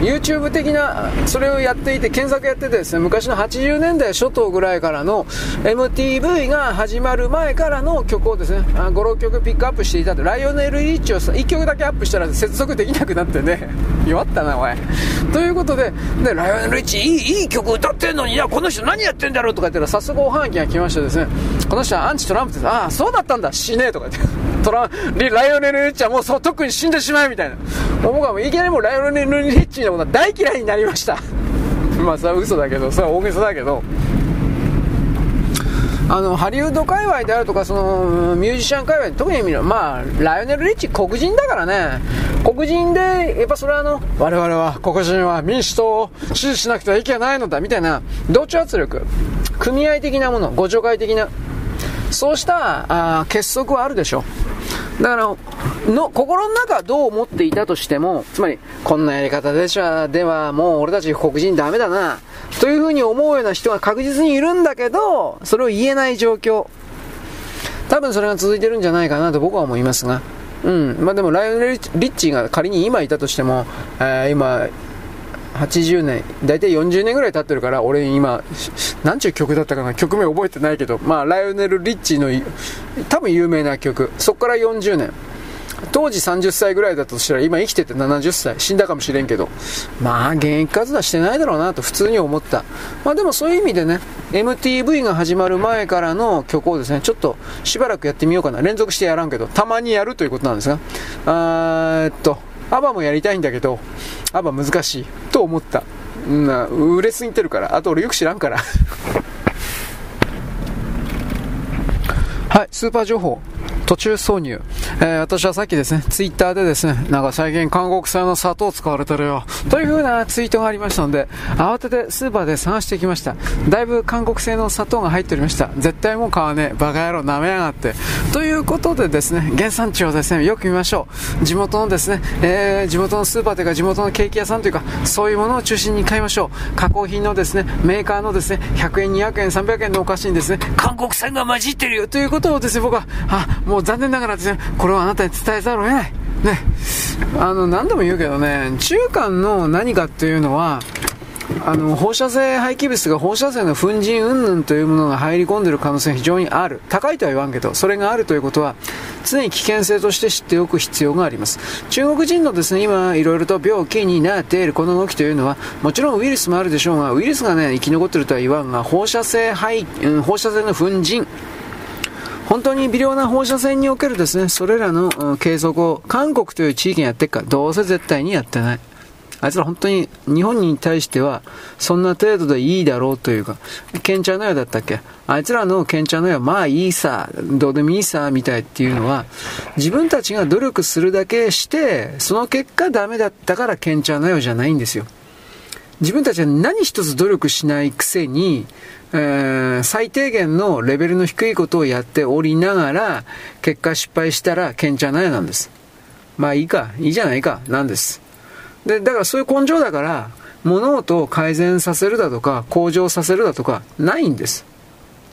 YouTube 的なそれをやっていて検索やっててですね昔の80年代初頭ぐらいからの MTV が始まる前からの曲をですね56曲ピックアップしていたと。ライオネル・リッチを1曲だけアップしたら接続できなくなってね。弱ったなお前ということででライオネル・リッチいいいい曲歌ってんのにいやこの人何やってんだろうとか言ったら早速おはがきが来ましてですねこの人はアンチトランプです。ああそうだったんだ。死ねとか言って。トラライオネル・リッチはもうそう特に死んでしまえみたいな。僕はもういきなりもうライオネル・リッチのことは大嫌いになりました。まあそれは嘘だけどそれは大げさだけど。あの、ハリウッド界隈であるとか、その、ミュージシャン界隈、特にまあ、ライオネル・リッチ黒人だからね、黒人で、やっぱそれはあの、我々は黒人は民主党を支持しなくてはいけないのだ、みたいな、同調圧力、組合的なもの、互助会的な、そうしたあ結束はあるでしょう。だから、の、心の中はどう思っていたとしても、つまり、こんなやり方でしょ、ではもう俺たち黒人ダメだな、というふうに思うような人が確実にいるんだけど、それを言えない状況。多分それが続いてるんじゃないかなと僕は思いますが。うん。まあでも、ライオン・リッチーが仮に今いたとしても、えー、今、80年、大体40年ぐらい経ってるから、俺今、なんちゅう曲だったかな、曲名覚えてないけど、まあ、ライオネル・リッチの、多分有名な曲、そこから40年。当時30歳ぐらいだとしたら今生きてて70歳。死んだかもしれんけど。まあ現役活動してないだろうなと普通に思った。まあでもそういう意味でね MTV が始まる前からの曲をですねちょっとしばらくやってみようかな。連続してやらんけどたまにやるということなんですが。あーっと。アバもやりたいんだけどアバ難しいと思った。うん売れすぎてるから。あと俺よく知らんから。はいスーパー情報途中挿入。えー、私はさっきですね、ツイッターでですね、なんか最近韓国産の砂糖使われてるよ、という風なツイートがありましたので、慌ててスーパーで探してきました。だいぶ韓国製の砂糖が入っておりました。絶対もう買わねえ。バカ野郎舐めやがって。ということでですね、原産地をですね、よく見ましょう。地元のですね、えー、地元のスーパーというか地元のケーキ屋さんというか、そういうものを中心に買いましょう。加工品のですね、メーカーのですね、100円、200円、300円のお菓子にですね、韓国産が混じってるよということをですね、僕は、あ、もう残念ながらですね、これはあなたに伝えざるを得ない。ね。あの、何度も言うけどね、中間の何かっていうのは、あの放射性廃棄物が放射性の粉塵云々というものが入り込んでいる可能性が非常にある高いとは言わんけどそれがあるということは常に危険性として知っておく必要があります中国人のですね今いろいろと病気になっているこの動きというのはもちろんウイルスもあるでしょうがウイルスがね生き残っているとは言わんが放射性廃、うん、放射性の粉塵本当に微量な放射線におけるですね、それらの計測を韓国という地域にやっていくか、どうせ絶対にやってない。あいつら本当に日本に対してはそんな程度でいいだろうというか、ケンチャノヤだったっけ？あいつらのケンチャノヤまあいいさ、どうでもいいさ、みたいっていうのは、自分たちが努力するだけして、その結果ダメだったからケンチャノヤじゃないんですよ。自分たちは何一つ努力しないくせに、えー、最低限のレベルの低いことをやっておりながら、結果失敗したら、けんちゃなやなんです。まあいいか、いいじゃないか、なんです。で、だからそういう根性だから、物事を改善させるだとか、向上させるだとか、ないんです。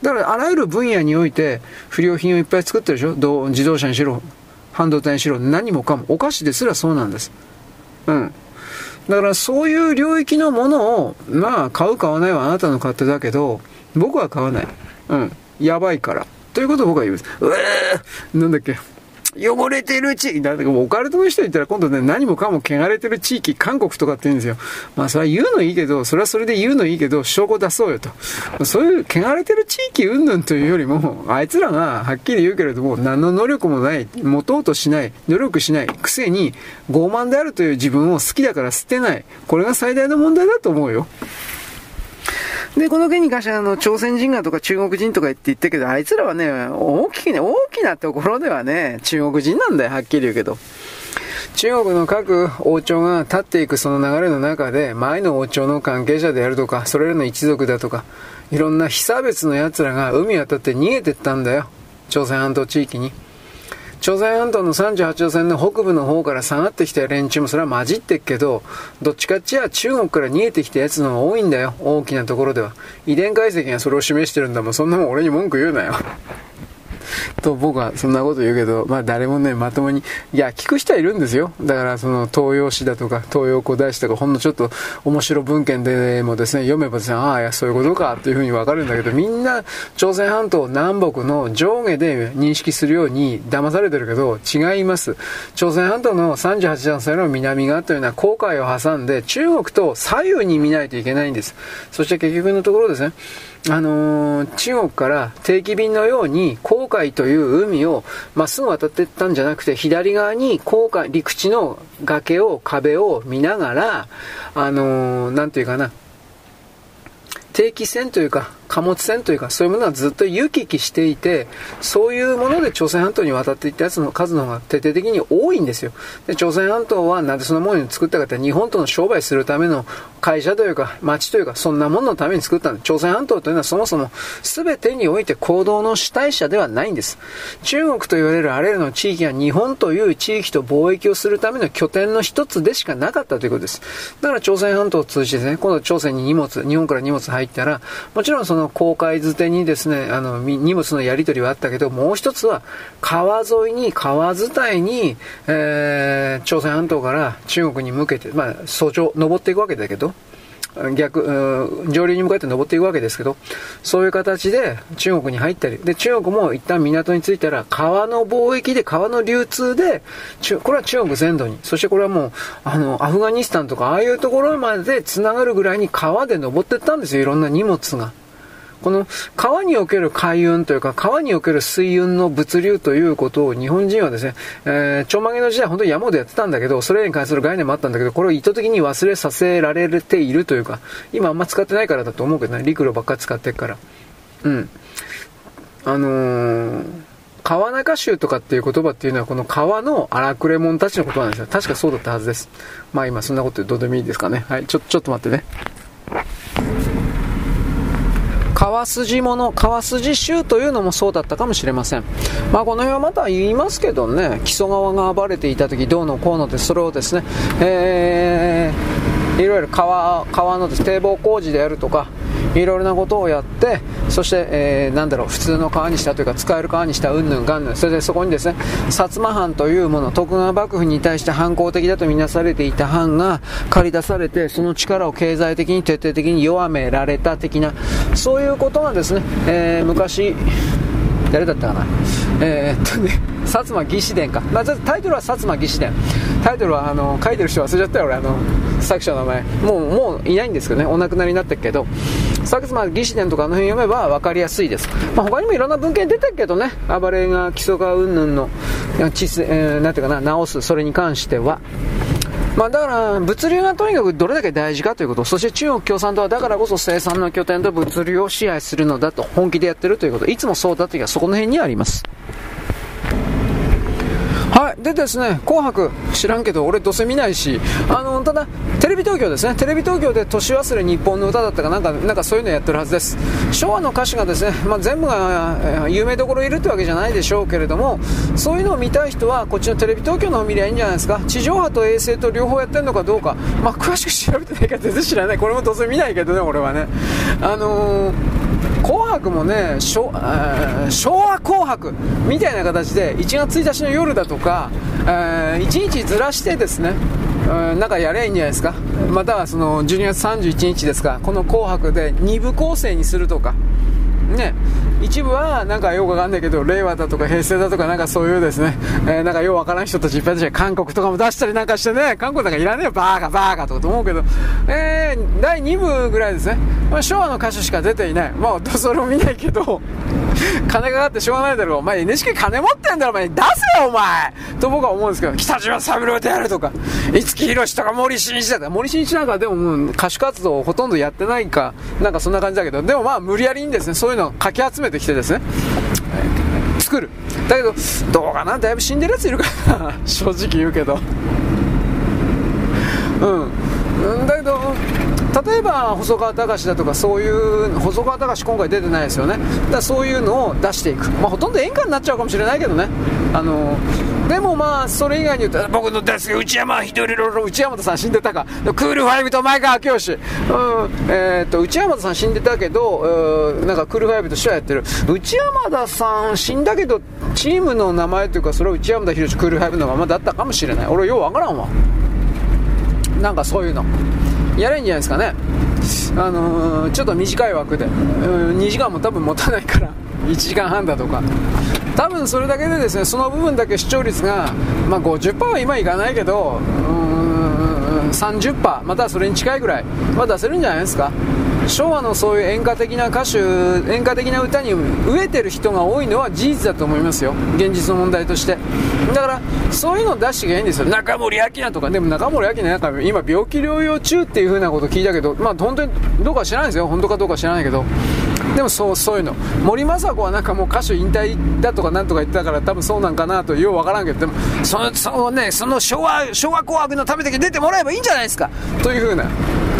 だからあらゆる分野において、不良品をいっぱい作ってるでしょ自動車にしろ、半導体にしろ、何もかも。お菓子ですらそうなんです。うん。だからそういう領域のものを、まあ、買う買わないはあなたの勝手だけど、僕は買わない。うん。やばいから。ということを僕は言います。うえーなんだっけ。汚れてる地域、だってオカルトの人言ったら今度ね、何もかも汚れてる地域、韓国とかって言うんですよ。まあそれは言うのいいけど、それはそれで言うのいいけど、証拠出そうよと。そういう汚れてる地域云々というよりも、あいつらがはっきり言うけれども、何の能力もない、持とうとしない、努力しない、くせに傲慢であるという自分を好きだから捨てない。これが最大の問題だと思うよ。で、この件に関しては、あの、朝鮮人がとか中国人とか言って言ったけど、あいつらはね、大きいね、大きなところではね、中国人なんだよ、はっきり言うけど。中国の各王朝が立っていくその流れの中で、前の王朝の関係者であるとか、それらの一族だとか、いろんな被差別の奴らが海渡って逃げてったんだよ。朝鮮半島地域に。朝鮮半島の38度線の北部の方から下がってきた連中もそれは混じってっけど、どっちかっちゃ中国から逃げてきたやつの方が多いんだよ。大きなところでは。遺伝解析がそれを示してるんだもん。そんなもん俺に文句言うなよ。と僕はそんなこと言うけど、まあ誰もね、まともに、いや、聞く人はいるんですよ。だからその東洋史だとか、東洋古代史とか、ほんのちょっと面白文献でもですね、読めばですね、ああ、いや、そういうことかっていうふうにわかるんだけど、みんな朝鮮半島南北の上下で認識するように騙されてるけど、違います。朝鮮半島の38段線の南側というのは航海を挟んで、中国と左右に見ないといけないんです。そして結局のところですね、あのー、中国から定期便のように黄海という海をまっすぐ渡っていったんじゃなくて、左側に黄海、陸地の崖を、壁を見ながら、あのー、なんていうかな、定期船というか、貨物船というか、そういうものはずっと行き来していて、そういうもので朝鮮半島に渡っていったやつの数の方が徹底的に多いんですよ。で、朝鮮半島はなんでそのものに作ったかって日本との商売するための会社というか、町というか、そんなもののために作ったんで、朝鮮半島というのはそもそも全てにおいて行動の主体者ではないんです。中国と言われるあれらの地域は日本という地域と貿易をするための拠点の一つでしかなかったということです。だから朝鮮半島を通じてね、今度朝鮮に荷物、日本から荷物入ったら、もちろんそのの公海捨てにですね、あの、荷物のやり取りはあったけど、もう一つは、川沿いに、川伝いに、えー、朝鮮半島から中国に向けて、まあ、早朝、登っていくわけだけど、逆、上流に向かって登っていくわけですけど、そういう形で中国に入ったり、で、中国も一旦港に着いたら、川の貿易で、川の流通で、これは中国全土に、そしてこれはもう、あの、アフガニスタンとか、ああいうところまで繋がるぐらいに川で登ってったんですよ、いろんな荷物が。この川における海運というか、川における水運の物流ということを日本人はですね、えー、ちょまげの時代本当に山ほどやってたんだけど、それに関する概念もあったんだけど、これを意図的に忘れさせられているというか、今あんま使ってないからだと思うけどね、陸路ばっか使ってるから。うん。あのー、川中州とかっていう言葉っていうのはこの川の荒くれ者たちのことなんですよ。確かそうだったはずです。まあ今そんなことどうでもいいですかね。はい、ちょ、ちょっと待ってね。川筋もの、川筋州というのもそうだったかもしれません。まあ、この辺はまた言いますけどね、木曽川が暴れていた時どうのこうので、それをですね、えー、いろいろ川、川の堤防工事であるとか、いろいろなことをやって、そして、えー、なんだろう、普通の川にしたというか、使える川にしたうんぬんがんぬん、それでそこにですね、薩摩藩というもの、徳川幕府に対して反抗的だとみなされていた藩が借り出されて、その力を経済的に徹底的に弱められた的な、そういうことがですね、えー、昔、誰だったかな、えー、っとね、薩摩義士伝か、まあ、タイトルは薩摩義士伝、タイトルはあの書いてる人忘れちゃったよ、俺、あの作者の名前、もうもういないんですけどね、お亡くなりになったけど、薩摩義士伝とかの辺読めば分かりやすいです、まあ、他にもいろんな文献出てるけどね、暴れが基礎化云々の、えー、なんていうかな、直す、それに関しては。まあ、だから物流がとにかくどれだけ大事かということ。そして中国共産党はだからこそ生産の拠点と物流を支配するのだと本気でやってるということ。いつもそうだというかそこの辺にあります。はい。でですね、紅白、知らんけど、俺どうせ見ないし、あの、ただ、テレビ東京ですね、テレビ東京で年忘れ日本の歌だったかなんか、なんかそういうのやってるはずです。昭和の歌手がですね、まあ、全部が有名どころいるってわけじゃないでしょうけれども、そういうのを見たい人は、こっちのテレビ東京の方見りゃいいんじゃないですか。地上波と衛星と両方やってるのかどうか、まあ、詳しく調べてないから全然知らない。これもどうせ見ないけどね、俺はね。あのー紅白もね昭和紅白みたいな形で1月1日の夜だとか、えー、1日ずらしてですねなんかやればいいんじゃないですか。またはその12月31日ですか。この紅白で2部構成にするとか。ね一部はなんかよくわかんないけど、令和だとか平成だとかなんかそういうですね、えー、なんかようわからん人たちいっぱい出して、韓国とかも出したりなんかしてね、韓国なんかいらねえよ、バーカバーカとかと思うけど、えー、第2部ぐらいですね、まあ、昭和の歌手しか出ていない。まあ、それも見ないけど、金かかってしょうがないだろう。お前 NHK 金持ってんだろ、お前。出せよ、お前と僕は思うんですけど、北島三郎であるとか、五木ひろしとか森進一だとか、森進一なんかでももう歌手活動ほとんどやってないか、なんかそんな感じだけど、でもまあ無理やりにですね、そういうのをかき集めてきてですね、作る。だけど、どうかなだいぶ死んでるやついるから 正直言うけど。うん。だけど、例えば細川隆だとかそういう細川隆今回出てないですよね。だからそういうのを出していく、まあ、ほとんど演歌になっちゃうかもしれないけどね。あのでもまあそれ以外に言うと僕の大好き内山ひどりろろ内山さん死んでたか。クールファイブと前川清、うん。えー、と内山田さん死んでたけどなんかクールファイブとしてはやってる。内山田さん死んだけどチームの名前というかそれは内山田博クールファイブのままだったかもしれない。俺ようわからんわ。なんかそういうの。やれんじゃないですかね。あのー、ちょっと短い枠で、うん、2時間も多分持たないから。1時間半だとか。多分それだけでですねその部分だけ視聴率が、まあ、50%は今いかないけどうん30%またはそれに近いぐらいは出せるんじゃないですか。昭和のそういう演歌的な歌手演歌的な歌に飢えてる人が多いのは事実だと思いますよ。現実の問題として。だからそういうのを出していけばいいんですよ。中森明菜とか。でも中森明菜なんか今病気療養中っていう風なこと聞いたけどまあ本当にどうか知らないですよ。本当かどうか知らないけど。でもそうそういうの。森昌子はなんかもう歌手引退だとかなんとか言ってたから多分そうなんかなとようわからんけど。でもそのそのねその昭和昭和紅白のためだけ出てもらえばいいんじゃないですか。というふうな。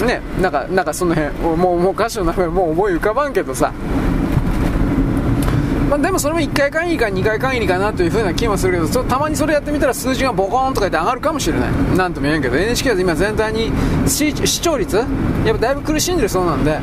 ねなんかなんかその辺もうもう歌手の名前もう思い浮かばんけどさ。まあ、でもそれも1回限りか2回限りかなという風な気もするけどたまにそれやってみたら数字がボコーンとか言って上がるかもしれない。なんとも言えんけど NHK は今全体に視聴率やっぱだいぶ苦しんでるそうなんで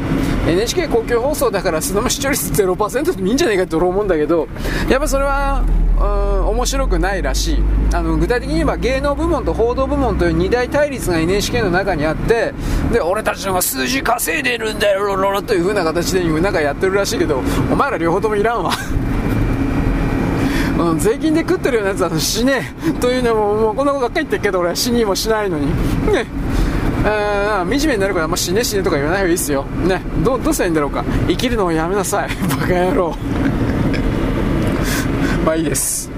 NHK 公共放送だからその視聴率0%でもいいんじゃないかと思うんだけどやっぱそれはうん面白くないらしい。あの具体的に言えば芸能部門と報道部門という二大対立が NHK の中にあってで俺たちのが数字稼いでるんだよロロロという風な形でなんかやってるらしいけどお前ら両方ともいらんわ。うん、税金で食ってるようなやつは死ねというのももうこんなことばっかり言ってるけど俺は死にもしないのにねえ惨めになるからあんま死ね死ねとか言わない方がいいですよねどどうしたらいいんだろうか生きるのをやめなさい バカ野郎 まあいいです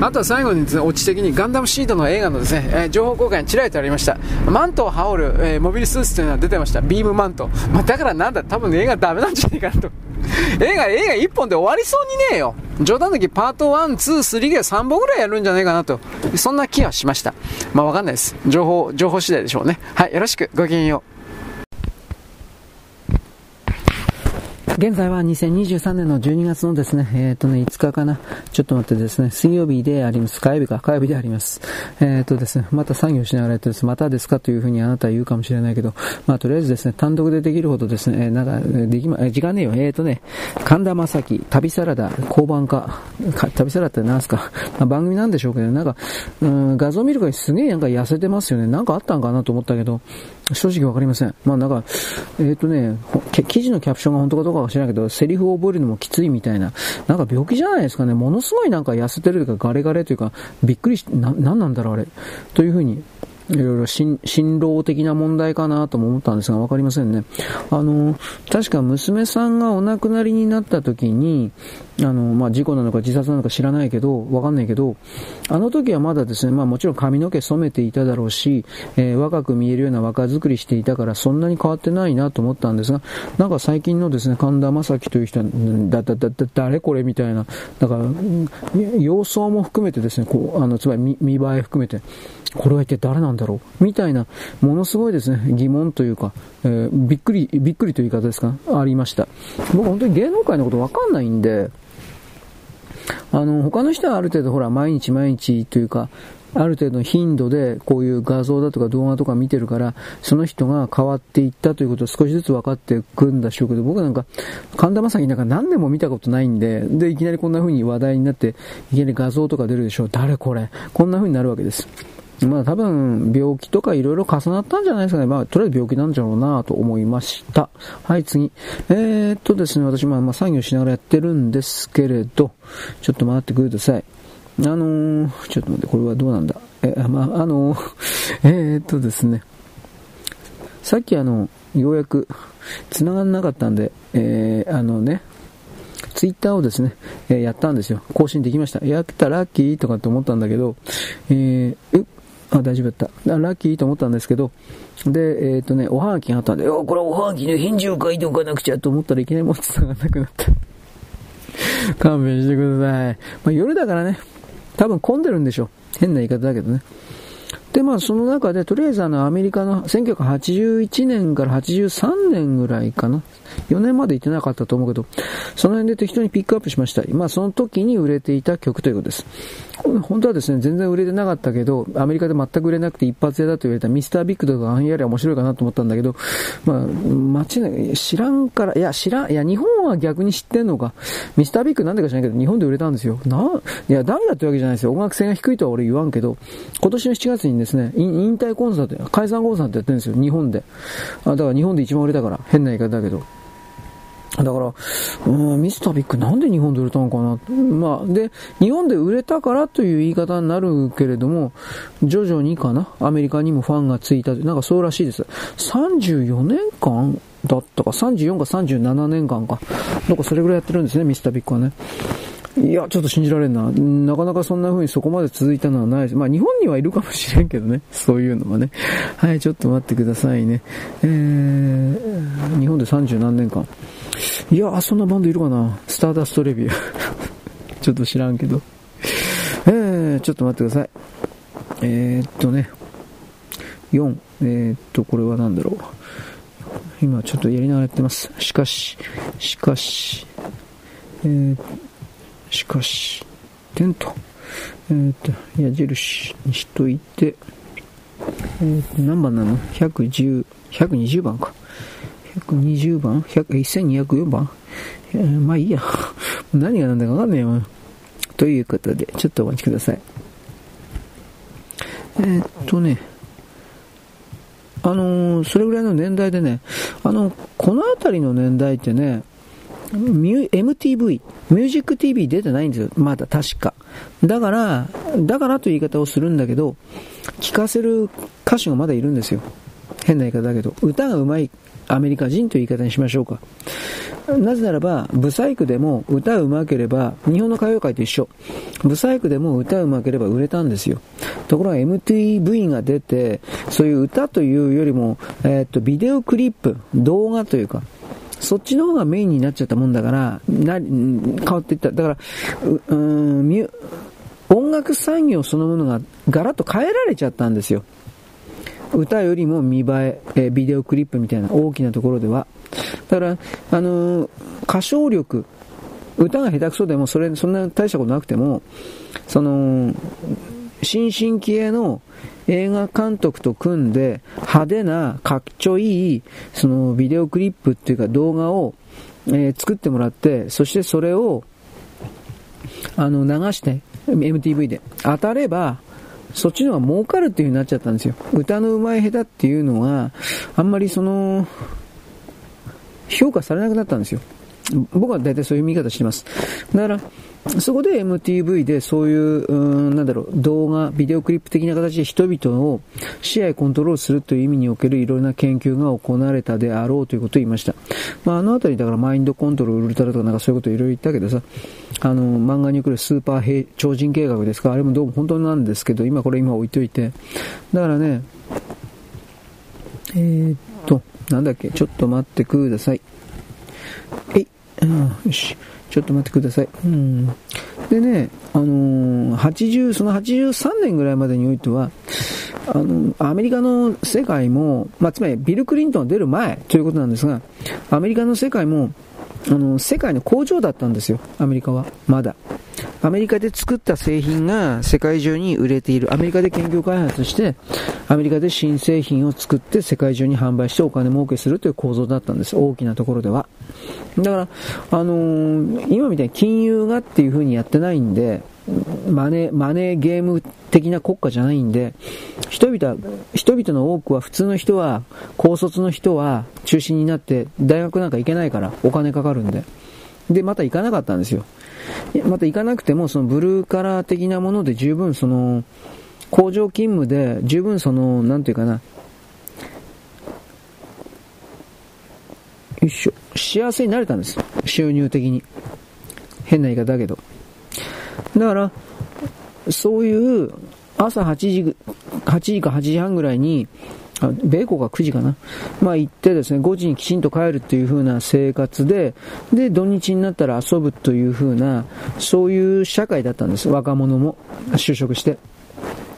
あとは最後にですね、オチ的にガンダムシードの映画のですね、えー、情報公開にちらりとありました。マントを羽織る、えー、モビルスーツというのは出てました。ビームマント。まあ、だからなんだ、多分映画ダメなんじゃないかなと。映画、映画1本で終わりそうにねえよ。冗談の時パート1、2、3が3本ぐらいやるんじゃないかなと。そんな気はしました。まあわかんないです。情報、情報次第でしょうね。はい、よろしく。ごきげんよう。現在は2023年の12月のですね、えっ、ー、とね、5日かな。ちょっと待ってですね、水曜日であります。火曜日か、火曜日であります。えっ、ー、とですね、また作業しながらやってです、またですかというふうにあなたは言うかもしれないけど、まあとりあえずですね、単独でできるほどですね、えー、なんか、できま、え時間ねえよ。えっ、とね、神田正輝、旅サラダ、交番か、旅サラダって何すか、まあ、番組なんでしょうけど、なんか、うん、画像見るからすげえなんか痩せてますよね。なんかあったんかなと思ったけど、正直わかりません。まあなんか、えっ、ー、とね、記事のキャプションが本当かどうかは知らないけど、セリフを覚えるのもきついみたいな、なんか病気じゃないですかね。ものすごいなんか痩せてるというか、ガレガレというか、びっくりし、な、なんなんだろうあれ。というふうにいろいろ辛労的な問題かなとも思ったんですが、わかりませんね。あの、確か娘さんがお亡くなりになった時に、あの、まあ、事故なのか自殺なのか知らないけど、わかんないけど、あの時はまだですね、まあもちろん髪の毛染めていただろうし、えー、若く見えるような若作りしていたからそんなに変わってないなと思ったんですが、なんか最近のですね、神田正輝という人は、だ、だ、だ、だ、誰これみたいな、だから、様相も含めてですね、こう、あの、つまり見見栄え含めて、これは一体誰なんだろうみたいな、ものすごいですね、疑問というか、えー、びっくり、びっくりという言い方ですか？ありました。僕本当に芸能界のことわかんないんで、あの、他の人はある程度ほら、毎日毎日というか、ある程度の頻度でこういう画像だとか動画とか見てるから、その人が変わっていったということを少しずつ分かってくんだしょうけど、僕なんか、神田正輝なんか何年も見たことないんで、で、いきなりこんな風に話題になって、いきなり画像とか出るでしょう。誰これ？こんな風になるわけです。まあ多分病気とかいろいろ重なったんじゃないですかね。まあとりあえず病気なんじゃろうなと思いました。はい、次。えー、っとですね、私まあまあ作業しながらやってるんですけれど、ちょっと待ってください。あのー、ちょっと待って、これはどうなんだ？え、まあ、あのー、えー、っとですね、さっきあの、ようやく繋がんなかったんで、えー、あのね、ツイッターをですね、えー、やったんですよ。更新できました。やったらラッキーとかって思ったんだけど、えー、あ、大丈夫だった。ラッキーと思ったんですけど、で、えっ、ー、とね、おはがきがあったんで、これおはがきの返事を書いておかなくちゃと思ったらいきなりもう伝がなくなった。勘弁してください。まあ、夜だからね、多分混んでるんでしょ。変な言い方だけどね。で、まあ、その中で、とりあえずあの、アメリカの1981年から83年ぐらいかな。4年まで行ってなかったと思うけど、その辺で適当にピックアップしました。まあ、その時に売れていた曲ということです。本当はですね、全然売れてなかったけど、アメリカで全く売れなくて一発屋だと言われたミスタービッグとかあんやり面白いかなと思ったんだけど、まあ、街ね、知らんから、いや、知らん、いや、日本は逆に知ってんのか。ミスタービッグなんでか知らないけど、日本で売れたんですよ。な、いや、ダメだってわけじゃないですよ。音楽性が低いとは俺言わんけど、今年の7月にねですね、引退コンサート、解散コンサートやってるんですよ、日本で。あだから日本で一番売れたから、変な言い方だけど。だから、うん、ミスタービッグなんで日本で売れたのかな？まあ、で、日本で売れたからという言い方になるけれども、徐々にかな、アメリカにもファンがついた、なんかそうらしいです。34年間だったか、34か37年間か。なんかそれぐらいやってるんですね、ミスタービッグはね。いや、ちょっと信じられんな。なかなかそんな風にそこまで続いたのはないです。まあ日本にはいるかもしれんけどね。そういうのはね。はい、ちょっと待ってくださいね。えー、日本で30何年間。いやそんなバンドいるかなスターダストレビュー。ちょっと知らんけど。えー、ちょっと待ってください。えー、っとね、4、えー、っと、これは何だろう。今ちょっとやりながらやってます。しかし、しかし、えー、しかし、点と、えー、っと、矢印にしといて、えー、っと、何番なの ?110、120番か。120番 ?1204 番、えー、まあいいや。何が何だかわかんねえよ。ということで、ちょっとお待ちください。えー、っとね、あのー、それぐらいの年代でね、あの、この辺りの年代ってね、MTV、ミュージック TV 出てないんですよ。まだ確か。だから、だからという言い方をするんだけど、聴かせる歌手がまだいるんですよ。変な言い方だけど。歌が上手いアメリカ人という言い方にしましょうか。なぜならば、ブサイクでも歌うまければ、日本の歌謡界と一緒。ブサイクでも歌うまければ売れたんですよ。ところが MTV が出て、そういう歌というよりも、えー、っと、ビデオクリップ、動画というか、そっちの方がメインになっちゃったもんだから、な変わっていった。だから、う、ん、音楽産業そのものがガラッと変えられちゃったんですよ。歌よりも見栄え、えビデオクリップみたいな大きなところでは。だから、あのー、歌唱力、歌が下手くそでもそれ、そんな大したことなくても、その、新進気鋭の映画監督と組んで派手なかっちょいいそのビデオクリップっていうか動画を、えー、作ってもらってそしてそれをあの流して MTV で当たればそっちの方が儲かるっていう風になっちゃったんですよ。歌の上手い下手っていうのは、あんまりその、評価されなくなったんですよ。僕は大体そういう見方してます。だから、そこで MTV でそういう、うん、なんだろう、動画、ビデオクリップ的な形で人々を支配コントロールするという意味におけるいろいろな研究が行われたであろうということを言いました。まあ、あのあたりだからマインドコントロール、ウルトラとかなんかそういうことをいろいろ言ったけどさ、あの、漫画に来るスーパー超人計画ですか、あれもどうも本当なんですけど、今これ今置いといて。だからね、えー、っと、なんだっけ、ちょっと待ってください。えい、うん、よし。ちょっと待ってください。うん。でね、あのー、80、その83年ぐらいまでにおいては、あの、アメリカの世界も、まあ、つまりビル・クリントン出る前ということなんですが、アメリカの世界も、あの、世界の工場だったんですよ、アメリカは。まだ。アメリカで作った製品が世界中に売れている。アメリカで研究開発して、アメリカで新製品を作って世界中に販売してお金儲けするという構造だったんです。大きなところでは。だから、あのー、今みたいに金融がっていう風にやってないんで、マネー、マネーゲーム的な国家じゃないんで、人々、人々の多くは普通の人は、高卒の人は中心になって大学なんか行けないからお金かかるんで。で、また行かなかったんですよ。また行かなくても、そのブルーカラー的なもので十分その、工場勤務で十分その、なんていうかな、よいしょ、幸せになれたんです。収入的に。変な言い方だけど。だから、そういう朝8時、8時か8時半ぐらいに、あ米国が9時かな。まあ行ってですね、5時にきちんと帰るっていう風な生活で、で、土日になったら遊ぶという風な、そういう社会だったんです。若者も就職して。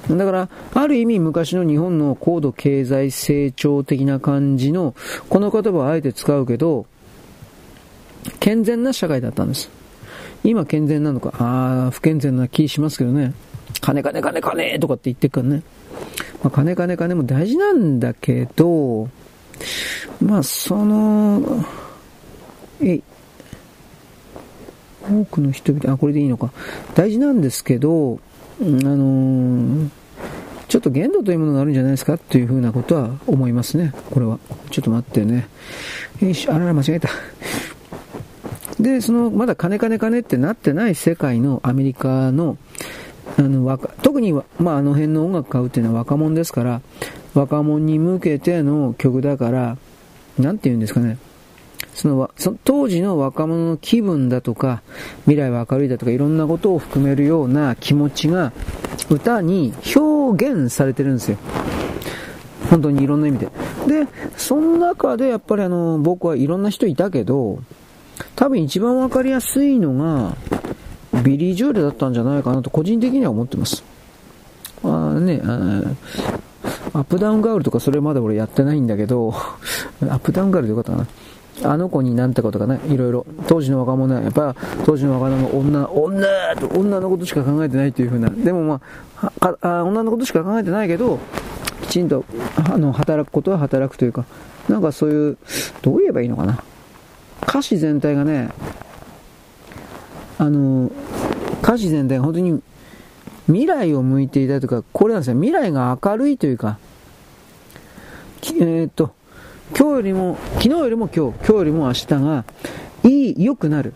だから、ある意味昔の日本の高度経済成長的な感じの、この言葉をあえて使うけど、健全な社会だったんです。今健全なのか、ああ、不健全な気しますけどね。金金金金とかって言ってるからね。まあ、金金金も大事なんだけど、まあ、その、えい、多くの人々、あ、これでいいのか。大事なんですけど、あのー、ちょっと限度というものがあるんじゃないですかっていうふうなことは思いますね。これは。ちょっと待ってね。よし、あらら、間違えた。で、その、まだ金金金ってなってない世界のアメリカの、あの若特に、まあ、あの辺の音楽買うっていうのは若者ですから、若者に向けての曲だから、なんて言うんですかね。そのその当時の若者の気分だとか、未来は明るいだとか、いろんなことを含めるような気持ちが歌に表現されてるんですよ。本当にいろんな意味で。で、その中でやっぱりあの、僕はいろんな人いたけど、多分一番わかりやすいのが、ビリー・ジョールだったんじゃないかなと個人的には思ってます。あね、あアップダウンガールとかそれまで俺やってないんだけど、アップダウンガールでよかったかな。あの子になんてことかね、いろいろ。当時の若者は、やっぱ、当時の若者は女、女と女のことしか考えてないというふうな。でもまあ、あ女のことしか考えてないけど、きちんと、あの、働くことは働くというか、なんかそういう、どう言えばいいのかな。歌詞全体がね、あの、歌詞全体が本当に未来を向いていたというか、これなんですよ、未来が明るいというか、えー、っと、今日よりも、昨日よりも今日、今日よりも明日が、いい、良くなる。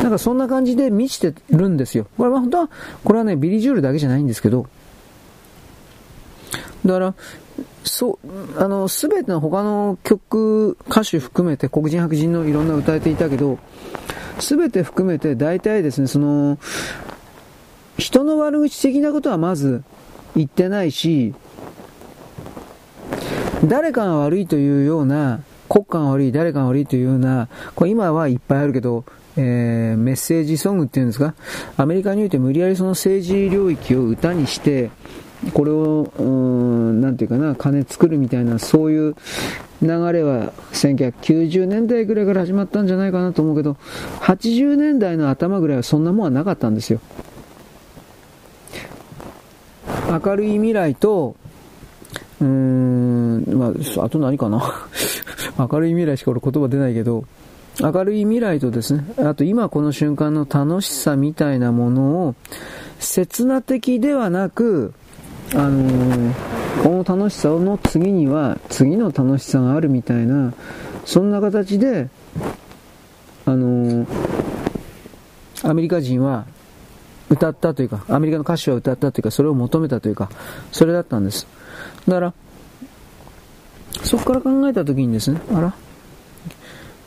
なんかそんな感じで満ちてるんですよ。これは本当は、これはね、ビリジュールだけじゃないんですけど、だから、そう、あの、すべての他の曲、歌手含めて黒人白人のいろんな歌えていたけど、すべて含めて大体ですね、その、人の悪口的なことはまず言ってないし、誰かが悪いというような、国家が悪い、誰かが悪いというような、これ今はいっぱいあるけど、えー、メッセージソングっていうんですか、アメリカにおいて無理やりその政治領域を歌にして、これを、うん、なんていうかな、金作るみたいな、そういう流れは1990年代ぐらいから始まったんじゃないかなと思うけど、80年代の頭ぐらいはそんなもんはなかったんですよ。明るい未来と、うーん、まあ、あと何かな 明るい未来しか俺言葉出ないけど、明るい未来とですね、あと今この瞬間の楽しさみたいなものを、刹那的ではなく、あのー、この楽しさの次には次の楽しさがあるみたいな、そんな形で、あのー、アメリカ人は歌ったというか、アメリカの歌手は歌ったというか、それを求めたというか、それだったんです。だから、そこから考えたときにですね、あら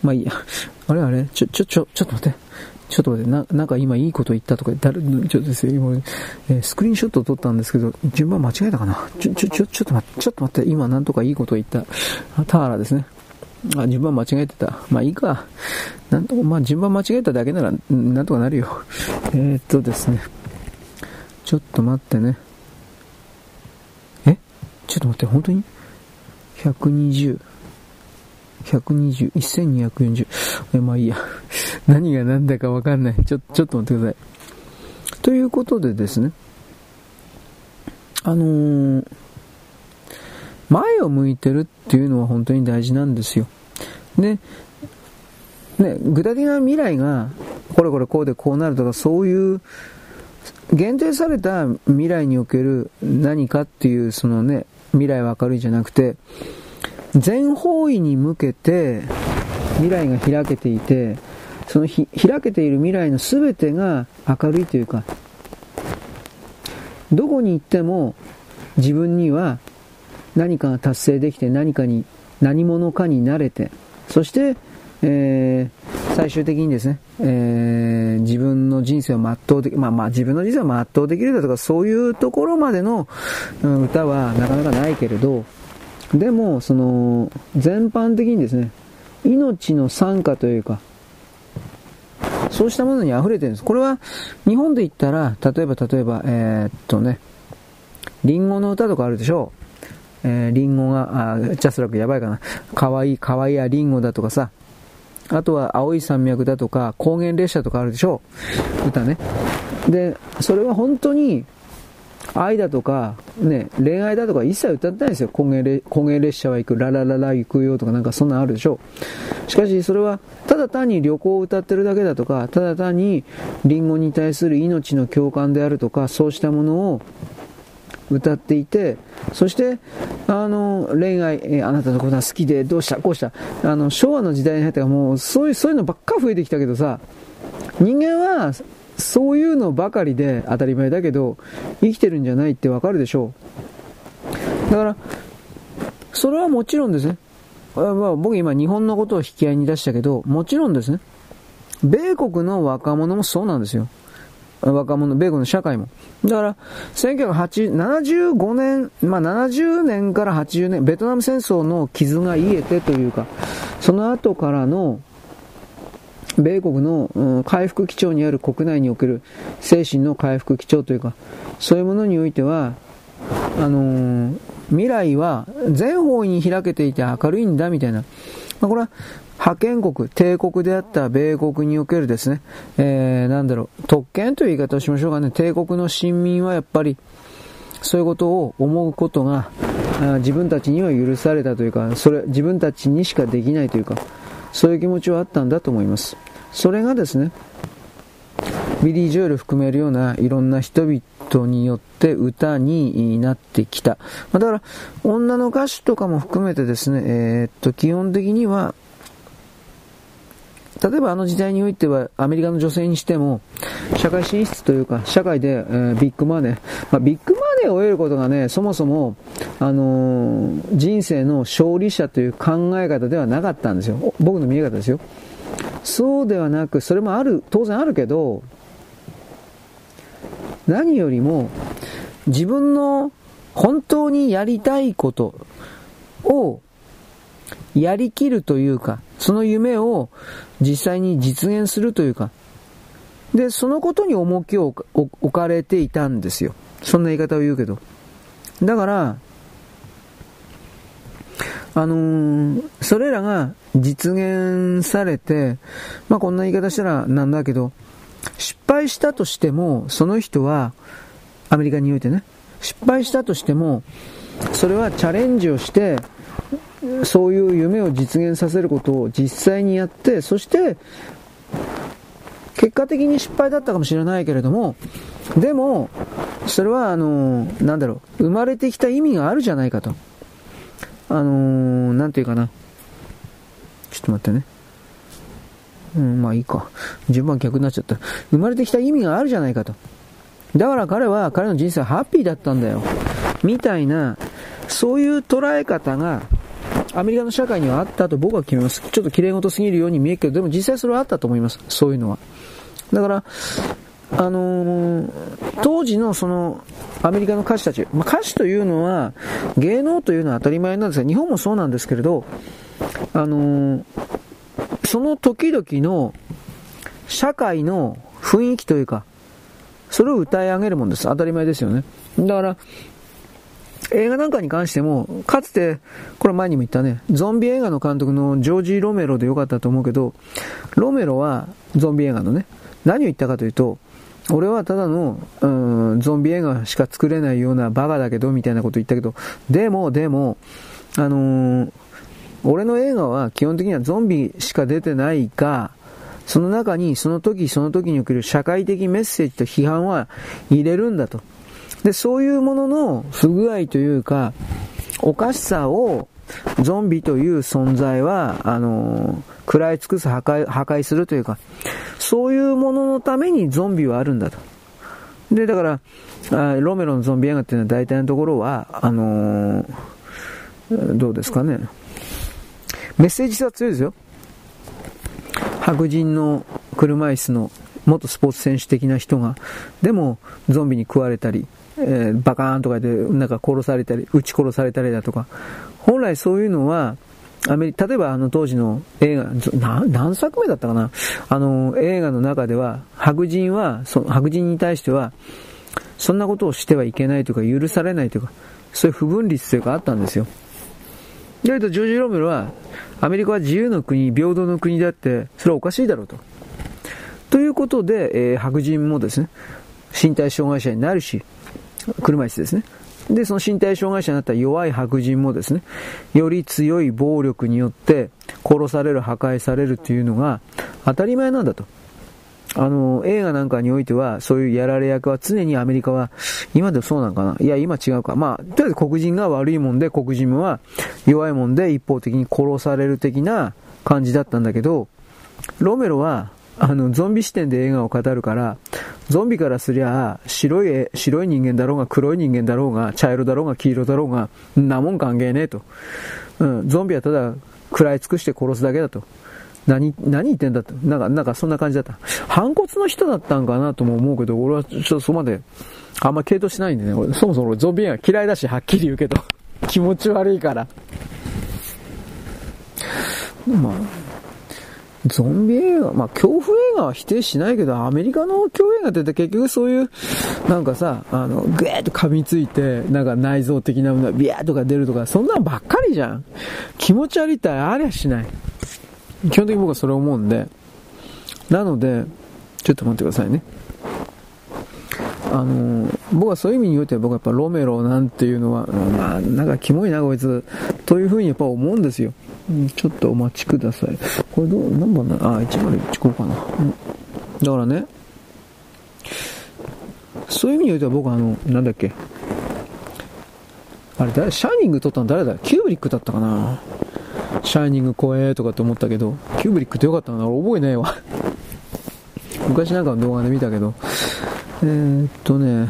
まあいいや。あれあれちょ、ちょ、ちょ、ちょっと待って。ちょっと待って、な、なんか今いいこと言ったとか、誰、ちょっとですよ、今、えー、スクリーンショットを撮ったんですけど、順番間違えたかな？ちょ、ちょ、ちょ、ちょっと待って、ちょっと待って、今なんとかいいこと言った。ターラですね。あ、順番間違えてた。まあいいか。なんとまあ順番間違えただけなら、なんとかなるよ。えー、っとですね。ちょっと待ってね。え？ちょっと待って、本当に ?120。120、1240。え、まあいいや。何が何だかわかんない。ちょ、ちょっと待ってください。ということでですね。あのー、前を向いてるっていうのは本当に大事なんですよ。で、ね、具体的な未来が、これこれこうでこうなるとか、そういう限定された未来における何かっていう、そのね、未来は明るいじゃなくて、全方位に向けて未来が開けていて、その開けている未来の全てが明るいというか、どこに行っても自分には何かが達成できて何かに、何者かになれて、そして、えー、最終的にですね、えー、自分の人生を全うでき、まあまあ自分の人生を全うできるだとかそういうところまでの、うん、歌はなかなかないけれど、でも、その、全般的にですね、命の参加というか、そうしたものに溢れてるんです。これは、日本で言ったら、例えば例えば、えー、っとね、リンゴの歌とかあるでしょう。えー、リンゴが、あ、ジャスラックやばいかな。かわいい、かわいいやリンゴだとかさ、あとは青い山脈だとか、高原列車とかあるでしょう。歌ね。で、それは本当に、愛だとか、ね、恋愛だとか一切歌ってないんですよ。高原列車は行く、ララララ行くよとかなんかそんなんあるでしょ。しかしそれは、ただ単に旅行を歌ってるだけだとか、ただ単にリンゴに対する命の共感であるとか、そうしたものを歌っていて、そして、あの、恋愛、えー、あなたのことは好きで、どうした、こうした、あの、昭和の時代に入ったらもう、そういう、そういうのばっか増えてきたけどさ、人間は、そういうのばかりで当たり前だけど、生きてるんじゃないってわかるでしょう。だから、それはもちろんですね。まあ、僕今日本のことを引き合いに出したけど、もちろんですね。米国の若者もそうなんですよ。若者、米国の社会も。だから、1975年、まあ70年から80年、ベトナム戦争の傷が癒えてというか、その後からの米国の、回復基調にある国内における精神の回復基調というか、そういうものにおいては、あのー、未来は全方位に開けていて明るいんだみたいな。まあ、これは覇権国、帝国であった米国におけるですね、えー、なんだろう、特権という言い方をしましょうかね、帝国の親民はやっぱり、そういうことを思うことが、自分たちには許されたというか、それ、自分たちにしかできないというか、そういう気持ちはあったんだと思います。それがですね、ビリー・ジョエル含めるようないろんな人々によって歌になってきた。だから、女の歌手とかも含めてですね、えー、っと、基本的には、例えばあの時代においてはアメリカの女性にしても社会進出というか社会で、えー、ビッグマネー、まあ、ビッグマネーを得ることがねそもそも、あのー、人生の勝利者という考え方ではなかったんですよ。僕の見え方ですよ。そうではなくそれもある当然あるけど何よりも自分の本当にやりたいことをやりきるというか、その夢を実際に実現するというか、で、そのことに重きを置かれていたんですよ。そんな言い方を言うけど。だから、あのー、それらが実現されて、まあこんな言い方したらなんだけど、失敗したとしても、その人は、アメリカにおいてね、失敗したとしても、それはチャレンジをして、そういう夢を実現させることを実際にやって、そして、結果的に失敗だったかもしれないけれども、でも、それは、あの、なんだろう、生まれてきた意味があるじゃないかと。あのなんていうかな。ちょっと待ってね。うん、まあいいか。順番逆になっちゃった。生まれてきた意味があるじゃないかと。だから彼は、彼の人生はハッピーだったんだよ。みたいな、そういう捉え方が、アメリカの社会にはあったと僕は決めます。ちょっと綺麗事すぎるように見えるけど、でも実際それはあったと思います。そういうのは。だから、あのー、当時のその、アメリカの歌手たち、まあ、歌手というのは、芸能というのは当たり前なんですが、日本もそうなんですけれど、あのー、その時々の社会の雰囲気というか、それを歌い上げるもんです。当たり前ですよね。だから、映画なんかに関しても、かつて、これ前にも言ったね、ゾンビ映画の監督のジョージ・ロメロでよかったと思うけど、ロメロは、ゾンビ映画のね、何を言ったかというと、俺はただの、うん、ゾンビ映画しか作れないようなバカだけど、みたいなこと言ったけど、でも、でも、あのー、俺の映画は基本的にはゾンビしか出てないか、その中にその時その時における社会的メッセージと批判は入れるんだと。で、そういうものの不具合というか、おかしさをゾンビという存在は、あの食らい尽くす破壊、破壊するというか、そういうもののためにゾンビはあるんだと。で、だから、あロメロのゾンビ映画っていうのは大体のところは、あの、どうですかね。メッセージ性は強いですよ。白人の車椅子の元スポーツ選手的な人が、でもゾンビに食われたり、えー、バカーンとかでなんか殺されたり、撃ち殺されたりだとか、本来そういうのは、アメリ例えばあの当時の映画、何作目だったかなあの映画の中では、白人は、そ白人に対しては、そんなことをしてはいけないとか許されないとか、そういう不分率というかあったんですよ。だけどジョージ・ロメロは、アメリカは自由の国、平等の国であって、それはおかしいだろうと。ということで、えー、白人もですね、身体障害者になるし、車椅子ですね。で、その身体障害者になった弱い白人もですね、より強い暴力によって殺される、破壊されるというのが当たり前なんだと。あの、映画なんかにおいては、そういうやられ役は常にアメリカは、今でもそうなのかな？いや、今違うか。まあ、とりあえず黒人が悪いもんで、黒人は弱いもんで一方的に殺される的な感じだったんだけど、ロメロは、あの、ゾンビ視点で映画を語るから、ゾンビからすりゃ、白い、白い人間だろうが、黒い人間だろうが、茶色だろうが、黄色だろうが、んなもん関係ねえと。うん、ゾンビはただ、食らい尽くして殺すだけだと。何、何言ってんだと。なんか、なんかそんな感じだった。反骨の人だったんかなとも思うけど、俺はちょっとそこまで、あんま傾倒しないんでね。俺そもそも俺ゾンビ映画嫌いだし、はっきり言うけど。気持ち悪いから。まあ、ゾンビ映画、まあ、恐怖映画は否定しないけど、アメリカの恐怖映画って結局そういう、なんかさ、あの、ぐーっと噛みついて、なんか内臓的なものがビャーとか出るとか、そんなんばっかりじゃん。気持ち悪いってありゃしない。基本的に僕はそれ思うんで。なので、ちょっと待ってくださいね。あの僕はそういう意味においては僕はやっぱロメロなんていうのは、まあ、なんかキモいなこいつ、というふうにやっぱ思うんですよ。うん、ちょっとお待ちください。これどう、何番なあ、101こうかな。うん。だからね、そういう意味においては僕はあの、なんだっけ。あれ誰、シャイニング撮ったの誰だ？キューブリックだったかなシャイニング怖えとかって思ったけど、キューブリックってよかったな。俺覚えないわ。昔なんかの動画で見たけど、えー、っとね、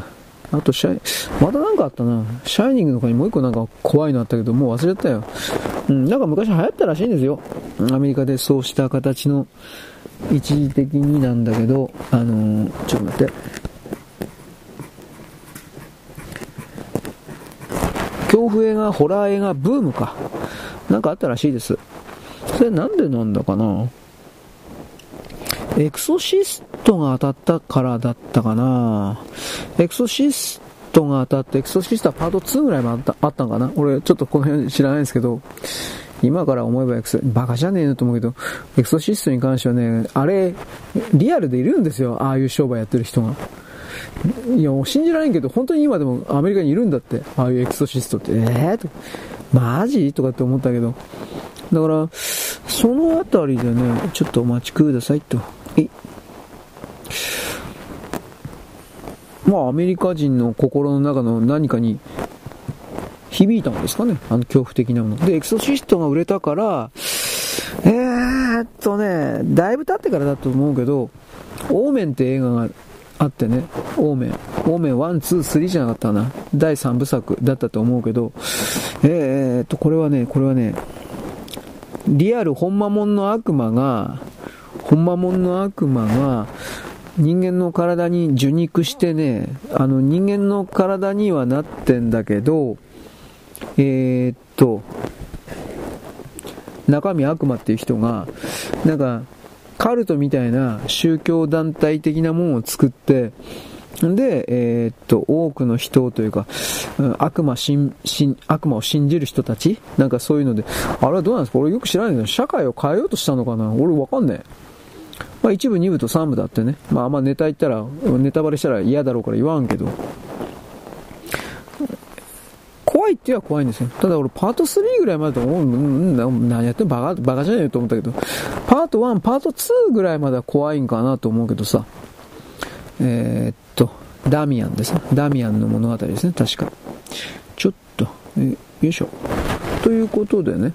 あとシャイ、またなんかあったな。シャイニングの他にもう一個なんか怖いのあったけど、もう忘れたよ。うん、なんか昔流行ったらしいんですよ。アメリカでそうした形の、一時的になんだけど、あのー、ちょっと待って。恐怖映画、ホラー映画、ブームか。なんかあったらしいです。それなんでなんだかな？エクソシストが当たったからだったかな？エクソシストが当たって、エクソシストはパート2ぐらいもあったあったんかな？俺ちょっとこの辺知らないんですけど、今から思えばエクソ、バカじゃねえのと思うけど、エクソシストに関してはね、あれ、リアルでいるんですよ。ああいう商売やってる人が。いや、もう信じられんけど、本当に今でもアメリカにいるんだって。ああいうエクソシストって。ええー、と。マジ？とかって思ったけど。だから、そのあたりでね、ちょっとお待ちくださいと。まあ、アメリカ人の心の中の何かに響いたんですかね？あの恐怖的なもの。で、エクソシストが売れたから、えーっとね、だいぶ経ってからだと思うけど、オーメンって映画があってね、オーメン。オーメン1、2、3じゃなかったかな。第3部作だったと思うけど、えー、っと、これはね、これはね、リアルホンマモンの悪魔が、ホンマモンの悪魔が、人間の体に受肉してね、あの人間の体にはなってんだけど、えー、っと、中身悪魔っていう人が、なんか、カルトみたいな宗教団体的なものを作って、で、えー、っと、多くの人というか、うん悪魔し悪魔を信じる人たち？なんかそういうので、あれはどうなんですか？俺よく知らないけど、社会を変えようとしたのかな？俺わかんねえ。まあ、1部、2部と3部だってね、まあ、あんまネタ言ったら、ネタバレしたら嫌だろうから言わんけど、怖いって言えば怖いんですよ。ただ俺パート3ぐらいまでと思う、ん、何やってんバカ、バカじゃねえよと思ったけど、パート1、パート2ぐらいまでは怖いんかなと思うけどさ、えー、っと、ダミアンですね。ダミアンの物語ですね、確か。ちょっと、えよいしょ。ということでね、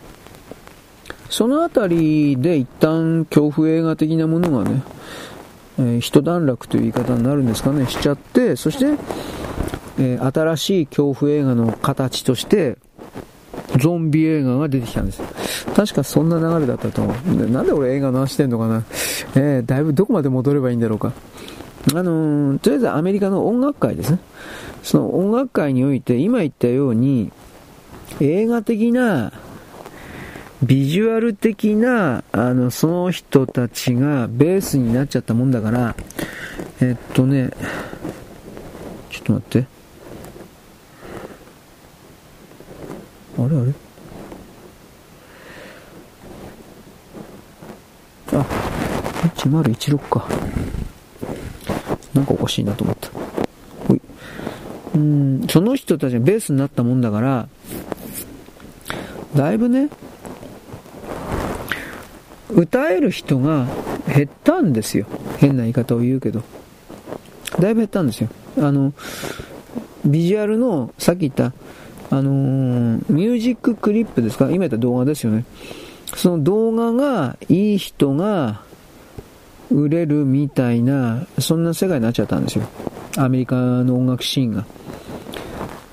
そのあたりで一旦恐怖映画的なものがね、えー、一段落という言い方になるんですかね、しちゃって、そして、えー、新しい恐怖映画の形として、ゾンビ映画が出てきたんです。確かそんな流れだったと思う。なんで俺映画の話してんのかなえー、だいぶどこまで戻ればいいんだろうか。あのー、とりあえずアメリカの音楽界ですね。その音楽界において、今言ったように、映画的なビジュアル的な、あの、その人たちがベースになっちゃったもんだから、えっとね、ちょっと待って。あれあれ？あ、1016か。なんかおかしいなと思った。ほい。うん、その人たちがベースになったもんだから、だいぶね、歌える人が減ったんですよ。変な言い方を言うけど。だいぶ減ったんですよ。あの、ビジュアルの、さっき言った、あのー、ミュージッククリップですか？今言った動画ですよね。その動画がいい人が売れるみたいな、そんな世界になっちゃったんですよ。アメリカの音楽シーンが。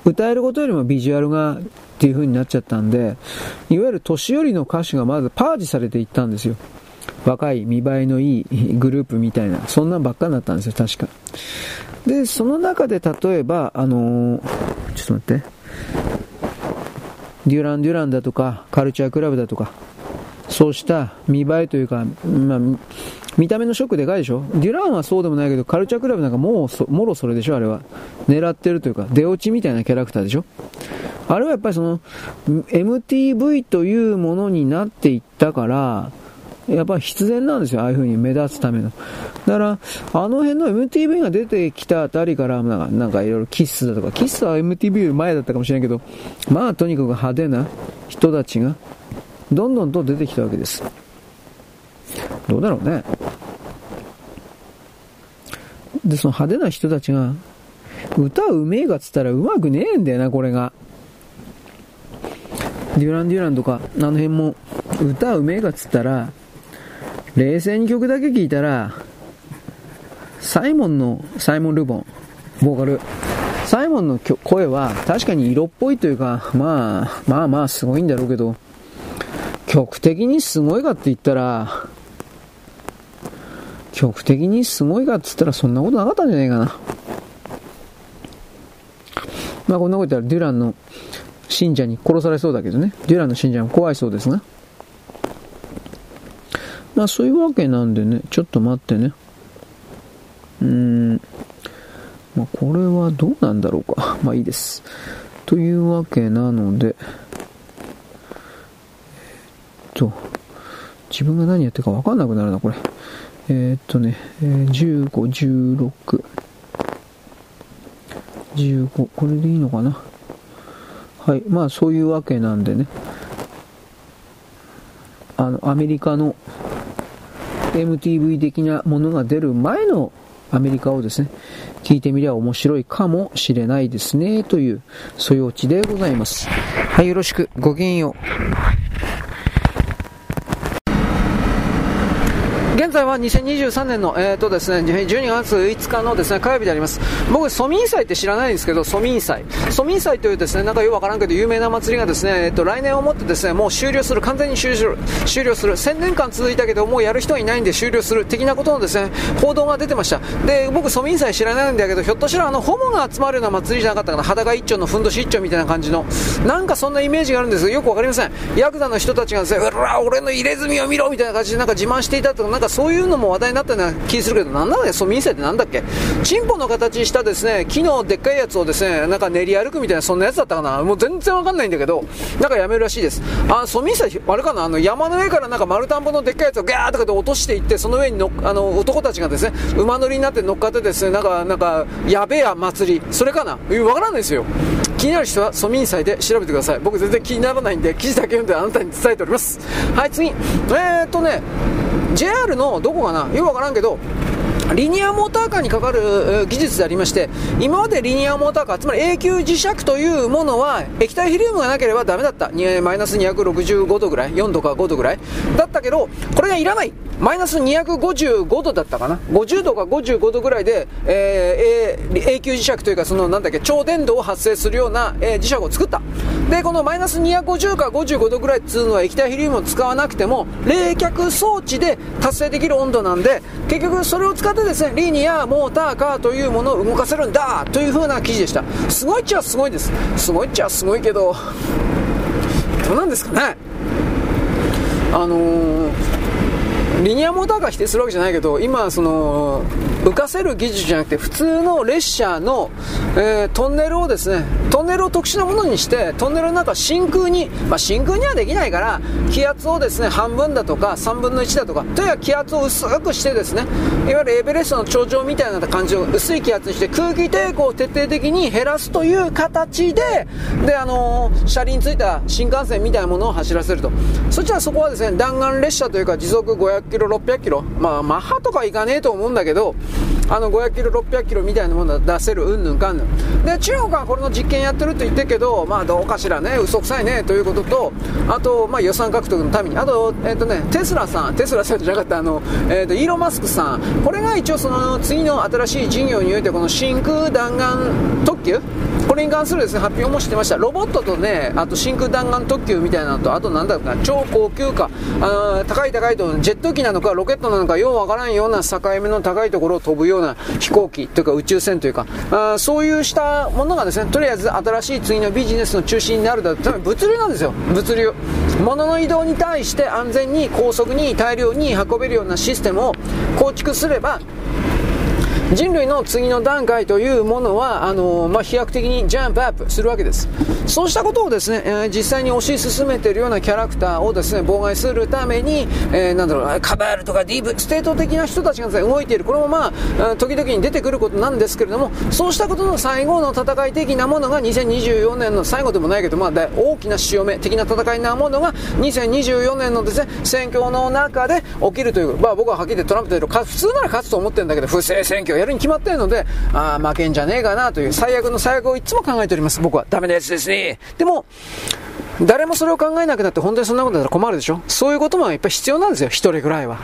歌えることよりもビジュアルがっていう風になっちゃったんで、いわゆる年寄りの歌手がまずパージされていったんですよ。若い、見栄えのいいグループみたいな、そんなんばっかになったんですよ、確か。で、その中で例えば、あのー、ちょっと待って。デュラン・デュランだとか、カルチャークラブだとか、そうした見栄えというか、まあ、見た目のショックでかいでしょ？デュランはそうでもないけど、カルチャークラブなんかもうもろそれでしょ？あれは。狙ってるというか、出落ちみたいなキャラクターでしょ？あれはやっぱりその、MTV というものになっていったから、やっぱり必然なんですよ、ああいう風に目立つための。だから、あの辺の MTV が出てきたあたりから、なんか、なんかいろいろキッスだとか、キッスは MTV より前だったかもしれないけど、まあとにかく派手な人たちが、どんどんと出てきたわけです。どうだろうね。で、その派手な人たちが、歌うめえかっつったらうまくねえんだよな、これが。デュラン・デュランとか、あの辺も、歌うめえかっつったら、冷静に曲だけ聴いたら、サイモンの、サイモン・ルボン、ボーカル、サイモンの声は確かに色っぽいというか、まあ、まあまあすごいんだろうけど、曲的にすごいかって言ったら、曲的にすごいかって言ったらそんなことなかったんじゃないかな。まあこんなこと言ったらデュランの信者に殺されそうだけどね。デュランの信者も怖いそうですが。まあそういうわけなんでね、ちょっと待ってね。うーん。まあこれはどうなんだろうか。まあいいです。というわけなので、えっと、自分が何やってるか分かんなくなるな、これ。えー、っとね、えー、15、16、15、これでいいのかな。はい、まあそういうわけなんでね。あの、アメリカの MTV 的なものが出る前のアメリカをですね、聞いてみりゃ面白いかもしれないですね、という、そういうオチでございます。はい、よろしく、ごきげんよう。現在は2023年の、えーとですね、12月5日のですね火曜日であります。僕、ソミン祭って知らないんですけど、ソミン祭。ソミン祭というですね、なんかよくわからんけど、有名な祭りがですね、え、ー、と、来年をもってですね、もう終了する、完全に終了終了する。1000年間続いたけど、もうやる人はいないんで終了する。的なことのですね、報道が出てました。で、僕、ソミン祭知らないんだけど、ひょっとしたらあの、ホモが集まるような祭りじゃなかったかな。裸一丁のふんどし一丁みたいな感じの。なんかそんなイメージがあるんですが、よくわかりません。ヤクザの人たちがですね、うら、俺の入れ墨を見ろみたいな感じでなんか自慢していたとか、なんかそういうのも話題になったような気するけど、なんだね、ソミンセってなんだっけ？チンポの形したですね、木のでっかいやつをですね、なんか練り歩くみたいな、そんなやつだったかな？もう全然わかんないんだけど、なんかやめるらしいです。あ、ソミンセ、あれかな？あの山の上からなんか丸田んぼのでっかいやつをガーッとかで落としていって、その上にのあの男たちがですね、馬乗りになって乗っかってですね、なんか、なんか、やべえや祭り、それかな？わからないですよ。気になる人はソミン祭で調べてください。僕全然気にならないんで、記事だけ読んであなたに伝えております。はい、次。えー、っとね、JR のどこかな？よくわからんけど、リニアモーターカーにかかる技術でありまして、今までリニアモーターカー、つまり永久磁石というものは、液体ヘリウムがなければダメだった。マイナス265度ぐらい、4度か5度ぐらい。だったけど、これがいらない。マイナス255度だったかな？50度か55度ぐらいで、えー、永久磁石というか、その、なんだっけ、超電導を発生するような、えー、磁石を作った。で、このマイナス250か55度ぐらいっていうのは液体ヘリウムを使わなくても、冷却装置で達成できる温度なんで、結局それを使ってですね、リニア、モーターカーというものを動かせるんだという風な記事でした。すごいっちゃすごいです。すごいっちゃすごいけど、どうなんですかね？あのーリニアモーターカー否定するわけじゃないけど、今、その、浮かせる技術じゃなくて、普通の列車の、えー、トンネルをですね、トンネルを特殊なものにして、トンネルの中真空に、まあ、真空にはできないから、気圧をですね、半分だとか、3分の1だとか、とにかく気圧を薄くしてですね、いわゆるエベレストの頂上みたいな感じを薄い気圧にして、空気抵抗を徹底的に減らすという形で、で、あのー、車輪についた新幹線みたいなものを走らせると。そちらそこはですね、弾丸列車というか、時速500キロ、600キロ、まあ、マッハとかいかねえと思うんだけど、あの500キロ、600キロみたいなものを出せる、うんぬんかんぬん。で、中国はこれの実験やってると言ってるけど、まあ、どうかしらね、嘘くさいね、ということと、あと、まあ、予算獲得のために、あと、えっ、ー、とね、テスラさん、テスラさんじゃなかった、あの、えっ、ー、と、イーロン・マスクさん、これが一応その次の新しい事業において、この真空弾丸特急れに関するですね、発表もしてました。ロボットとね、あと真空弾丸特急みたいなのと、あとなんだろうな、超高級か、あ高い高いと、ジェット機なのかロケットなのか、ようわからんような境目の高いところを飛ぶような飛行機というか宇宙船というか、あそういうしたものがですね、とりあえず新しい次のビジネスの中心になるだと、物流なんですよ、物流。物の移動に対して安全に高速に大量に運べるようなシステムを構築すれば、人類の次の段階というものは、あのまあ、飛躍的にジャンプアップするわけです。そうしたことをですね、えー、実際に推し進めているようなキャラクターをですね、妨害するために、えー、なんだろう、カバールとかディープステート的な人たちがですね、動いている。これもまあ、時々に出てくることなんですけれども、そうしたことの最後の戦い的なものが2024年の最後でもないけど、まあ、大きな潮目的な戦いなものが2024年のですね、選挙の中で起きるという、まあ僕ははっきり言ってトランプというと普通なら勝つと思ってるんだけど、不正選挙やるに決まってるので、ああ、負けんじゃねえかなという最悪の最悪をいつも考えております。僕は。ダメなやつですね。でも、誰もそれを考えなくなって本当にそんなことだったら困るでしょ？そういうこともやっぱり必要なんですよ。一人ぐらいは。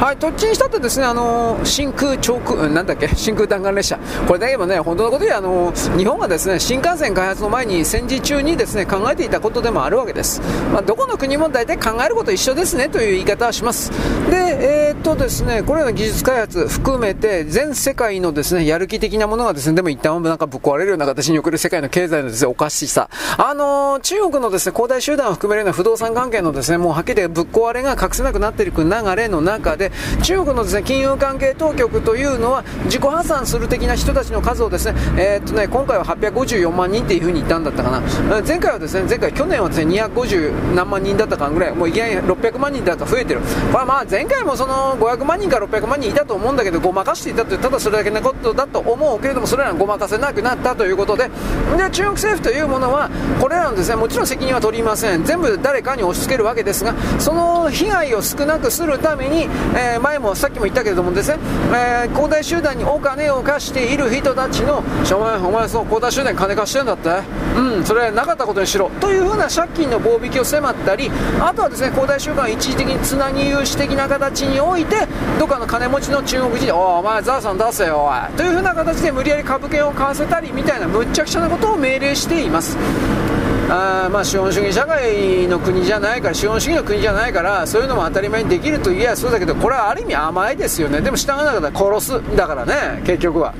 はい、どっちにしたってですね、あの、真空長空、なんだっけ、真空弾丸列車。これだけもね、本当のことで、あの、日本がですね、新幹線開発の前に戦時中にですね、考えていたことでもあるわけです。まあ、どこの国も大体考えること一緒ですね、という言い方はします。で、えー、っとですね、これらの技術開発含めて、全世界のですね、やる気的なものがですね、でも一旦なんかぶっ壊れるような形に送る世界の経済のですね、おかしさ。あの、中国のですね、恒大集団を含めるような不動産関係のですね、もうはっきりぶっ壊れが隠せなくなっていく流れの中で、中国のですね、金融関係当局というのは、自己破産する的な人たちの数をですね、えー、っとね、今回は854万人っていうふうに言ったんだったかな。前回はですね、前回、去年はですね、250何万人だったかぐらい、もういきなり600万人だと増えてる。まあまあ、前回もその500万人か600万人いたと思うんだけど、ごまかしていたという、ただそれだけのことだと思うけれども、それらがごまかせなくなったということで、で、中国政府というものは、これらのですね、もちろん責任は取りません。全部誰かに押し付けるわけですが、その被害を少なくするために、えー、前もさっきも言ったけれどもですね、えー、恒大集団にお金を貸している人たちの、お前、お前、その恒大集団に金貸してるんだって、うん、それはなかったことにしろ、というふうな借金の棒引きを迫ったり、あとはですね、恒大集団一時的につなぎ融資的な形において、どっかの金持ちの中国人で、おお前、ザーさん出せよ、おい、というふうな形で無理やり株券を買わせたりみたいな、むっちゃくちゃなことを命令しています。あまあ資本主義社会の国じゃないから資本主義の国じゃないからそういうのも当たり前にできるといえばそうだけどこれはある意味甘いですよねでも従わなかったら殺すだからね結局は。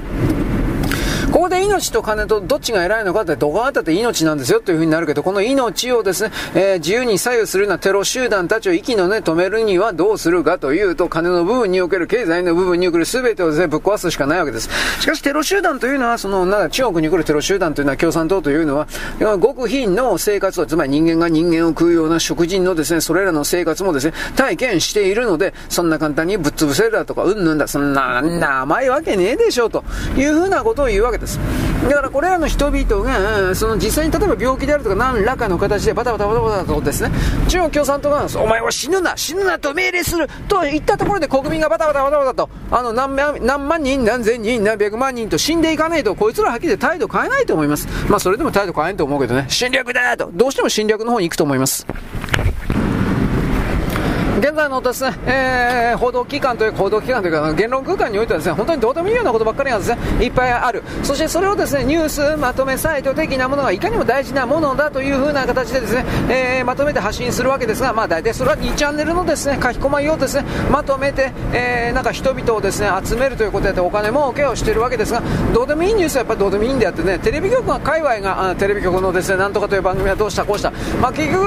ここで命と金とどっちが偉いのかってどこがあったって命なんですよというふうになるけど、この命をですね、えー、自由に左右するようなテロ集団たちを息の根止めるにはどうするかというと、金の部分における経済の部分における全てをですね、ぶっ壊すしかないわけです。しかしテロ集団というのは、その、なんだ、中国に来るテロ集団というのは共産党というのは、極貧の生活を、つまり人間が人間を食うような食人のですね、それらの生活もですね、体験しているので、そんな簡単にぶっ潰せるだとか、うんぬんだ、そん、な甘いわけねえでしょう、というふうなことを言うわけです。だからこれらの人々が、その実際に例えば病気であるとか何らかの形でバタバタバタバタとですね、中国共産党が、お前は死ぬな、死ぬなと命令すると言ったところで国民がバタバタバタバタと、あの何何万人、何千人、何百万人と死んでいかないと、こいつらはっきり態度変えないと思います。まあそれでも態度変えんと思うけどね、侵略だと、どうしても侵略の方に行くと思います。現在のですね、えー、報道機関という報道機関というか言論空間においてはですね本当にどうでもいいようなことばっかりがですねいっぱいある。そしてそれをですねニュースまとめサイト的なものがいかにも大事なものだというふうな形でですね、えー、まとめて発信するわけですがまあ大体それは2チャンネルのですね書き込まいをですねまとめて、えー、なんか人々をですね集めるということでお金儲けをしているわけですがどうでもいいニュースはやっぱりどうでもいいんであってねテレビ局が界隈があテレビ局のですねなんとかという番組はどうしたこうした。まあ結局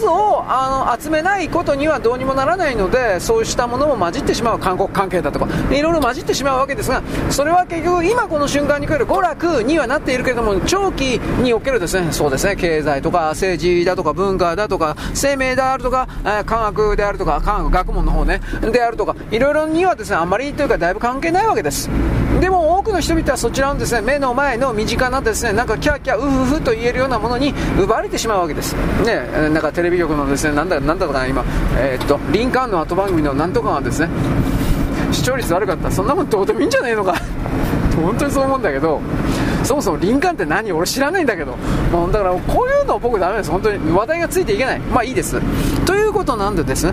数をあの集めないことにはどうにもならないのでそうしたものも混じってしまう韓国関係だとかいろいろ混じってしまうわけですがそれは結局今この瞬間に来る娯楽にはなっているけれども長期におけるですねそうですね経済とか政治だとか文化だとか生命であるとか、科学であるとか科学学問の方ねであるとかいろいろにはですねあまりというかだいぶ関係ないわけです。でも多くの人々はそちらのですね目の前の身近なですねなんかキャーキャーウフフと言えるようなものに奪われてしまうわけです。ねなんかテレビ局のですねなんだなんだか今えー、っとリンカーンの後番組のなんとかがですね。視聴率悪かった。そんなもんどうでもいいんじゃねえのか。本当にそう思うんだけどそもそも林間って何俺知らないんだけど、まあ、だからこういうの僕ダメです。本当に話題がついていけない。まあいいです。ということなんでですね。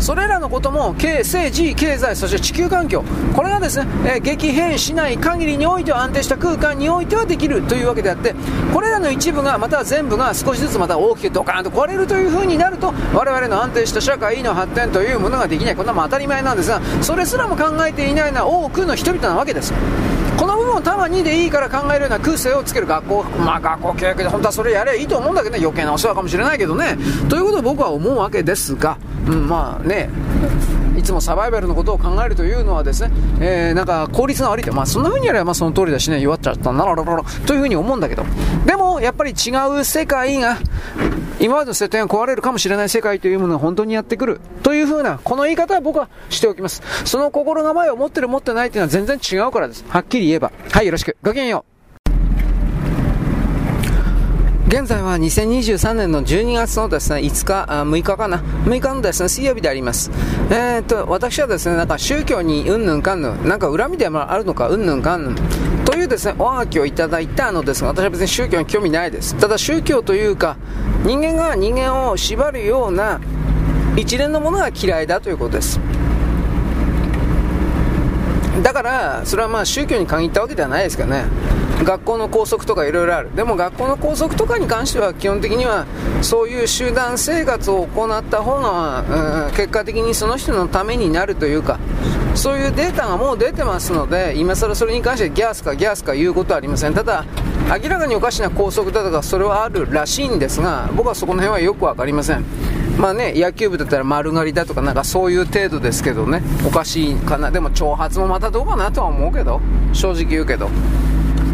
それらのことも経政治経済そして地球環境これがですね、えー、激変しない限りにおいては安定した空間においてはできるというわけであってこれらの一部がまたは全部が少しずつまた大きくドカーンと壊れるという風になると我々の安定した社会の発展というものができないこんなも当たり前なんですがそれすらも考えていないのは多くの人々なわけですこの部分をたまにでいいから考えるような空性をつける学校、まあ学校教育で本当はそれやればいいと思うんだけどね、余計なお世話かもしれないけどね。ということを僕は思うわけですが、うん、まあね、いつもサバイバルのことを考えるというのはですね、えー、なんか効率が悪いと。まあそんな風にやればその通りだしね、弱っちゃったんだろろろという風に思うんだけど。でも、やっぱり違う世界が、今までの設定が壊れるかもしれない世界というものが本当にやってくる。という風な、この言い方は僕はしておきます。その心構えを持ってる持ってないっていうのは全然違うからです。はっきり言えば。はい、よろしく。ごきげんよう。現在は2023年の12月のですね、5日、あ6日かな、6日のですね、水曜日であります。えー、っと、私はですね、なんか宗教にうんぬんかんぬん、なんか恨みでもあるのか、うんぬんかんぬん、というですね、おはがきをいただいたのですが、私は別に宗教に興味ないです。ただ宗教というか、人間が人間を縛るような一連のものが嫌いだということです。だから、それはまあ宗教に限ったわけではないですけどね。学校の校則とかいろいろある。でも学校の校則とかに関しては基本的にはそういう集団生活を行った方が、うん、結果的にその人のためになるというか、そういうデータがもう出てますので、今更それに関してギャースかギャースか言うことはありません。ただ、明らかにおかしな校則だとかそれはあるらしいんですが、僕はそこの辺はよくわかりません。まあね、野球部だったら丸刈りだとかなんかそういう程度ですけどね、おかしいかな。でも挑発もまたどうかなとは思うけど、正直言うけど。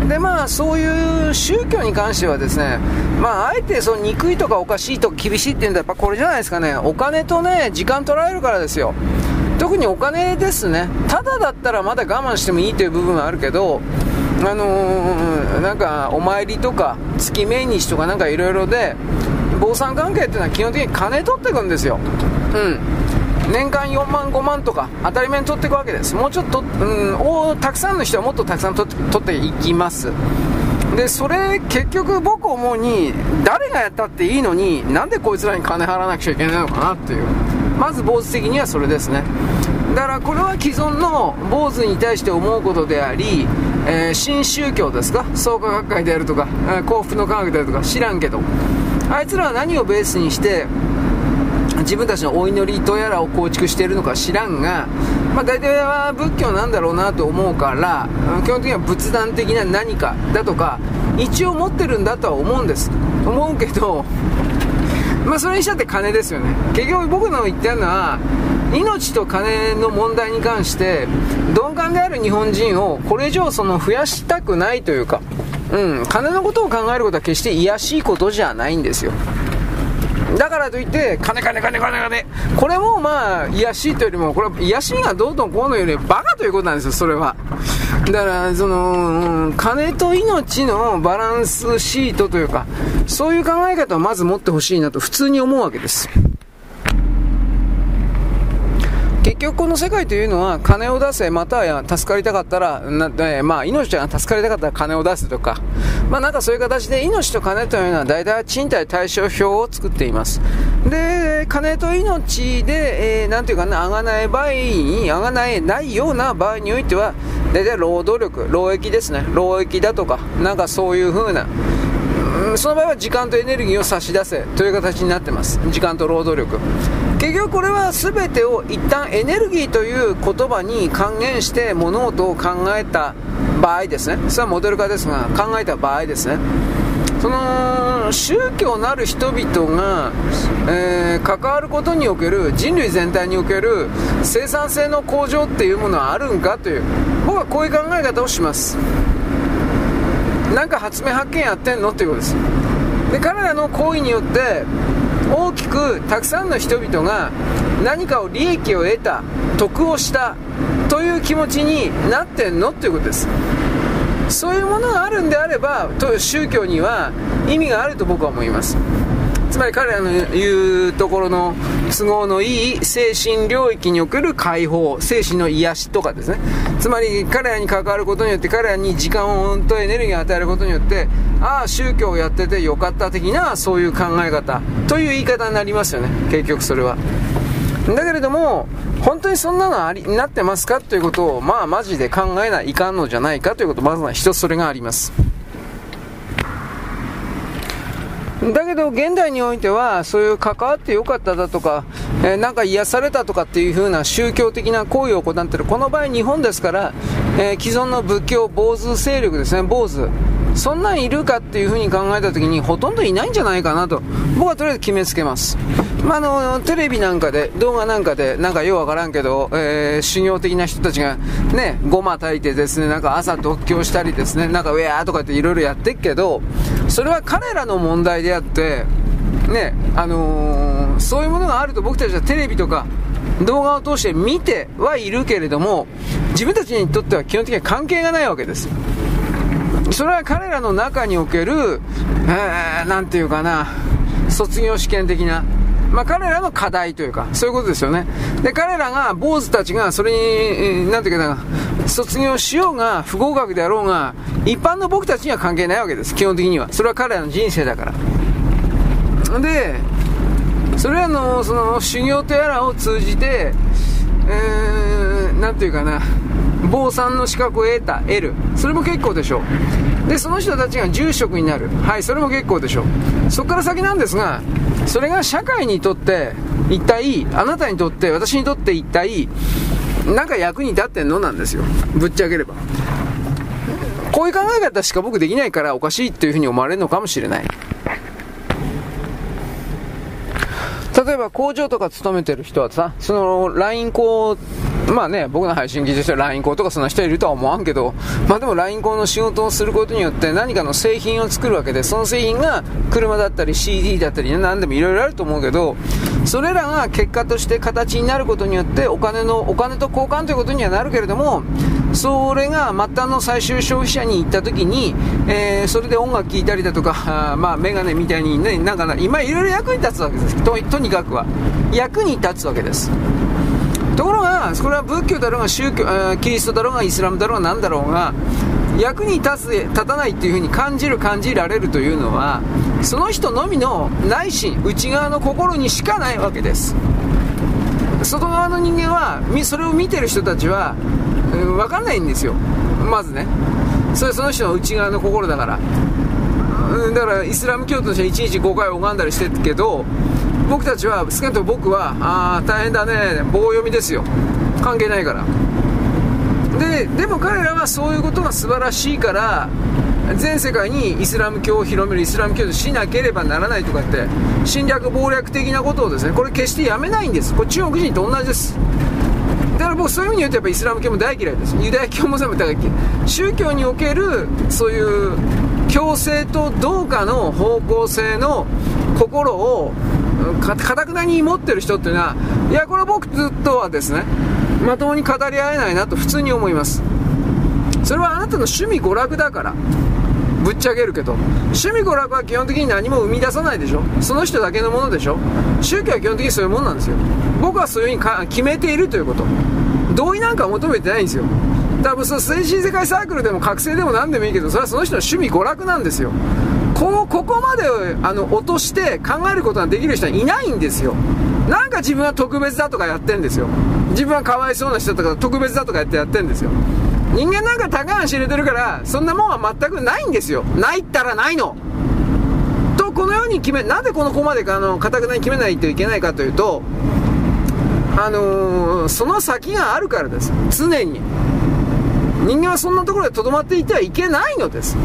でまあそういう宗教に関してはですねまああえてその憎いとかおかしいとか厳しいっていうんだやっぱこれじゃないですかね。お金とね時間取られるからですよ。特にお金ですね。ただだったらまだ我慢してもいいという部分はあるけどあのー、なんかお参りとか月命日とかなんかいろいろで坊さん関係っていうのは基本的に金取ってくんですよ。うん。年間4万5万とか当たり前に取っていくわけです。もうちょっと、うん、たくさんの人はもっとたくさん取っていきます。でそれ結局僕思うに誰がやったっていいのになんでこいつらに金払わなくちゃいけないのかなっていう。まず坊主的にはそれですね。だからこれは既存の坊主に対して思うことであり、えー、新宗教ですか？創価学会であるとか、え、幸福の科学であるとか知らんけど。あいつらは何をベースにして自分たちのお祈りとやらを構築しているのか知らんが、まあ、大体は仏教なんだろうなと思うから基本的には仏壇的な何かだとか一応持ってるんだとは思うんです思うけどまあそれにしたって金ですよね結局僕の言ってるのは命と金の問題に関して鈍感である日本人をこれ以上その増やしたくないというかうん、金のことを考えることは決して卑しいことじゃないんですよ。だからといって、金金金金金。これもまあ、癒しいというよりも、これは癒しがどうとこうのよりバカということなんですよ、それは。だから、その、金と命のバランスシートというか、そういう考え方をまず持ってほしいなと普通に思うわけです。結局この世界というのは金を出せまたは助かりたかったらな、えー、まあ命が助かりたかったら金を出すとか。まあなんかそういう形で命と金というのは大体賃貸対照表を作っています。で金と命で、えー、なんていうかなあがない場合にあがないないような場合においては大体労働力労役ですね。労役だとかなんかそういう風な。その場合は時間とエネルギーを差し出せという形になってます。時間と労働力。結局これは全てを一旦エネルギーという言葉に還元して物事を考えた場合ですね。それはモデル化ですが考えた場合ですね。その宗教なる人々が、えー、関わることにおける人類全体における生産性の向上っていうものはあるんかという僕はこういう考え方をします。なんか発明発見やってんのっていうことです。で彼らの行為によって大きくたくさんの人々が何かを利益を得た得をしたという気持ちになってんのということです。そういうものがあるんであれば宗教には意味があると僕は思います。つまり彼らの言うところの都合のいい精神領域における解放精神の癒しとかですね。つまり彼らに関わることによって彼らに時間とエネルギーを与えることによってああ宗教をやっててよかった的なそういう考え方という言い方になりますよね。結局それは。だけれども、本当にそんなのあり、なってますかということを、まあマジで考えないかんのじゃないかということ、まずは一つそれがあります。だけど現代においてはそういう関わってよかっただとか、えー、なんか癒されたとかっていう風な宗教的な行為を行っているこの場合日本ですから、えー、既存の仏教坊主勢力ですね坊主。そんなんいるかっていう風に考えた時にほとんどいないんじゃないかなと。僕はとりあえず決めつけます、まあ、あのテレビなんかで動画なんかでなんかようわからんけど、えー、修行的な人たちがねごま炊いてですねなんか朝独協したりですねなんかウェアとかっていろいろやってっけどそれは彼らの問題であってねあのー、そういうものがあると僕たちはテレビとか動画を通して見てはいるけれども自分たちにとっては基本的には関係がないわけですそれは彼らの中における、えー、なんていうかな、卒業試験的な、まあ、彼らの課題というか、そういうことですよね。で、彼らが、坊主たちが、それに、なんていうかな、卒業しようが、不合格であろうが、一般の僕たちには関係ないわけです、基本的には。それは彼らの人生だから。で、それらの、その、修行とやらを通じて、えー、なんていうかな、坊さんの資格を得た、得る。それも結構でしょう。で、その人たちが住職になる。はい、それも結構でしょう。そこから先なんですが、それが社会にとって、一体、あなたにとって、私にとって一体、なんか役に立ってんのなんですよ。ぶっちゃければ。こういう考え方しか僕できないからおかしいっていうふうに思われるのかもしれない。例えば工場とか勤めてる人はさ、その LINE 校まあね、僕の配信技術で LINE 校とかそんな人いるとは思わんけど、まあでも LINE 校の仕事をすることによって何かの製品を作るわけで、その製品が車だったり CD だったり、何でもいろいろあると思うけど、それらが結果として形になることによってお金の、お金と交換ということにはなるけれども、それが末端の最終消費者に行った時に、えー、それで音楽聴いたりだとか、あまあメガネみたいにね、なんか今いろいろ役に立つわけですと。とにかくは。役に立つわけです。ところが、これは仏教だろうが宗教、キリストだろうがイスラムだろうが何だろうが、役に立つ、立たないっていう風に感じる、感じられるというのは、その人のみの内心、内側の心にしかないわけです。外側の人間は、それを見てる人たちは、うん、分かんないんですよ。まずね。それその人の内側の心だから。うん、だからイスラム教徒としては1日5回拝んだりしてるけど、僕たちは少なくとも僕はあ大変だね。棒読みですよ。関係ないから。ででも彼らはそういうことが素晴らしいから全世界にイスラム教を広めるイスラム教としなければならないとかって侵略謀略的なことをですねこれ決してやめないんです。これ中国人と同じです。だから僕そういう意味に言うとやっぱイスラム教も大嫌いです。ユダヤ教も全部大嫌い宗教におけるそういう強制とどうかの方向性の心をかたくなに持ってる人っていうのは、いや、これ僕とはですね、まともに語り合えないなと普通に思います。それはあなたの趣味娯楽だから。ぶっちゃけるけど趣味娯楽は基本的に何も生み出さないでしょ。その人だけのものでしょ。宗教は基本的にそういうもんなんですよ。僕はそういうふうに決めているということ。同意なんか求めてないんですよ。多分その精神世界サークルでも覚醒でも何でもいいけどそれはその人の趣味娯楽なんですよ。こここまであの落として考えることができる人はいないんですよ。なんか自分は特別だとかやってんですよ。自分はかわいそうな人とか特別だとかやってやってんですよ。人間なんか高橋入れてるからそんなもんは全くないんですよ。ないったらないの。とこのように決めなんでこの子まであの固くなに決めないといけないかというとあのー、その先があるからです。常に。人間はそんなところでとどまっていてはいけないのです。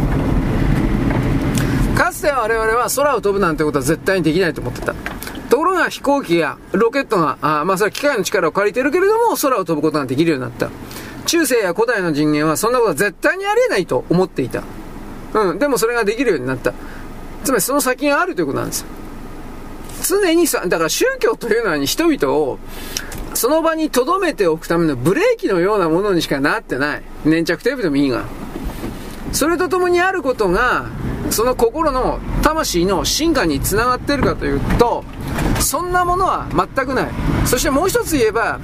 かつて我々は空を飛ぶなんてことは絶対にできないと思ってた。ところが飛行機やロケットが、あまあそれは機械の力を借りてるけれども空を飛ぶことができるようになった。中世や古代の人間はそんなことは絶対にありえないと思っていた。うん、でもそれができるようになった。つまりその先があるということなんです。常にさ、だから宗教というのは人々をその場に留めておくためのブレーキのようなものにしかなってない。粘着テープでもいいが。それとともにあることが、その心の魂の進化につながってるかというとそんなものは全くない。そしてもう一つ言えば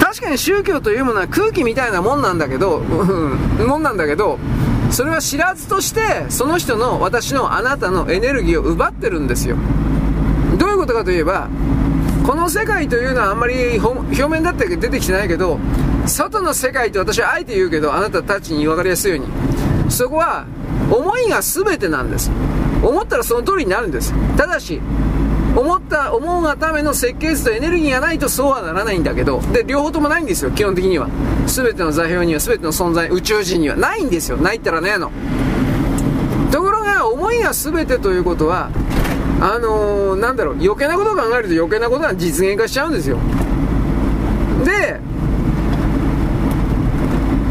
確かに宗教というものは空気みたいなもんなんだけど、もんなんだけどそれは知らずとしてその人の私のあなたのエネルギーを奪ってるんですよ。どういうことかといえばこの世界というのはあんまり表面だって出てきてないけど外の世界と私はあえて言うけどあなたたちに分かりやすいように。そこは思いが全てなんです。思ったらその通りになるんです。ただし思った思うがための設計図とエネルギーがないとそうはならないんだけどで両方ともないんですよ基本的には。全ての座標には全ての存在宇宙人には。ないんですよ。ないったらねえの。ところが思いが全てということはあのー、なんだろう余計なことを考えると余計なことが実現化しちゃうんですよ。で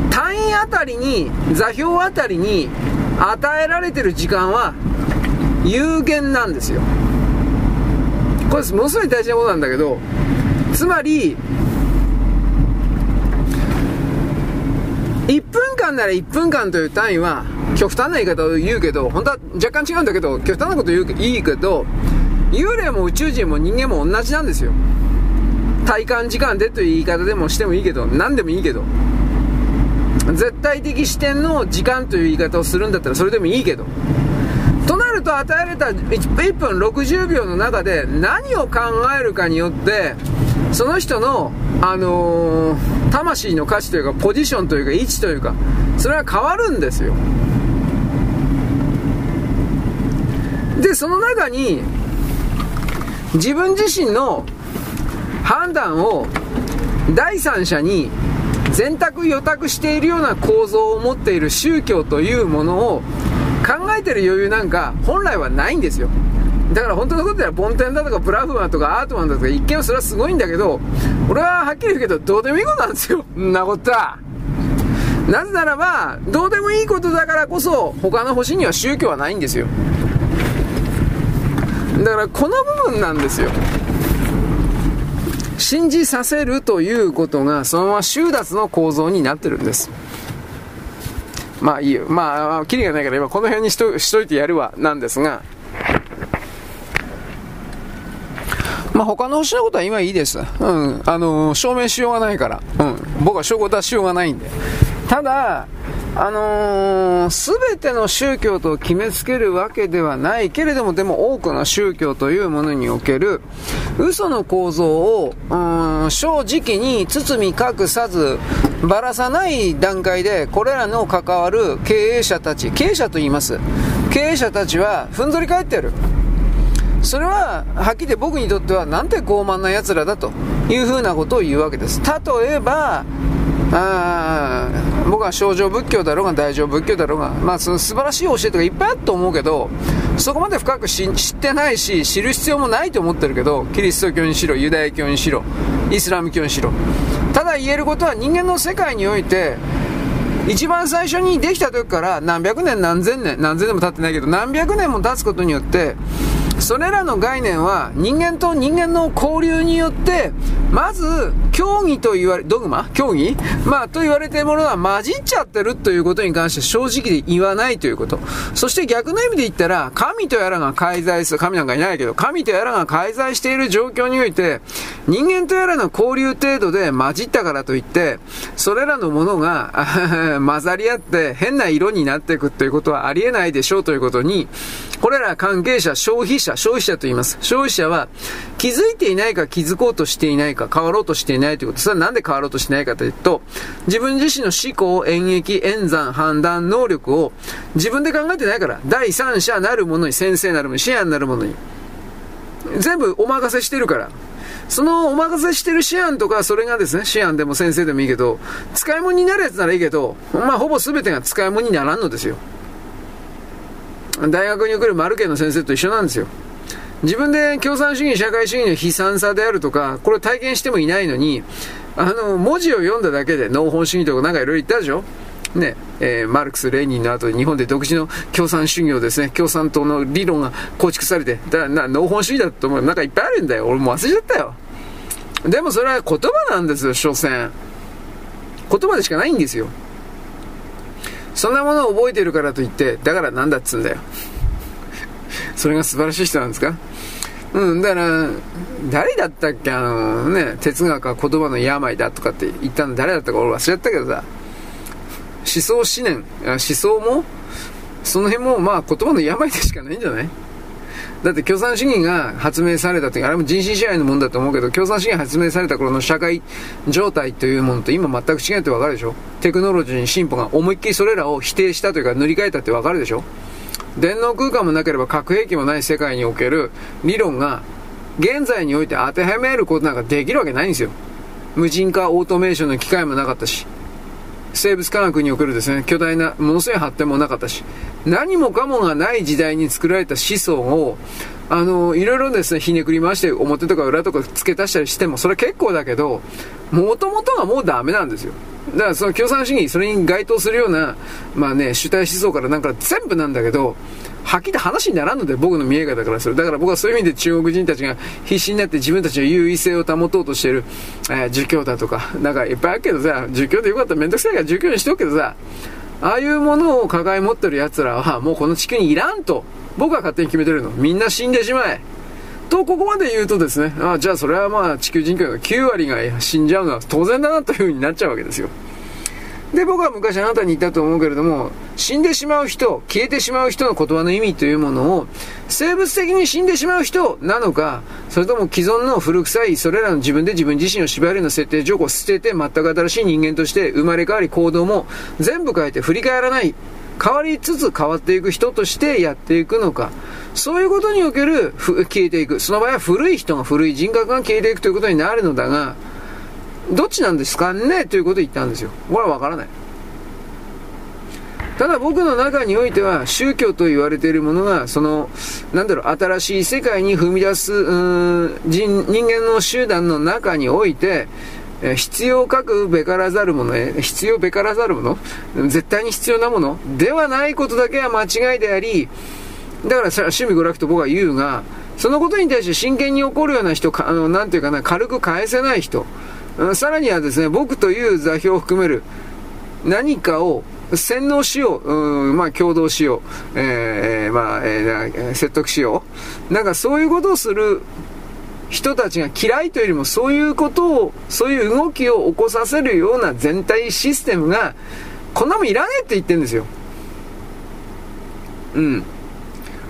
単位あたりに座標あたりに与えられてる時間は有限なんですよ。これものすごい大事なことなんだけどつまり1分間なら1分間という単位は極端な言い方を言うけど本当は若干違うんだけど極端なこと言ういいけど幽霊も宇宙人も人間も同じなんですよ。体感時間でという言い方でもしてもいいけど何でもいいけど。絶対的視点の時間という言い方をするんだったらそれでもいいけど。となると与えられた 1, 1分60秒の中で何を考えるかによってその人の、あのー、魂の価値というかポジションというか位置というかそれは変わるんですよ。でその中に自分自身の判断を第三者に全託予託しているような構造を持っている宗教というものを考えてる余裕なんか本来はないんですよ。だから本当のことではボンテンだとかブラフマンとかアートマンだとか一見それはすごいんだけど俺ははっきり言うけどどうでもいいことなんですよ。んなことはなぜならばどうでもいいことだからこそ他の星には宗教はないんですよ。だからこの部分なんですよ。信じさせるということがそのまま収奪の構造になってるんですまあいいよ。まあ、キリがないから今この辺にしとしといてやるわ、なんですが、まあ他の星のことは今いいです。うん。あの、証明しようがないから。うん。僕は証拠出しようがないんで。ただ、あのす、べての宗教と決めつけるわけではないけれども、でも多くの宗教というものにおける、嘘の構造を、うん、正直に包み隠さず、ばらさない段階で、これらの関わる経営者たち、経営者と言います。経営者たちは、ふんぞり返ってる。それは、はっきり言って僕にとっては、なんて傲慢な奴らだというふうなことを言うわけです。例えば、あ僕は少女仏教だろうが大乗仏教だろうが、まあ、その素晴らしい教えとかいっぱいあると思うけど、そこまで深く知ってないし、知る必要もないと思ってるけど、キリスト教にしろ、ユダヤ教にしろ、イスラム教にしろ。ただ言えることは人間の世界において、一番最初にできた時から何百年何千年、何千年も経ってないけど、何百年も経つことによって、それらの概念は人間と人間の交流によって、まず、競技と言われ、ドグマ？競技？まあ、と言われているものは混じっちゃってるということに関して正直で言わないということ。そして逆の意味で言ったら、神とやらが介在する、神なんかいないけど、神とやらが介在している状況において、人間とやらの交流程度で混じったからといって、それらのものが 混ざり合って変な色になっていくということはありえないでしょうということに、これら関係者、消費者、消費者と言います。消費者は気づいていないか気づこうとしていないか変わろうとしていないということ。それはなんで変わろうとしていないかというと、自分自身の思考、演劇、演算、判断、能力を自分で考えてないから、第三者なるものに、先生なるものに、視野になるものに、全部お任せしてるから。そのお任せしてる思案とか、それがですね、思案でも先生でもいいけど、使い物になるやつならいいけど、まあ、ほぼ全てが使い物にならんのですよ。大学に来るマルケの先生と一緒なんですよ。自分で共産主義、社会主義の悲惨さであるとか、これを体験してもいないのに、あの、文字を読んだだけで、農本主義とかなんかいろいろ言ったでしょ？ね、えー、マルクス、レーニンの後で日本で独自の共産主義をですね、共産党の理論が構築されて、だから農本主義だと思う。なんかいっぱいあるんだよ。俺も忘れちゃったよ。でもそれは言葉なんですよ、所詮。言葉でしかないんですよ。そんなものを覚えてるからといって、だからなんだっつうんだよ。それが素晴らしい人なんですか？うん、だから、誰だったっけ？あのね、哲学は言葉の病だとかって言ったの？誰だったか俺忘れちゃったけどさ、思想思念、思想も、その辺もまあ言葉の病でしかないんじゃない？だって共産主義が発明されたというか、あれも人身支配のもんだと思うけど、共産主義が発明された頃の社会状態というものと今全く違うってわかるでしょ？テクノロジーに進歩が思いっきりそれらを否定したというか塗り替えたってわかるでしょ？電脳空間もなければ核兵器もない世界における理論が現在において当てはめることなんかできるわけないんですよ。無人化オートメーションの機械もなかったし、生物科学におけるですね、巨大な、ものすごい発展もなかったし、何もかもがない時代に作られた子孫を、あの、いろいろですね、ひねくり回して表とか裏とか付け足したりしても、それは結構だけど、もともとがもうダメなんですよ。だからその共産主義、それに該当するような、まあね、主体思想からなんか全部なんだけど、はっきり話にならんので、僕の見え方からする。だから僕はそういう意味で中国人たちが必死になって自分たちの優位性を保とうとしてる、えー、儒教だとか、なんかいっぱいあるけどさ、儒教でよかったらめんどくさいから儒教にしとくけどさ、ああいうものを抱え持ってる奴らはもうこの地球にいらんと、僕は勝手に決めてるの。みんな死んでしまえ。と、ここまで言うとですね、あじゃあそれはまあ地球人口の9割が死んじゃうのは当然だなという風になっちゃうわけですよ。で、僕は昔あなたに言ったと思うけれども、死んでしまう人、消えてしまう人の言葉の意味というものを、生物的に死んでしまう人なのか、それとも既存の古臭い、それらの自分で自分自身を縛るような設定情報を捨てて、全く新しい人間として生まれ変わり行動も全部変えて振り返らない。変わりつつ変わっていく人としてやっていくのか。そういうことにおける消えていく。その場合は古い人が古い人格が消えていくということになるのだが、どっちなんですかね？ということを言ったんですよ。これはわからない。ただ僕の中においては宗教と言われているものがそのなんだろう新しい世界に踏み出す人人間の集団の中において必要かくべからざるもの必要べからざるもの？絶対に必要なものではないことだけは間違いでありだから趣味娯楽と僕は言うがそのことに対して真剣に怒るような人あのなんていうかな軽く返せない人さらにはですね僕という座標を含める何かを洗脳しよう、う、まあ共同しよう、えー、まあ、えー、説得しよう。なんかそういうことをする人たちが嫌いというよりもそういうことを、そういう動きを起こさせるような全体システムが、こんなもんいらねえって言ってんですよ。うん。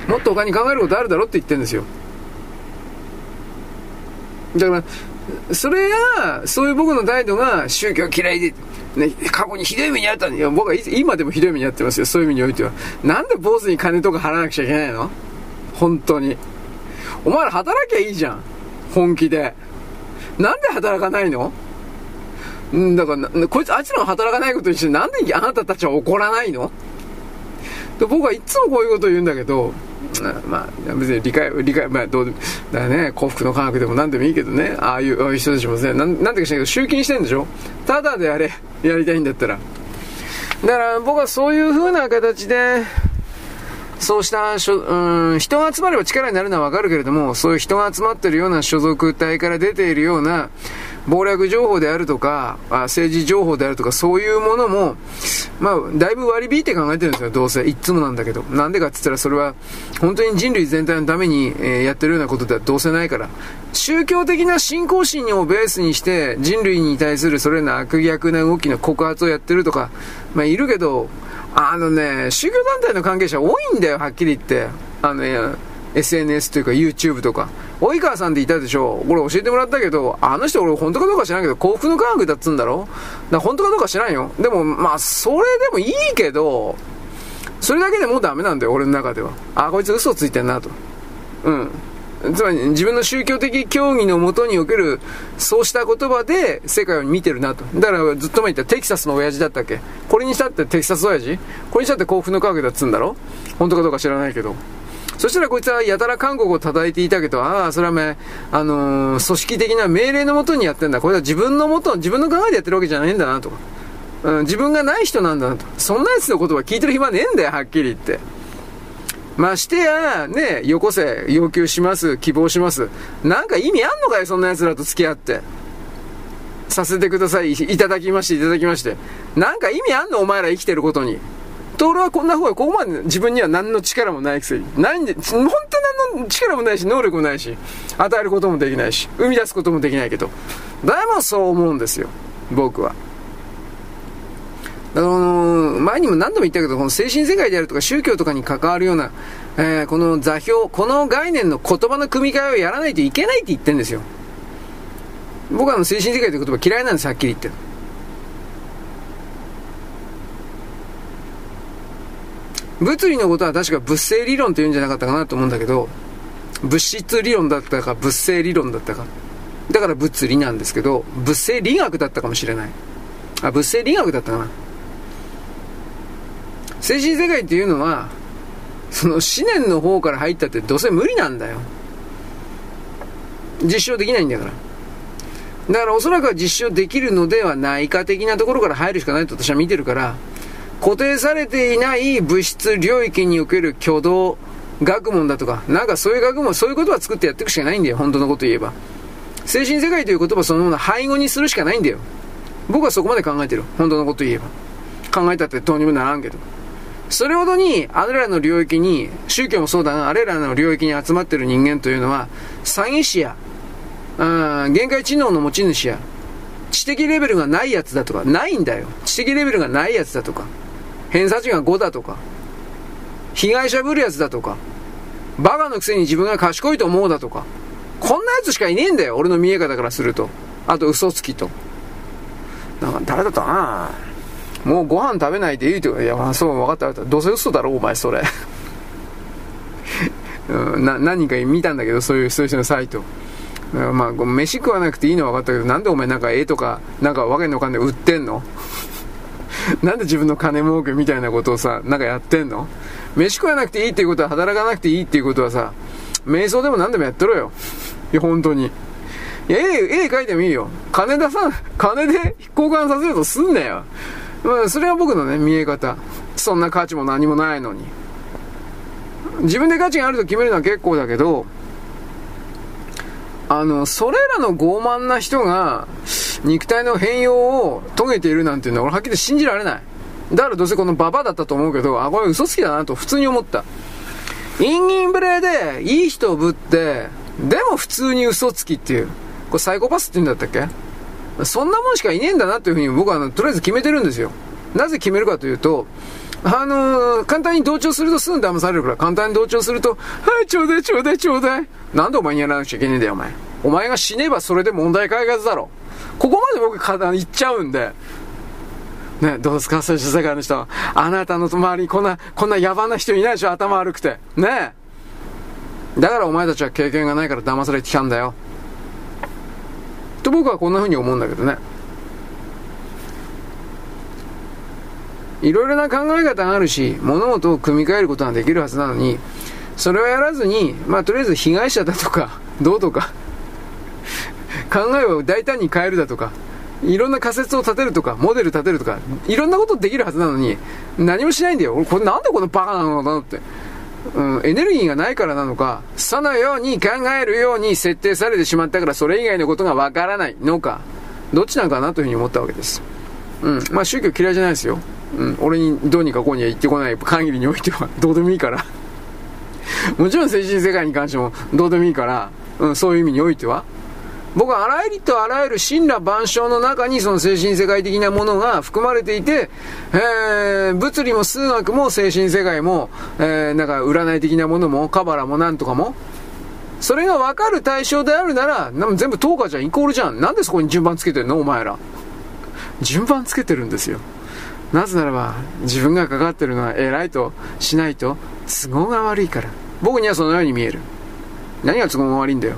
もっと他に考えることあるだろって言ってんですよ。だから、それが、そういう僕の態度が宗教嫌いで、ね、過去にひどい目にあったんだよ。僕は今でもひどい目にあってますよ。そういう意味においては。なんで坊主に金とか払わなくちゃいけないの？本当に。お前ら働きゃいいじゃん。本気で。なんで働かないの？んだから、こいつ、あいつらが働かないことにして、なんであなたたちは怒らないの？で僕はいつもこういうことを言うんだけど、まあ、別に理解、理解、まあ、どう、だね、幸福の科学でも何でもいいけどね、ああいう人たちもね、なんなんてかしないけど、集金してんでしょ？ただであれ、やりたいんだったら。だから僕はそういう風な形で、そうしたしょ、うん、人が集まれば力になるのはわかるけれども、そういう人が集まってるような所属体から出ているような、謀略情報であるとか、政治情報であるとか、そういうものも、まあ、だいぶ割り引いて考えてるんですよ、どうせ。いつもなんだけど。なんでかって言ったら、それは、本当に人類全体のために、やってるようなことではどうせないから。宗教的な信仰心をベースにして、人類に対するそれの悪逆な動きの告発をやってるとか、まあ、いるけど、あのね、宗教団体の関係者多いんだよ、はっきり言って。あの、ね、SNS というか YouTube とか。及川さんっていたでしょこれ教えてもらったけど、あの人俺本当かどうか知らんけど、幸福の科学だっつんだろだから本当かどうか知らんよ。でも、まあ、それでもいいけど、それだけでもうダメなんだよ、俺の中では。あ、こいつ嘘ついてんなと。うん。つまり自分の宗教的教義のもとにおけるそうした言葉で世界を見てるなと。だからずっと前言ったテキサスの親父だったっけ？これにしたってテキサス親父？これにしたって幸福の科学だっつうんだろ？本当かどうか知らないけど。そしたらこいつはやたら韓国を叩いていたけど、ああ、それはめ、あのー、組織的な命令のもとにやってんだ。これは自分のもと、自分の考えでやってるわけじゃないんだなとか。うん、自分がない人なんだなと。そんな奴の言葉聞いてる暇ねえんだよ、はっきり言って。ましてや、ね、よこせ、要求します、希望します。なんか意味あんのかよ、そんな奴らと付き合って。させてください、いただきまして、いただきまして。なんか意味あんのお前ら生きてることに。と俺はこんな方がここまで自分には何の力もないくせに。ないんで、本当何の力もないし、能力もないし、与えることもできないし、生み出すこともできないけど、誰もそう思うんですよ。僕は。あの前にも何度も言ったけど、この精神世界であるとか宗教とかに関わるようなえー、この座標、この概念の言葉の組み替えをやらないといけないって言ってるんですよ。僕はあの精神世界という言葉嫌いなんです、はっきり言って。物理のことは確か物性理論って言うんじゃなかったかなと思うんだけど、物質理論だったか物性理論だったか。だから物理なんですけど、物性理学だったかもしれない。あ、物性理学だったかな。精神世界っていうのは、その思念の方から入ったってどうせ無理なんだよ。実証できないんだから。だからおそらくは実証できるのではないか的なところから入るしかないと私は見てるから、固定されていない物質領域における挙動、学問だとか、なんかそういう学問、そういうことは作ってやっていくしかないんだよ、本当のこと言えば。精神世界という言葉そのもの背後にするしかないんだよ。僕はそこまで考えてる。本当のこと言えば。考えたってどうにもならんけど。それほどに、あれらの領域に、宗教もそうだが、あれらの領域に集まってる人間というのは、詐欺師や、あ限界知能の持ち主や、知的レベルがないやつだとか、ないんだよ。知的レベルがないやつだとか、偏差値が5だとか、被害者ぶるやつだとか、バカのくせに自分が賢いと思うだとか、こんなやつしかいねえんだよ、俺の見え方からすると。あと、嘘つきと。なんか、誰だったかなもうご飯食べないでいいとか、いや、そう、分かった分かった。どうせ嘘だろ、お前、それ。うん、な、何人か見たんだけど、そういう、そういう人のサイト。まあ、飯食わなくていいのは分かったけど、なんでお前なんか絵とか、なんかわけのわかんない売ってんの？なんで自分の金儲けみたいなことをさ、なんかやってんの？飯食わなくていいっていうことは、働かなくていいっていうことはさ、瞑想でも何でもやってろよ。いや、本当に。いや、絵、絵描いてもいいよ。金出さん、金で交換させようとすんなよ。まあ、それは僕のね、見え方。そんな価値も何もないのに。自分で価値があると決めるのは結構だけど、あの、それらの傲慢な人が、肉体の変容を遂げているなんていうのは、俺はっきり信じられない。だからどうせこのババだったと思うけど、あ、これ嘘つきだなと普通に思った。インギンブレで、いい人をぶって、でも普通に嘘つきっていう。これサイコパスって言うんだったっけ？そんなもんしかいねえんだなというふうに僕はあのとりあえず決めてるんですよ。なぜ決めるかというと、あのー、簡単に同調するとすぐ騙されるから、簡単に同調すると、はい、ちょうだいちょうだいちょうだい。なんでお前にやらなくちゃいけねえんだよ、お前。お前が死ねばそれで問題解決だろ。ここまで僕、言っちゃうんで。ね、どうですか、そういう世界の人は。あなたの周りにこんな、こんな野蛮な人いないでしょ、頭悪くて。ねだからお前たちは経験がないから騙されてきたんだよ。と僕はこんな風に思うんだけどね。いろいろな考え方があるし、物事を組み替えることができるはずなのに、それをやらずに、まあとりあえず被害者だとか、どうとか、考えを大胆に変えるだとか、いろんな仮説を立てるとか、モデル立てるとか、いろんなことできるはずなのに、何もしないんだよ。俺、これなんでこのバカなのかなって。うん、エネルギーがないからなのか、そのように考えるように設定されてしまったから、それ以外のことがわからないのか、どっちなのかなというふうに思ったわけです。うん、まあ宗教嫌いじゃないですよ。うん、俺にどうにかこうには言ってこない限りにおいては、どうでもいいから。もちろん精神世界に関してもどうでもいいから、うん、そういう意味においては、僕はあらゆるとあらゆる神羅万象の中にその精神世界的なものが含まれていて、えー、物理も数学も精神世界も、えー、なんか占い的なものもカバラもなんとかも、それが分かる対象であるなら、全部10日じゃん、イコールじゃん。なんでそこに順番つけてるの？お前ら。順番つけてるんですよ。なぜならば、自分がかかってるのは偉いとしないと都合が悪いから。僕にはそのように見える。何が都合が悪いんだよ。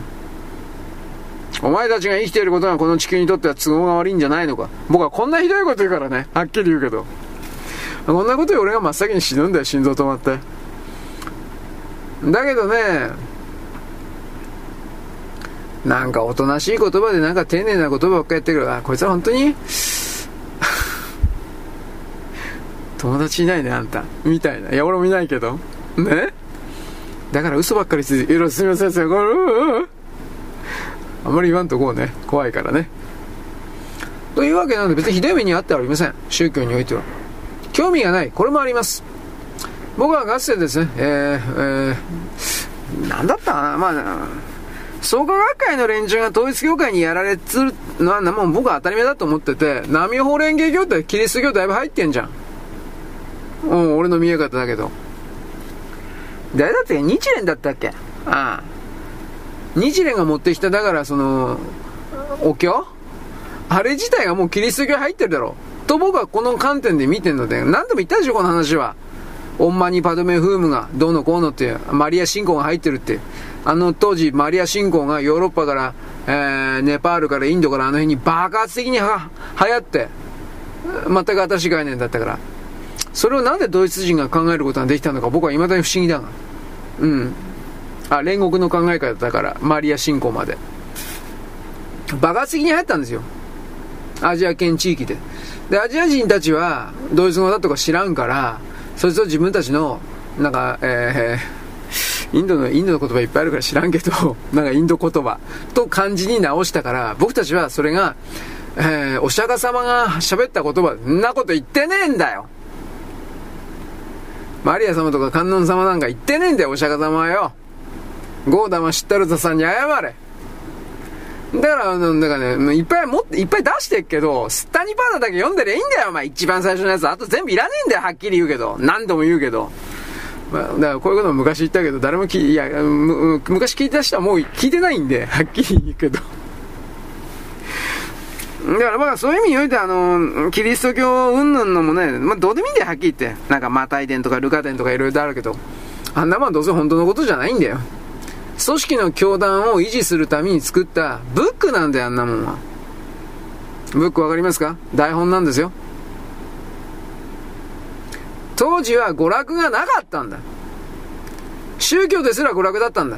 お前たちが生きていることがこの地球にとっては都合が悪いんじゃないのか。僕はこんなひどいこと言うからね。はっきり言うけど。こんなことで俺が真っ先に死ぬんだよ、心臓止まって。だけどね、なんかおとなしい言葉でなんか丁寧な言葉ばっかやってるから、こいつは本当に？友達いないね、あんた。みたいな。いや、俺もいないけど。ね？だから嘘ばっかりついて、いろすみません、すみません。あまり言わんとこうね。怖いからね。というわけなので別にひどい目にあってはありません。宗教においては。興味がない。これもあります。僕はかつてですね、えー、えー、なんだったかな。まあ、創価学会の連中が統一教会にやられつるのは、もう僕は当たり前だと思ってて、波法蓮華教ってキリスト教だいぶ入ってんじゃん。うん、俺の見え方だけど。誰だったっけ日蓮だったっけ？ああ。日蓮が持ってきた、だからその、お経？あれ自体がもうキリスト教入ってるだろう。と僕はこの観点で見てんので、何度も言ったでしょ、この話は。オンマニパドメフームがどうのこうのっていう、マリア信仰が入ってるって。あの当時、マリア信仰がヨーロッパから、えー、ネパールからインドからあの辺に爆発的には流行って、全く新しい概念だったから。それをなんでドイツ人が考えることができたのか僕は未だに不思議だが。うん。あ、煉獄の考え方だから、マリア信仰まで。爆発的に流行ったんですよ。アジア圏地域で。で、アジア人たちは、ドイツ語だとか知らんから、そいつを自分たちの、なんか、えー、インドの、インドの言葉いっぱいあるから知らんけど、なんかインド言葉と漢字に直したから、僕たちはそれが、えー、お釈迦様が喋った言葉、んなこと言ってねえんだよ。マリア様とか観音様なんか言ってねえんだよ、お釈迦様はよ。ゴーダマシッタルタさんに謝れ。だから、だからね、いっぱい持って、いっぱい出してっけど、スッタニパーダだけ読んでりゃいいんだよ、お前。一番最初のやつ。あと全部いらねえんだよ、はっきり言うけど。何度も言うけど。まあ、だからこういうことも昔言ったけど、誰も聞、いや、昔聞いた人はもう聞いてないんで、はっきり言うけど。だからまあそういう意味においてあの、キリスト教云々のもね、まあどうでもいいんだよ、はっきり言って。なんかマタイ伝とかルカ伝とかいろいろあるけど、あんなもんどうせ本当のことじゃないんだよ。組織の教団を維持するために作ったブックなんだよ、あんなもんは。ブックわかりますか？台本なんですよ。当時は娯楽がなかったんだ。宗教ですら娯楽だったんだ。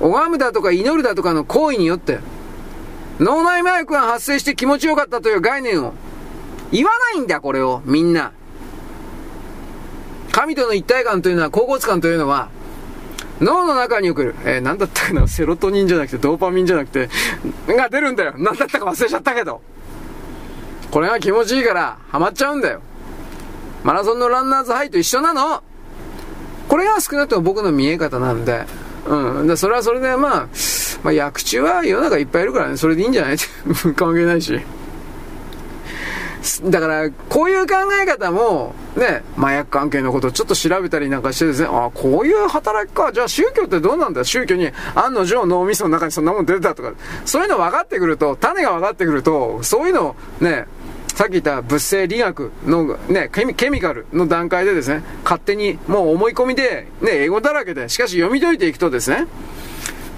拝むだとか祈るだとかの行為によって、脳内麻薬が発生して気持ちよかったという概念を言わないんだ、これを、みんな。神との一体感というのは、高骨感というのは、脳の中に送る、えー、なんだったかな、セロトニンじゃなくて、ドーパミンじゃなくて、が出るんだよ。なんだったか忘れちゃったけど。これが気持ちいいから、ハマっちゃうんだよ。マラソンのランナーズハイと一緒なのこれが少なくとも僕の見え方なんで、うん。でそれはそれで、まあ、まあ、薬中は世の中いっぱいいるからね、それでいいんじゃない？っ て関係ないし。だから、こういう考え方も、ね、麻薬関係のことをちょっと調べたりなんかしてですね、あこういう働きか、じゃあ宗教ってどうなんだ？宗教に案の定脳みその中にそんなもん出てたとか、そういうの分かってくると、種が分かってくると、そういうのね、さっき言った物性理学のね、ケミケミカルの段階でですね、勝手にもう思い込みで、ね、英語だらけで、しかし読み解いていくとですね、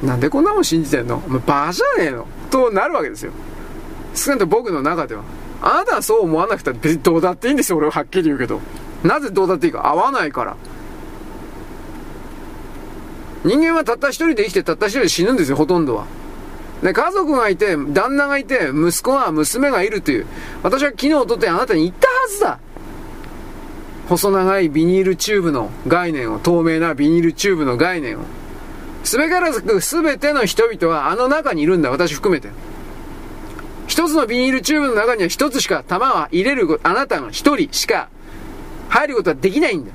なんでこんなもん信じてんの？お前バカじゃねえの？となるわけですよ。少なくとも僕の中では。あなたはそう思わなくて別にどうだっていいんですよ、俺ははっきり言うけど。なぜどうだっていいか？合わないから。人間はたった一人で生きてたった一人で死ぬんですよ、ほとんどは。ね、家族がいて、旦那がいて、息子が、娘がいるという。私は昨日、おとといあなたに言ったはずだ。細長いビニールチューブの概念を、透明なビニールチューブの概念を。すべからく全ての人々はあの中にいるんだ、私含めて。一つのビニールチューブの中には一つしか弾は入れる、あなたが一人しか入ることはできないんだ。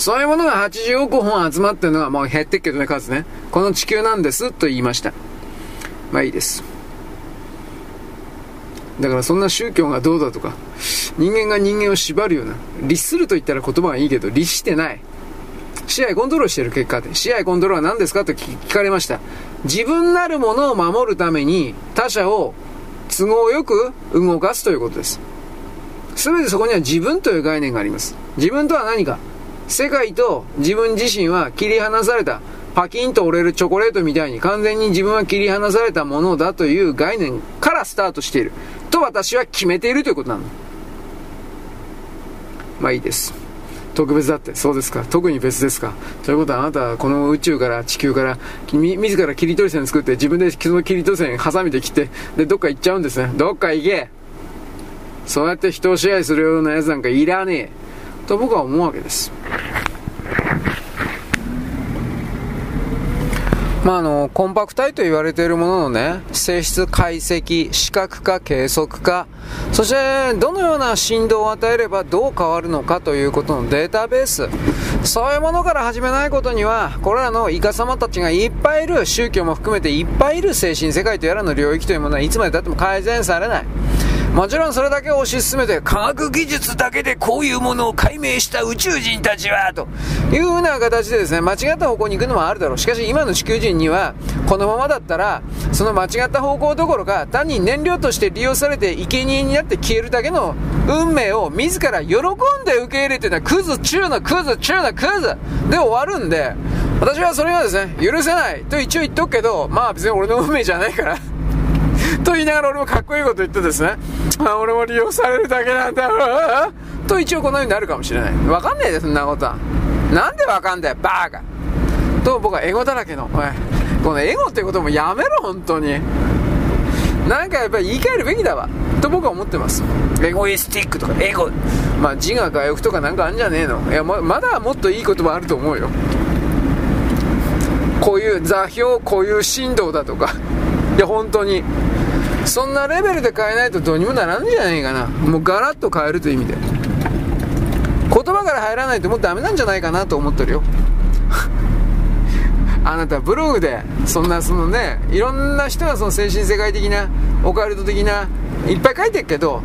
そういうものが80億本集まってるのはもう減ってっけどね、数ね。この地球なんですと言いました。まあいいです。だからそんな宗教がどうだとか、人間が人間を縛るような、律すると言ったら言葉はいいけど、律してない。試合コントロールしてる結果で、試合コントロールは何ですかと聞かれました。自分なるものを守るために他者を都合よく動かすということです。すべてそこには自分という概念があります。自分とは何か世界と自分自身は切り離された、パキンと折れるチョコレートみたいに完全に自分は切り離されたものだという概念からスタートしている。と私は決めているということなの。まあいいです。特別だって。そうですか。特に別ですか。ということはあなたはこの宇宙から地球からみ自ら切り取り線作って自分でその切り取り線ハサミで切ってでどっか行っちゃうんですね。どっか行けそうやって人を支配するようなやつなんかいらねえ。と僕は思うわけです。まあ、あの、コンパクト体と言われているもののね、性質解析、視覚化、計測化、そしてどのような振動を与えればどう変わるのかということのデータベース、そういうものから始めないことには、これらのイカ様たちがいっぱいいる、宗教も含めていっぱいいる精神世界とやらの領域というものはいつまでたっても改善されない。もちろんそれだけを推し進めて、科学技術だけでこういうものを解明した宇宙人たちは、というふうな形でですね、間違った方向に行くのもあるだろう。しかし今の地球人には、このままだったら、その間違った方向どころか、単に燃料として利用されて生贄になって消えるだけの運命を自ら喜んで受け入れてな、クズ、中のクズ、中のクズで終わるんで、私はそれはですね、許せないと一応言っとくけど、まあ別に俺の運命じゃないからと言いながら俺もかっこいいこと言ってですね、あ俺も利用されるだけなんだろと一応このようになるかもしれない。わかんないです、そんなことは。なんでわかんだよ、バーカと僕はエゴだらけの、このエゴってこともやめろ、本当に。なんかやっぱり言い換えるべきだわ。と僕は思ってます。エゴイスティックとか、エゴ。まあ自我外欲とかなんかあんじゃねえの。いや、ままだもっといい言葉あると思うよ。こういう座標、こういう振動だとか。いや、本当に。そんなレベルで変えないとどうにもならんじゃないかな。もうガラッと変えるという意味で。言葉から入らないともうダメなんじゃないかなと思ってるよ。あなたブログで、そんなそのね、いろんな人がその精神世界的な、オカルト的な、いっぱい書いてるけど、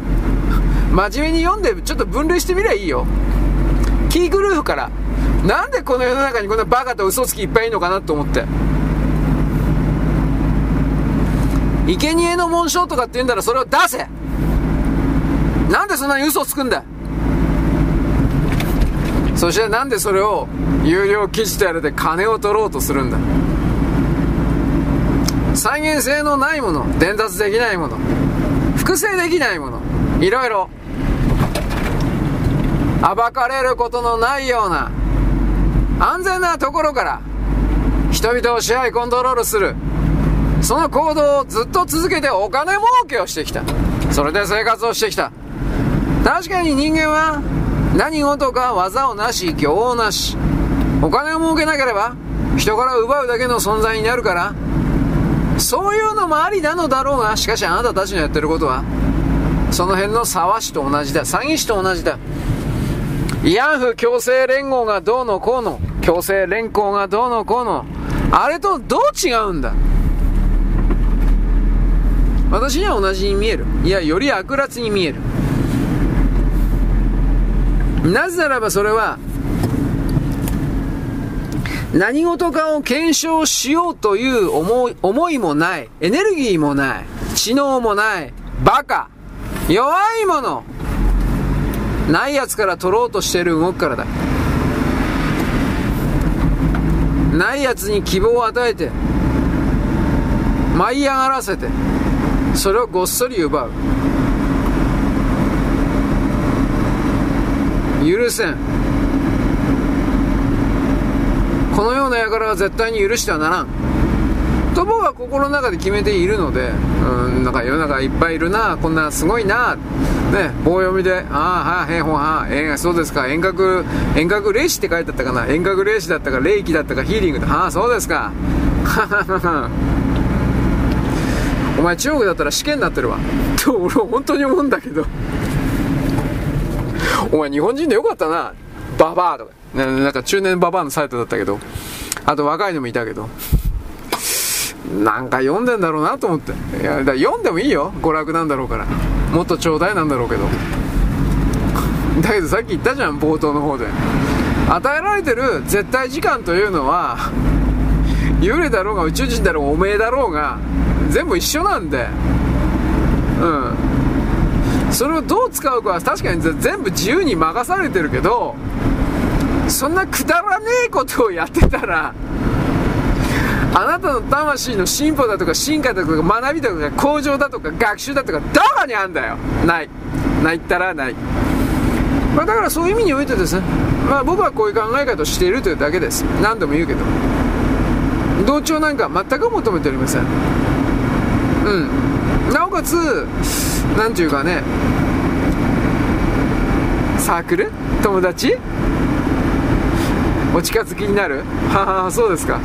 真面目に読んでちょっと分類してみりゃいいよ。キーグルーフから、なんでこの世の中にこんなバカと嘘つきいっぱいいるのかなと思って。生贄の紋章とかって言うんだらそれを出せ。なんでそんなに嘘をつくんだ。そしてなんでそれを有料記事とやらで金を取ろうとするんだ。再現性のないもの伝達できないもの複製できないものいろいろ。暴かれることのないような安全なところから人々を支配コントロールする。その行動をずっと続けてお金儲けをしてきた。それで生活をしてきた。確かに人間は何事か技をなし、業をなし。お金を儲けなければ人から奪うだけの存在になるから、そういうのもありなのだろうが、しかしあなたたちのやってることは、その辺の沢師と同じだ。詐欺師と同じだ。慰安婦強制連合がどうのこうの、強制連行がどうのこうの、あれとどう違うんだ私には同じに見える。いやより悪辣に見える。なぜならばそれは何事かを検証しようという思い思いもないエネルギーもない知能もないバカ弱いものないやつから取ろうとしてる動きからだ。ないやつに希望を与えて舞い上がらせてそれをごっそり奪う。許せん。このような輩は絶対に許してはならん。と僕は心の中で決めているので、うん、なんか世の中いっぱいいるな、こんなすごいな、ね、棒読みで、ああ、はあ、へんほはあ、えー、そうですか、遠隔、遠隔霊視って書いてあったかな、遠隔霊視だったか、霊気だったか、ヒーリングだ、はあ、そうですか。はははお前中国だったら試験になってるわ。と俺は本当に思うんだけど。お前日本人でよかったな。ババアとか。なんか中年ババアのサイトだったけど。あと若いのもいたけど。なんか読んでんだろうなと思って。いやだ読んでもいいよ。娯楽なんだろうから。もっとちょうだいなんだろうけど。だけどさっき言ったじゃん冒頭の方で。与えられてる絶対時間というのは幽霊だろうが宇宙人だろうがおめえだろうが全部一緒なんで。うん。それをどう使うかは確かに全部自由に任されてるけどそんなくだらねえことをやってたらあなたの魂の進歩だとか進化だとか学びだとか向上だとか学習だとかどこにあんだよ。ない。ないったらない、まあ、だからそういう意味においてですね、まあ、僕はこういう考え方をしているというだけです。何度も言うけど。同調なんか全く求めておりません。うん。なおかつ何ていうかね。サークル？友達？お近づきになる？ははそうですか。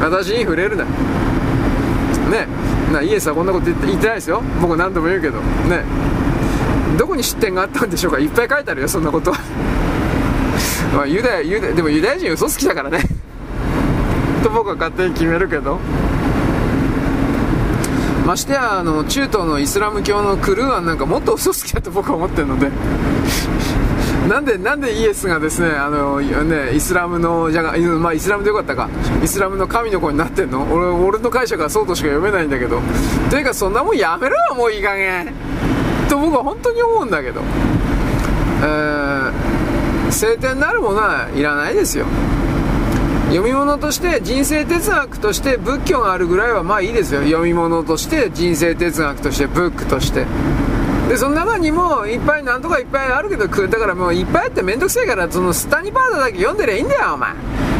私に触れるな。ね。なイエスはこんなこと言って言ってないですよ。僕何度も言うけど。ね。どこに出店があったんでしょうか？いっぱい書いてあるよそんなことは。まあユダヤユダヤでもユダヤ人嘘つきだからね。と僕は勝手に決めるけど。ましてやあの中東のイスラム教のクルーアンなんかもっと嘘つきだと僕は思ってるので なんで、なんでイエスがですね、あの、ね、イスラムの、じゃが、まあ、イスラムでよかったか。イスラムの神の子になってんの？俺、俺の解釈はそうとしか読めないんだけど。というか、そんなもんやめろよ、もういい加減。と僕は本当に思うんだけど。えー、聖典なるものはいらないですよ。読み物として人生哲学として仏教があるぐらいはまあいいですよ。読み物として人生哲学としてブックとして。でその中にもいっぱいなんとかいっぱいあるけどだからもういっぱいあってめんどくせえからそのスタニパーダだけ読んでりゃいいんだよお前。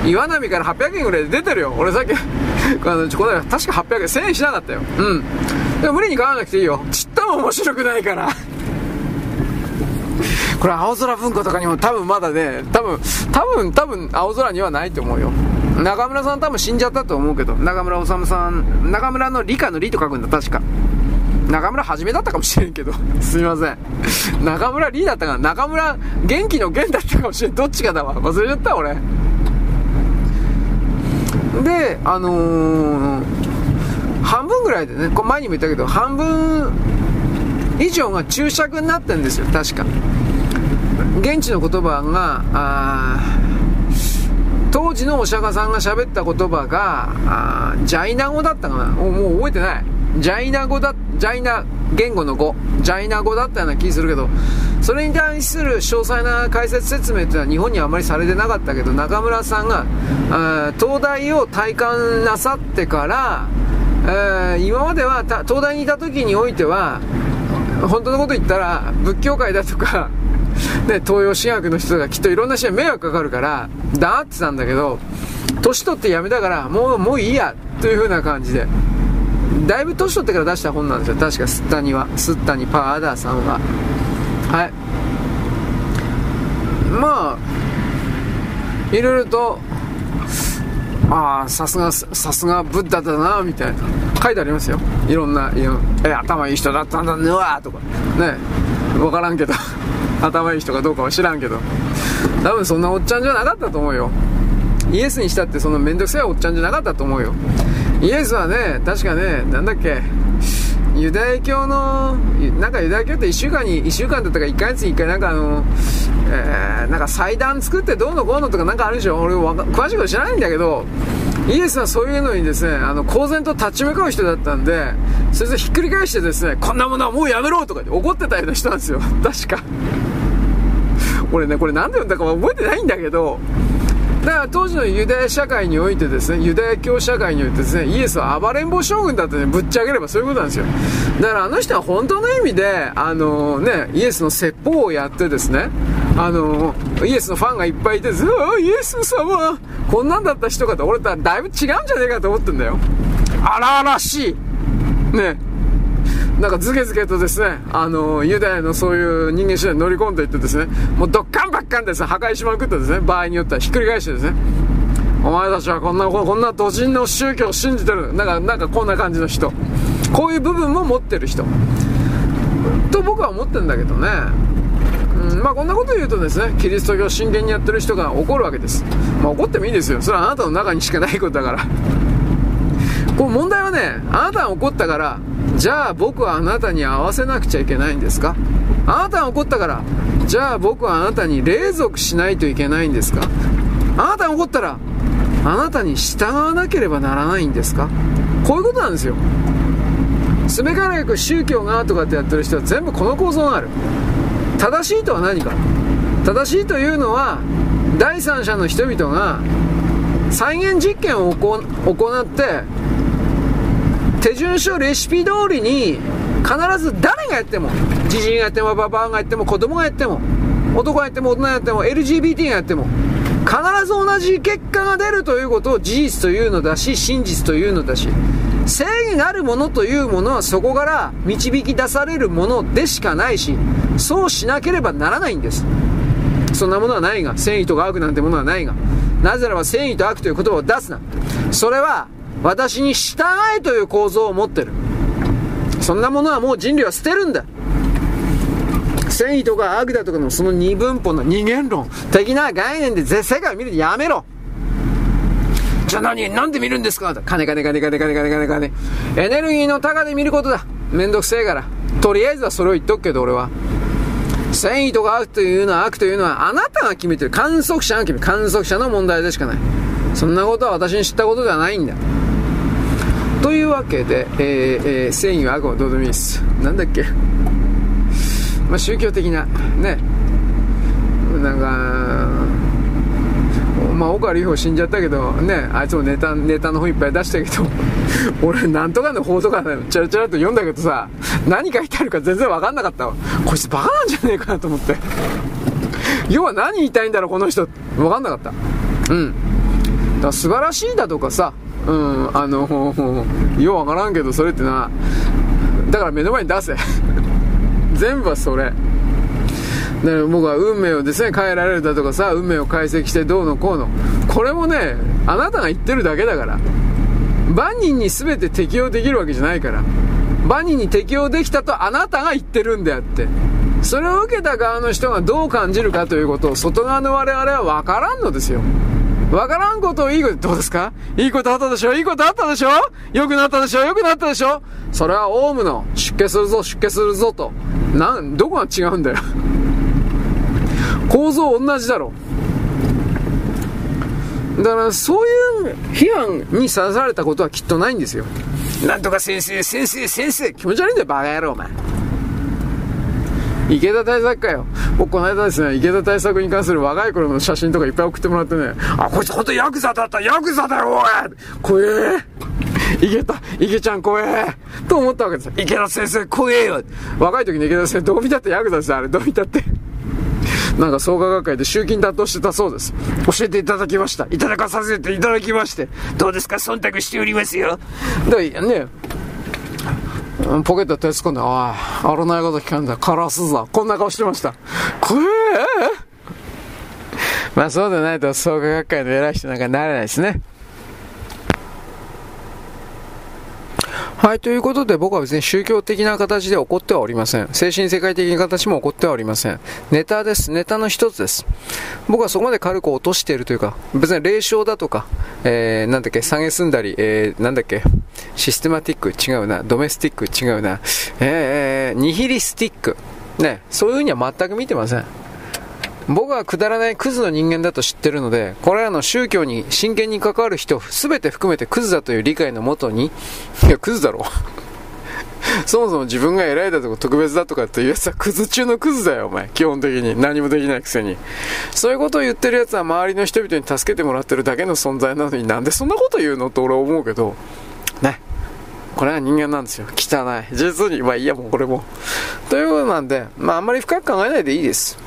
岩波から800円ぐらいで出てるよ。俺さっき あのこれ確か800円1000円しなかったよ。うん。でも無理に買わなくていいよ。ちっとも面白くないから。これ青空文庫とかにも多分まだね、多分、多分、多分青空にはないと思うよ。中村さん多分死んじゃったと思うけど、中村治さん、中村の理科の理と書くんだ、確か。中村はじめだったかもしれんけど、すみません。中村リーだったかな？中村元気の元だったかもしれん。どっちかだわ。忘れちゃった、俺。で、あのー、半分ぐらいでね、こ前にも言ったけど、半分以上が注釈になってるんですよ、確か。現地の言葉が、当時のお釈迦さんが喋った言葉が、ジャイナ語だったかな？もう覚えてない。ジャイナ語だ、ジャイナ言語の語、ジャイナ語だったような気するけど、それに対する詳細な解説説明っていうのは日本にはあまりされてなかったけど、中村さんが、東大を体感なさってから、え、今までは東大にいた時においては、本当のこと言ったら、仏教界だとか、ね、東洋史学の人がきっといろんな人に迷惑かかるから、だってたんだけど、年取ってやめたから、もう、もういいや、という風な感じで。だいぶ年取ってから出した本なんですよ。確か、スッタニは。スッタニパーダーさんは。はい。まあ、いろいろと、ああ、さすが、さすがブッダだな、みたいな。書いてありますよ。いろんな、いえ、頭いい人だったんだね、わとか。ね。わからんけど。頭いい人かどうかは知らんけど。多分そんなおっちゃんじゃなかったと思うよ。イエスにしたってそのめんどくさいおっちゃんじゃなかったと思うよ。イエスはね、確かね、なんだっけ、ユダヤ教の、なんかユダヤ教って1週間に、1週間だったか1ヶ月に1回なんかあの、えー、なんか祭壇作ってどうのこうのとかなんかあるでしょ俺詳しいこと知らないんだけど、イエスはそういうのにですね、あの、公然と立ち向かう人だったんで、それでひっくり返してですね、こんなものはもうやめろとかって怒ってたような人なんですよ。確か。俺ね、これ何で読んだか覚えてないんだけど、だから当時のユダヤ社会においてですね、ユダヤ教社会においてですね、イエスは暴れん坊将軍だってね、ぶっちゃければそういうことなんですよ。だからあの人は本当の意味で、あのね、イエスの説法をやってですね、あのイエスのファンがいっぱいいて、ずイエス様、こんなんだった人かと、俺とはだいぶ違うんじゃねえかと思ってんだよ。荒々しい。ね。なんかズケズケとですね、あの、ユダヤのそういう人間次第に乗り込んでいってですね、もうドッカンバッカンですね、破壊しまくってですね、場合によってはひっくり返してですね、お前たちはこんな、こんな土人の宗教を信じてる。なんか、なんかこんな感じの人。こういう部分も持ってる人。と僕は思ってんだけどね。うん、まあこんなこと言うとですね、キリスト教を真剣にやってる人が怒るわけです。まあ怒ってもいいですよ。それはあなたの中にしかないことだから。こう問題はね、あなたが怒ったから、じゃあ僕はあなたに合わせなくちゃいけないんですか？あなたが怒ったから、じゃあ僕はあなたに隷属しないといけないんですか？あなたが怒ったら、あなたに従わなければならないんですか？こういうことなんですよ。すべからよく宗教がとかってやってる人は全部この構造がある。正しいとは何か？正しいというのは、第三者の人々が再現実験を行って手順書レシピ通りに必ず誰がやってもじじいがやってもババアがやっても子供がやっても男がやっても大人がやっても LGBT がやっても必ず同じ結果が出るということを事実というのだし真実というのだし正義があるものというものはそこから導き出されるものでしかないしそうしなければならないんです。そんなものはないが正義とか悪なんてものはないがなぜならば正義と悪という言葉を出すな。それは私に従えという構造を持ってる。そんなものはもう人類は捨てるんだ。正義とか悪だとかのその二分法の二元論的な概念で世界を見るとやめろ。じゃあ何なんで見るんですか？金金金金金金金金。エネルギーの高で見ることだ。めんどくせえから。とりあえずはそれを言っとくけど俺は。繊維とか悪というのは悪というのはあなたが決めてる。観測者が決める。観測者の問題でしかない。そんなことは私に知ったことではないんだ。というわけで、えーえー、繊維は悪もどうでもいいです。なんだっけ？まあ宗教的な、ね。なんか、まあ、岡里帆死んじゃったけど、ね、あいつもネタ、ネタの本いっぱい出したけど、俺、なんとかの法とかね、チャラチャラと読んだけどさ、何書いてあるか全然わかんなかったわ。こいつバカなんじゃねえかなと思って。要は何言いたいんだろう、この人。わかんなかった。うん。だから素晴らしいだとかさ、うん、あの、ようわからんけど、それってな、だから目の前に出せ。全部はそれ。で僕は運命をですね変えられるだとかさ運命を解析してどうのこうの。これもねあなたが言ってるだけだから。万人に全て適用できるわけじゃないから。万人に適用できたとあなたが言ってるんであって。それを受けた側の人がどう感じるかということを外側の我々は分からんのですよ。分からんことをいいこと、どうですか？いいことあったでしょ？いいことあったでしょ？良くなったでしょ？良くなったでしょ？それはオウムの出家するぞ出家するぞと。なん、どこが違うんだよ？構造同じだろ。だからそういう批判にさらされたことはきっとないんですよ。なんとか先生、先生、先生、気持ち悪いんだよ、バカ野郎、お前。池田大作かよ。僕この間ですね、池田大作に関する若い頃の写真とかいっぱい送ってもらってね、あ、こいつほんとヤクザだった、ヤクザだよ、おい怖え池田、池ちゃん怖えと思ったわけですよ。池田先生怖えよ若い時に池田先生どう見たってヤクザですよ、あれ。どう見たって。なんか創価学会で集金担当してたそうです。教えていただきました。いただかさせていただきまして。どうですか？忖度しておりますよ。だね、ポケット手突っ込んで、おい、危ないこと聞かんだ。カラスぞ。こんな顔してました。これ？まあそうでないと創価学会の偉い人なんかなれないですね。はい、ということで僕は別に宗教的な形で怒ってはおりません。精神世界的な形も怒ってはおりません。ネタです。ネタの一つです。僕はそこまで軽く落としているというか、別に霊障だとか、えー、なんだっけ、下げすんだり、えー、なんだっけ、システマティック違うな、ドメスティック違うな、えー、ニヒリスティック。ね、そういうふうには全く見てません。僕はくだらないクズの人間だと知ってるので、これらの宗教に真剣に関わる人全て含めてクズだという理解のもとに、いや、クズだろ。そもそも自分が偉いだとか特別だとかっていうやつはクズ中のクズだよ、お前。基本的に。何もできないくせに。そういうことを言ってるやつは周りの人々に助けてもらってるだけの存在なのになんでそんなこと言うのって俺は思うけど、ね。これは人間なんですよ。汚い。実に、まあいいや、もうこれも。ということなんで、まああんまり深く考えないでいいです。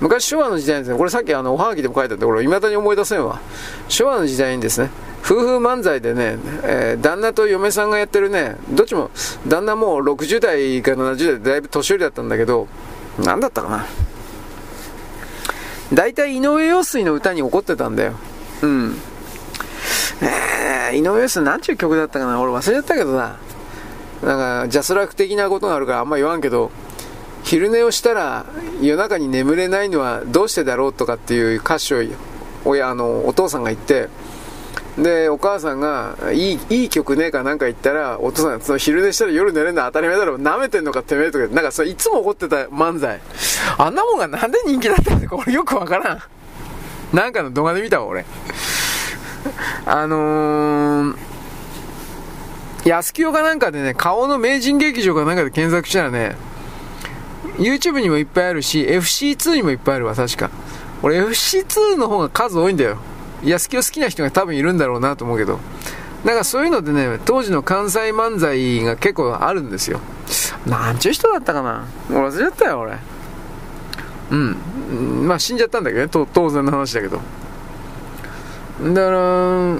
昔昭和の時代にですね、これさっきあのおはがきでも書いたんで、俺、未だに思い出せんわ。昭和の時代にですね、夫婦漫才でね、えー、旦那と嫁さんがやってるね、どっちも、旦那もう60代か70代でだいぶ年寄りだったんだけど、なんだったかな。大体井上陽水の歌に怒ってたんだよ。うん。えー、井上陽水なんちゅう曲だったかな俺忘れちゃったけどな。なんか、ジャスラック的なことがあるからあんま言わんけど、昼寝をしたら夜中に眠れないのはどうしてだろうとかっていう歌詞を親あのお父さんが言ってでお母さんがいいいい曲ねえかなんか言ったらお父さんその昼寝したら夜寝れるのは当たり前だろ舐めてんのかてめえとかなんかそいつも怒ってた漫才。あんなもんがなんで人気だったのか俺よくわからん。なんかの動画で見たわ俺。あのー安清かなんかでね、顔の名人劇場かなんかで検索したらね、YouTube にもいっぱいあるし、FC2 にもいっぱいあるわ、確か。俺 FC2 の方が数多いんだよ。安清好きな人が多分いるんだろうなと思うけど。なんかそういうのでね、当時の関西漫才が結構あるんですよ。なんちゅう人だったかな俺忘れちゃったよ、俺。うん。まあ死んじゃったんだけどね、当然の話だけど。だから、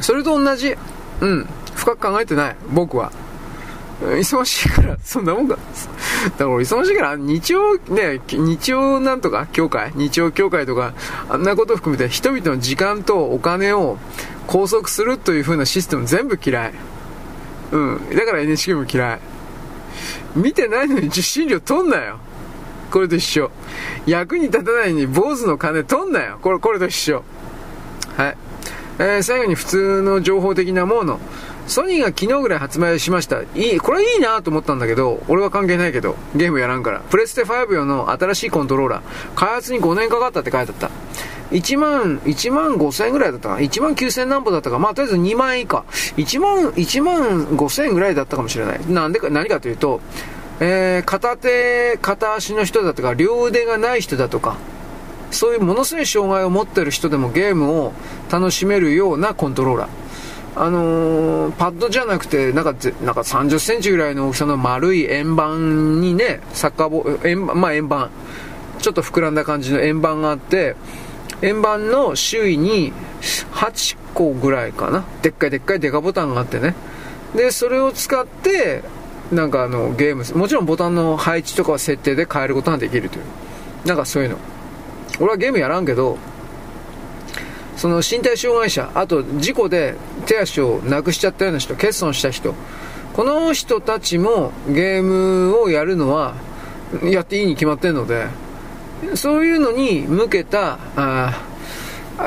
それと同じ。うん。深く考えてない、僕は。忙しいから、そんなもんか。だから忙しいから、日曜、ね、日曜なんとか、協会日曜協会とか、あんなこと含めて人々の時間とお金を拘束するという風なシステム全部嫌い。うん。だから NHK も嫌い。見てないのに受信料取んなよ。これと一緒。役に立たないのに坊主の金取んなよ。これ、これと一緒。はい。えー、最後に普通の情報的なもの。ソニーが昨日ぐらい発売しました。いい、これいいなと思ったんだけど、俺は関係ないけど、ゲームやらんから。プレステ5用の新しいコントローラー。開発に5年かかったって書いてあった。1万、1万5千円ぐらいだったかな ?1 万9千何歩だったかまあ、とりあえず2万円以下。1万、1万5千円ぐらいだったかもしれない。なんでか、何かというと、えー、片手、片足の人だとか、両腕がない人だとか、そういうものすごい障害を持ってる人でもゲームを楽しめるようなコントローラー。あのー、パッドじゃなくて、なんか、なんか30センチぐらいの大きさの丸い円盤にね、サッカーボール、円まあ円盤、ちょっと膨らんだ感じの円盤があって、円盤の周囲に8個ぐらいかな。でっかいでっかいデカボタンがあってね。で、それを使って、なんかあの、ゲーム、もちろんボタンの配置とかは設定で変えることができるという。なんかそういうの。俺はゲームやらんけど、その身体障害者、あと事故で手足をなくしちゃったような人、欠損した人、この人たちもゲームをやるのは、やっていいに決まってるので、そういうのに向けた、あ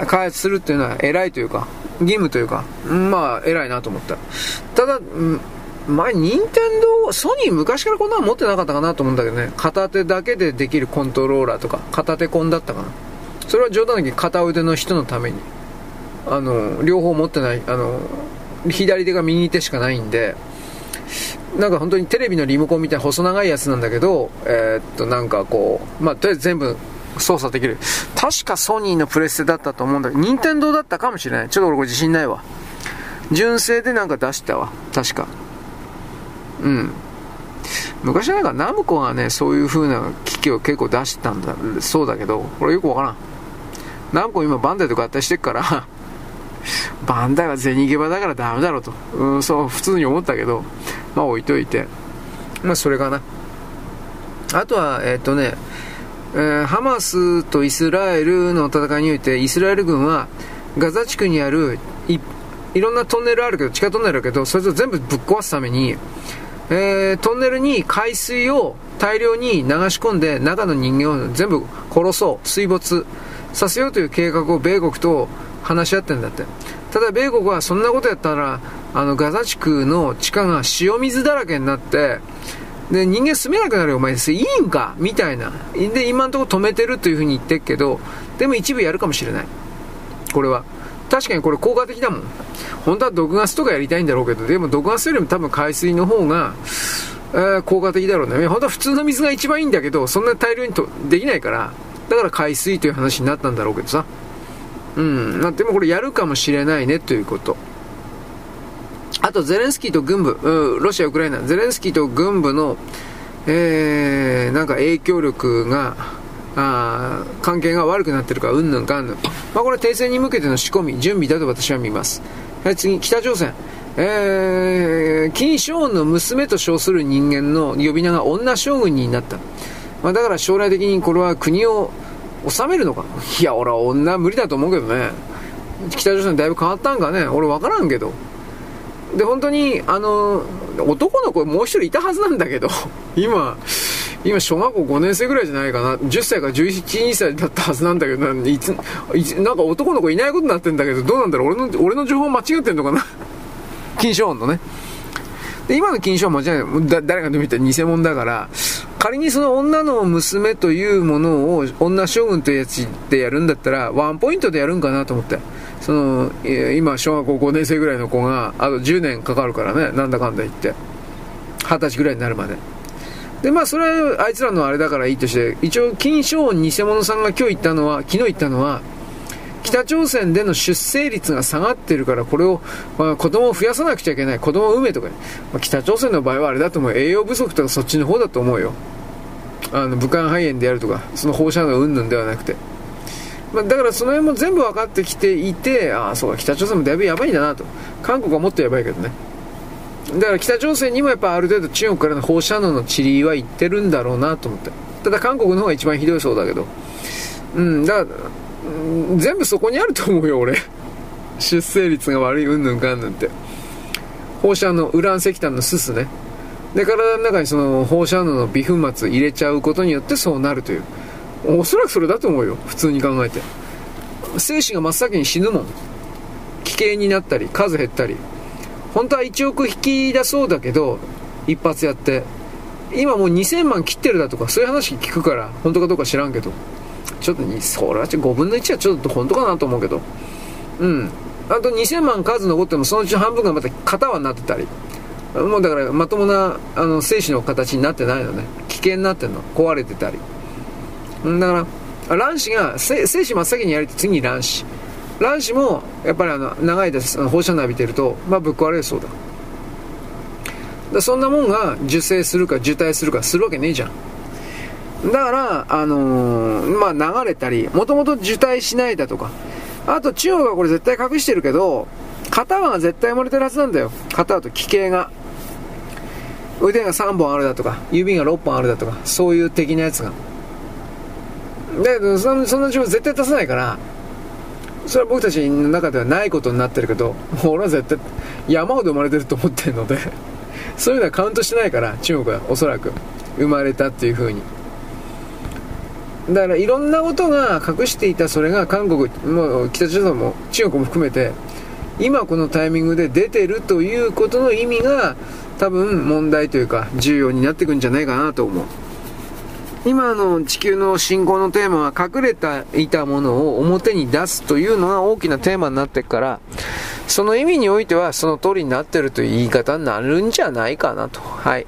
開発するっていうのは偉いというか、義務というか、まあ、偉いなと思った。ただ、前、任天堂、ソニー昔からこんなの持ってなかったかなと思うんだけどね、片手だけでできるコントローラーとか、片手コンだったかな。それは冗談だけ片腕の人のために、あの、両方持ってない、あの、左手が右手しかないんで、なんか本当にテレビのリモコンみたいな細長いやつなんだけど、えー、っと、なんかこう、まあ、とりあえず全部操作できる。確かソニーのプレステだったと思うんだけど、任天堂だったかもしれない。ちょっと俺これ自信ないわ。純正でなんか出したわ。確か。うん。昔なんかナムコがね、そういう風な機器を結構出してたんだ、そうだけど、これよくわからん。ナムコ今バンダイと合体してっから、バンダイは銭ゲバだからダメだろうと、うん、そう普通に思ったけど、まあ置いといて、まあそれかな。あとは、えっ、とね、えー、ハマスとイスラエルの戦いにおいて、イスラエル軍はガザ地区にあるいいろんなトンネルあるけど、地下トンネルあるけど、それを全部ぶっ壊すために、えー、トンネルに海水を大量に流し込んで中の人間を全部殺そう、水没。させようという計画を米国と話し合ってんだって。ただ米国はそんなことやったら、あのガザ地区の地下が塩水だらけになって、で、人間住めなくなるよ、お前、いいんか?みたいな。で、今のところ止めてるというふうに言ってるけど、でも一部やるかもしれない。これは。確かにこれ効果的だもん。本当は毒ガスとかやりたいんだろうけど、でも毒ガスよりも多分海水の方が、えー、効果的だろうね。本当は普通の水が一番いいんだけど、そんな大量にとできないから、だから海水という話になったんだろうけどさ。うん。でもこれやるかもしれないねということ。あと、ゼレンスキーと軍部、うん、ロシア、ウクライナ、ゼレンスキーと軍部の、えー、なんか影響力が、あ関係が悪くなってるか、うんぬんかんぬん。まあ、これ停戦に向けての仕込み、準備だと私は見ます。はい、次、北朝鮮。えー、金正恩の娘と称する人間の呼び名が女将軍になった。まあ、だから将来的にこれは国を治めるのか。いや、俺は女無理だと思うけどね。北朝鮮だいぶ変わったんかね。俺分からんけど。で、本当に、あの、男の子もう一人いたはずなんだけど、今、今小学校5年生ぐらいじゃないかな。10歳から11、2歳だったはずなんだけど。ないつなんか男の子いないことになってんだけど。どうなんだろう。俺の俺の情報間違ってんのかな。金賞音のね。で今の金賞音間違いだ誰が見たら偽物だから。仮にその女の娘というものを女将軍というやつでやるんだったらワンポイントでやるんかなと思って。その今小学校5年生ぐらいの子があと10年かかるからねなんだかんだ言って。二十歳ぐらいになるまで。で、まあ、それはあいつらのあれだからいいとして、一応、金正恩偽物さんが今日言ったのは、昨日言ったのは、北朝鮮での出生率が下がってるから、これを、まあ、子供を増やさなくちゃいけない、子供を産めとか、まあ、北朝鮮の場合はあれだと思う、栄養不足とかそっちの方だと思うよ。あの、武漢肺炎であるとか、その放射能云々ではなくて。まあ、だからその辺も全部分かってきていて、ああ、そうか、北朝鮮もだいぶやばいんだなと。韓国はもっとやばいけどね。だから北朝鮮にもやっぱある程度中国からの放射能の塵は行ってるんだろうなと思ってただ韓国の方が一番ひどいそうだけどうんだから、全部そこにあると思うよ俺出生率が悪いうんぬんかんぬんって放射能ウラン石炭のすすねで体の中にその放射能の微粉末入れちゃうことによってそうなるというおそらくそれだと思うよ普通に考えて精子が真っ先に死ぬもん。危険になったり、数減ったり。本当は1億引きだそうだけど、一発やって。今もう2000万切ってるだとか、そういう話聞くから、本当かどうか知らんけど。ちょっと、それは5分の1はちょっと本当かなと思うけど。うん。あと2000万数残っても、そのうち半分がまた片輪になってたり。もうだからまともなあの精子の形になってないのね。危険になってんの。壊れてたり。だから、卵子が、精子真っ先にやりて次に卵子。卵子も、やっぱりあの、長いです、放射能浴びてると、まあぶっ壊れるそうだ。だそんなもんが受精するか受胎するかするわけねえじゃん。だから、あのー、まあ流れたり、もともと受胎しないだとか。あと中央がこれ絶対隠してるけど、片輪が絶対漏れてるはずなんだよ。片輪と奇形が。腕が3本あるだとか、指が6本あるだとか、そういう的なやつが。だけど、その、そんな情報絶対出さないから、それは僕たちの中ではないことになってるけど、俺は絶対山ほど生まれてると思ってるのでそういうのはカウントしてないから、中国はおそらく生まれたっていう風に。だからいろんなことが隠していたそれが韓国、も北朝鮮も中国も含めて、今このタイミングで出てるということの意味が多分問題というか重要になってくんじゃないかなと思う。今の地球の進行のテーマは隠れていたものを表に出すというのが大きなテーマになってから、その意味においてはその通りになってるという言い方になるんじゃないかなと。はい。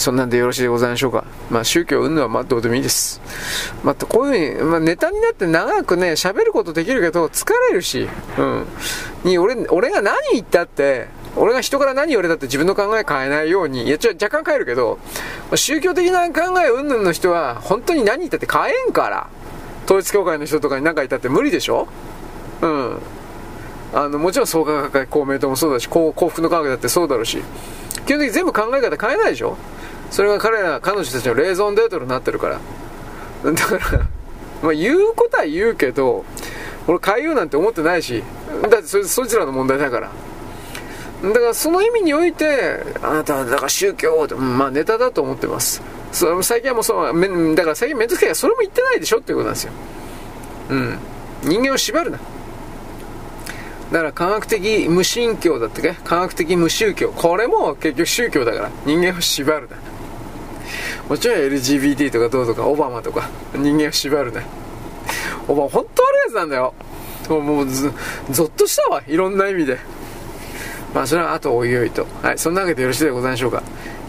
そんなんでよろしいでございましょうか。まあ宗教云々はまあどうでもいいです。またこういうふうに、まあネタになって長くね、喋ることできるけど疲れるし、うん。に俺、俺が何言ったって、俺が人から何言われたって自分の考え変えないように、いや、ちょ、若干変えるけど、宗教的な考え云々の人は、本当に何言ったって変えんから。統一教会の人とかに何か言ったって無理でしょ？うん。あの、もちろん創価学会、公明党もそうだし、幸福の科学だってそうだろうし、基本的に全部考え方変えないでしょ？それが彼ら、彼女たちのレーゾンデートになってるから。だから、まあ言うことは言うけど、俺変えようなんて思ってないし、だってそそいつらの問題だから。だからその意味において、あなたはだから宗教って、まあネタだと思ってます。それも最近はもうそう、だから最近めんどくさいからそれも言ってないでしょっていうことなんですよ。うん。人間を縛るな。だから科学的無神教だってけ？科学的無宗教。これも結局宗教だから人間を縛るな。もちろん LGBT とかどうとかオバマとか人間を縛るな。オバマ本当悪いやつなんだよ。もう、ゾッとしたわ。いろんな意味で。まあそれは後おいおいと。はい、そんなわけでよろしいでございましょうか。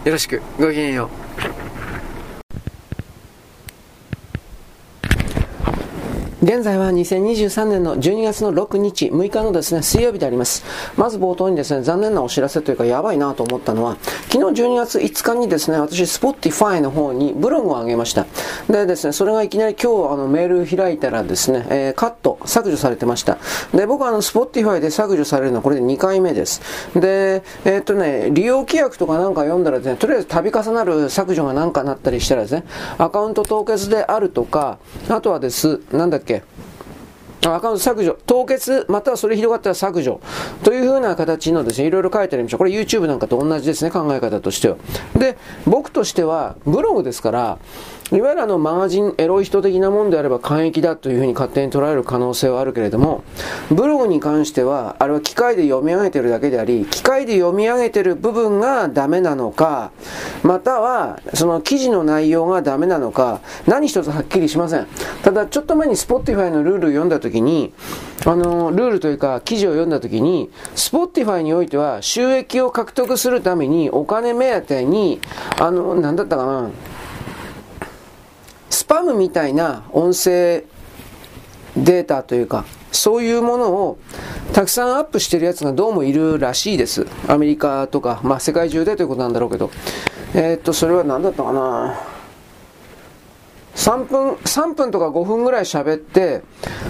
よろしく。ごきげんよう。現在は2023年の12月の6日、6日のですね、水曜日であります。まず冒頭にですね、残念なお知らせというか、やばいなと思ったのは、昨日12月5日にですね、私、Spotify の方にブログを上げました。でですね、それがいきなり今日あのメール開いたらですね、えー、カット、削除されてました。で、僕はあの、Spotify で削除されるのはこれで2回目です。で、えー、っとね、利用規約とかなんか読んだらですね、とりあえず度重なる削除がなんかなったりしたらですね、アカウント凍結であるとか、あとはです、なんだっけ、アカウント削除、凍結、またはそれ広がったら削除、というふうな形のですね、いろいろ書いてありました。これ YouTube なんかと同じですね、考え方としては。で、僕としては、ブログですから、いわゆるあのマガジン、エロい人的なもんであれば簡易だというふうに勝手に捉える可能性はあるけれども、ブログに関しては、あれは機械で読み上げてるだけであり、機械で読み上げてる部分がダメなのか、または、その記事の内容がダメなのか、何一つはっきりしません。ただ、ちょっと前に Spotify のルールを読んだときに、あの、ルールというか記事を読んだときに、Spotify においては収益を獲得するためにお金目当てに、あの、なんだったかな、スパムみたいな音声データというか、そういうものをたくさんアップしてるやつがどうもいるらしいです。アメリカとか、まあ世界中でということなんだろうけど。えー、っと、それは何だったかな？3分、3分とか5分ぐらい喋って、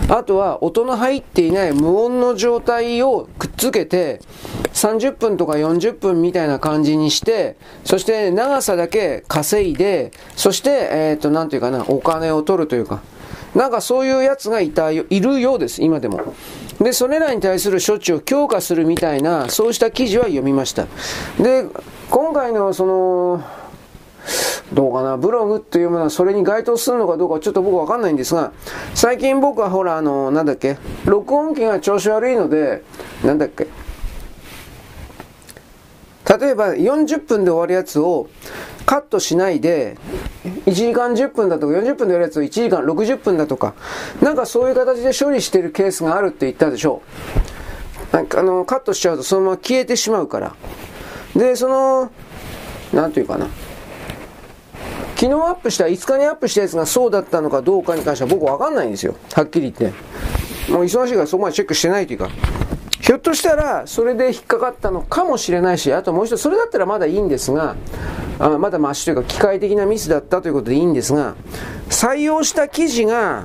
あとは音の入っていない無音の状態をくっつけて、30分とか40分みたいな感じにして、そして長さだけ稼いで、そして、えっ、ー、と、なんていうかな、お金を取るというか、なんかそういうやつがいた、いるようです、今でも。で、それらに対する処置を強化するみたいな、そうした記事は読みました。で、今回のその、どうかな、ブログっていうものはそれに該当するのかどうかちょっと僕わかんないんですが、最近僕はほら、あの、なんだっけ、録音機が調子悪いので、なんだっけ、例えば40分で終わるやつをカットしないで、1時間10分だとか40分でやるやつを1時間60分だとか、なんかそういう形で処理してるケースがあるって言ったでしょう。なんかあの、カットしちゃうとそのまま消えてしまうから。で、その、なんていうかな。昨日アップした、5日にアップしたやつがそうだったのかどうかに関しては僕わかんないんですよ。はっきり言って。もう忙しいからそこまでチェックしてないというか。ひょっとしたら、それで引っかかったのかもしれないし、あともう一つ、それだったらまだいいんですが、あまだマシというか、機械的なミスだったということでいいんですが、採用した記事が、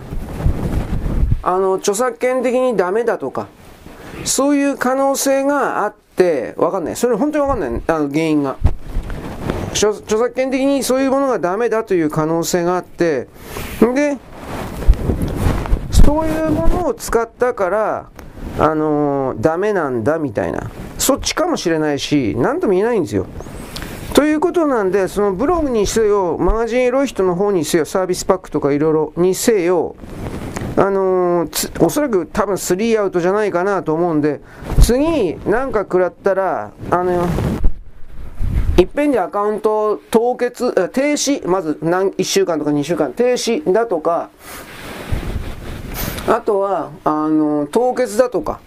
あの、著作権的にダメだとか、そういう可能性があって、わかんない。それ本当にわかんない。あの、原因が。著作権的にそういうものがダメだという可能性があって、で、そういうものを使ったから、あのー、ダメなんだみたいな、そっちかもしれないし、なんとも言えないんですよ。ということなんで、そのブログにせよ、マガジンエロい人の方にせよ、サービスパックとかいろいろにせよ、あのー、おそらく多分3アウトじゃないかなと思うんで、次、なんか食らったら、あのいっぺんでアカウント凍結、停止、まず何1週間とか2週間停止だとか、あとは、あの、凍結だとか、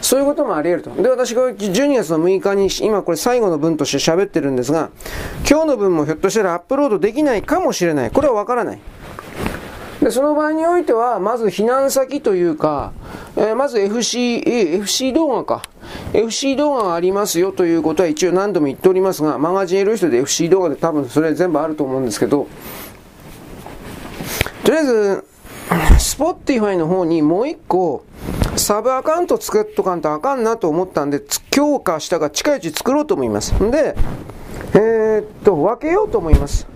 そういうこともあり得ると。で、私が12月の6日に、今これ最後の文として喋ってるんですが、今日の分もひょっとしたらアップロードできないかもしれない。これはわからない。で、その場合においては、まず避難先というか、えー、まず FC、FC 動画か。FC 動画がありますよということは一応何度も言っておりますが、マガジン L 人で FC 動画で多分それ全部あると思うんですけど、とりあえず、 Spotify の方にもう一個、サブアカウント作っとかんとあかんなと思ったんで、今日か明日か近いうち作ろうと思います。んで、えー、っと、分けようと思います。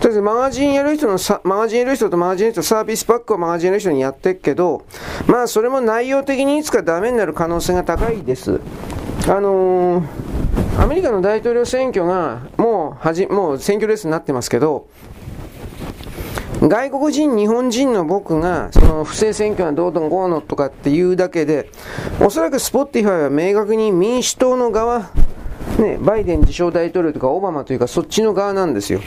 とりあえずマガジンエロい人のさマガジンエロい人とマガジンエロい人サービスパックをマガジンエロい人にやってっけど、まあそれも内容的にいつかダメになる可能性が高いです。あのー、アメリカの大統領選挙がもうはじ、もう選挙レースになってますけど、外国人、日本人の僕が、その不正選挙がどうのこうのとかっていうだけで、おそらく Spotify は明確に民主党の側、ね、バイデン自称大統領とかオバマというかそっちの側なんですよ。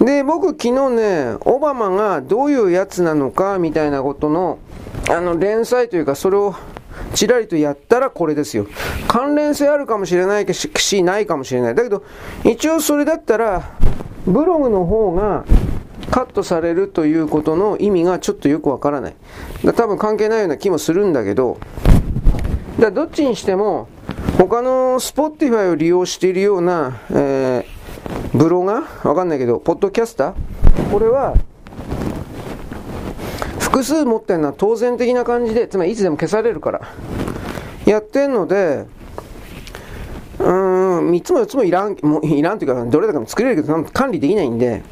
で、僕昨日ね、オバマがどういうやつなのかみたいなことの、あの、連載というかそれをちらりとやったらこれですよ。関連性あるかもしれないし、ないかもしれない。だけど、一応それだったら、ブログの方が、カットされるということの意味がちょっとよくわからない。だ多分関係ないような気もするんだけど、だどっちにしても、他の Spotify を利用しているような、えー、ブロガー？わかんないけど、ポッドキャスター？これは、複数持ってるのは当然的な感じで、つまりいつでも消されるから、やってんので、うーん、3つも4つもいらん、もういらんというか、どれだけも作れるけど、管理できないんで、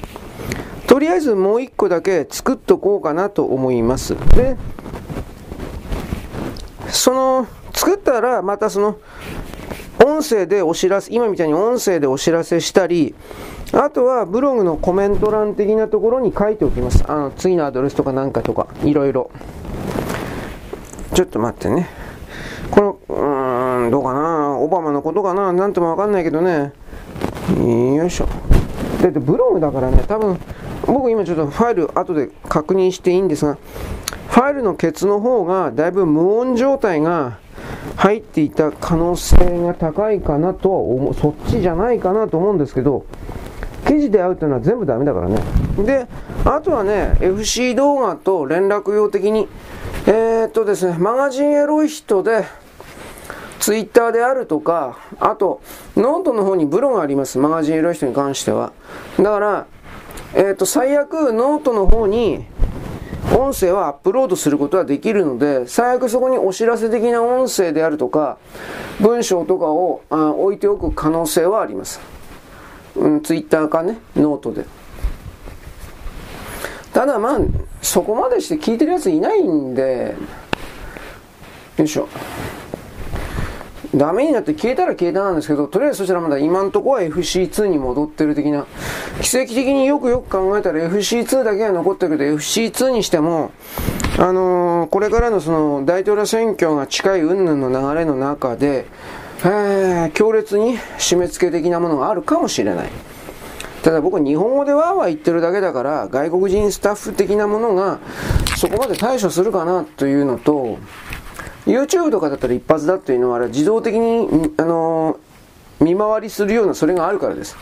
とりあえずもう1個だけ作っとこうかなと思います。で、その、作ったらまたその、音声でお知らせ、今みたいに音声でお知らせしたり、あとはブログのコメント欄的なところに書いておきます。あの、次のアドレスとかなんかとか、いろいろ。ちょっと待ってね。この、うーん、どうかな？オバマのことかな？なんともわかんないけどね。よいしょ。だってブログだからね、多分、僕今ちょっとファイル後で確認していいんですが、ファイルのケツの方がだいぶ無音状態が入っていた可能性が高いかなとは思う、そっちじゃないかなと思うんですけど、記事で会うっていうのは全部ダメだからね。で、あとはね、FC 動画と連絡用的に、えー、っとですね、マガジンエロい人で、ツイッターであるとか、あと、ノートの方にブログがあります。マガジンエロい人に関しては。だから、えっ、と、最悪ノートの方に音声はアップロードすることはできるので、最悪そこにお知らせ的な音声であるとか、文章とかをあ置いておく可能性はあります。うん、ツイッターかね、ノートで。ただまあ、そこまでして聞いてるやついないんで、よいしょ。ダメになって消えたら消えたなんですけど、とりあえずそちらまだ今んとこは FC2 に戻ってる的な、奇跡的によくよく考えたら FC2 だけが残ってるけど、FC2 にしても、あのー、これからのその大統領選挙が近い云々の流れの中で、えー、強烈に締め付け的なものがあるかもしれない。ただ僕日本語でわーわー言ってるだけだから外国人スタッフ的なものがそこまで対処するかなというのと YouTube とかだったら一発だっていうのはあれ自動的に、あのー、見回りするようなそれがあるからです。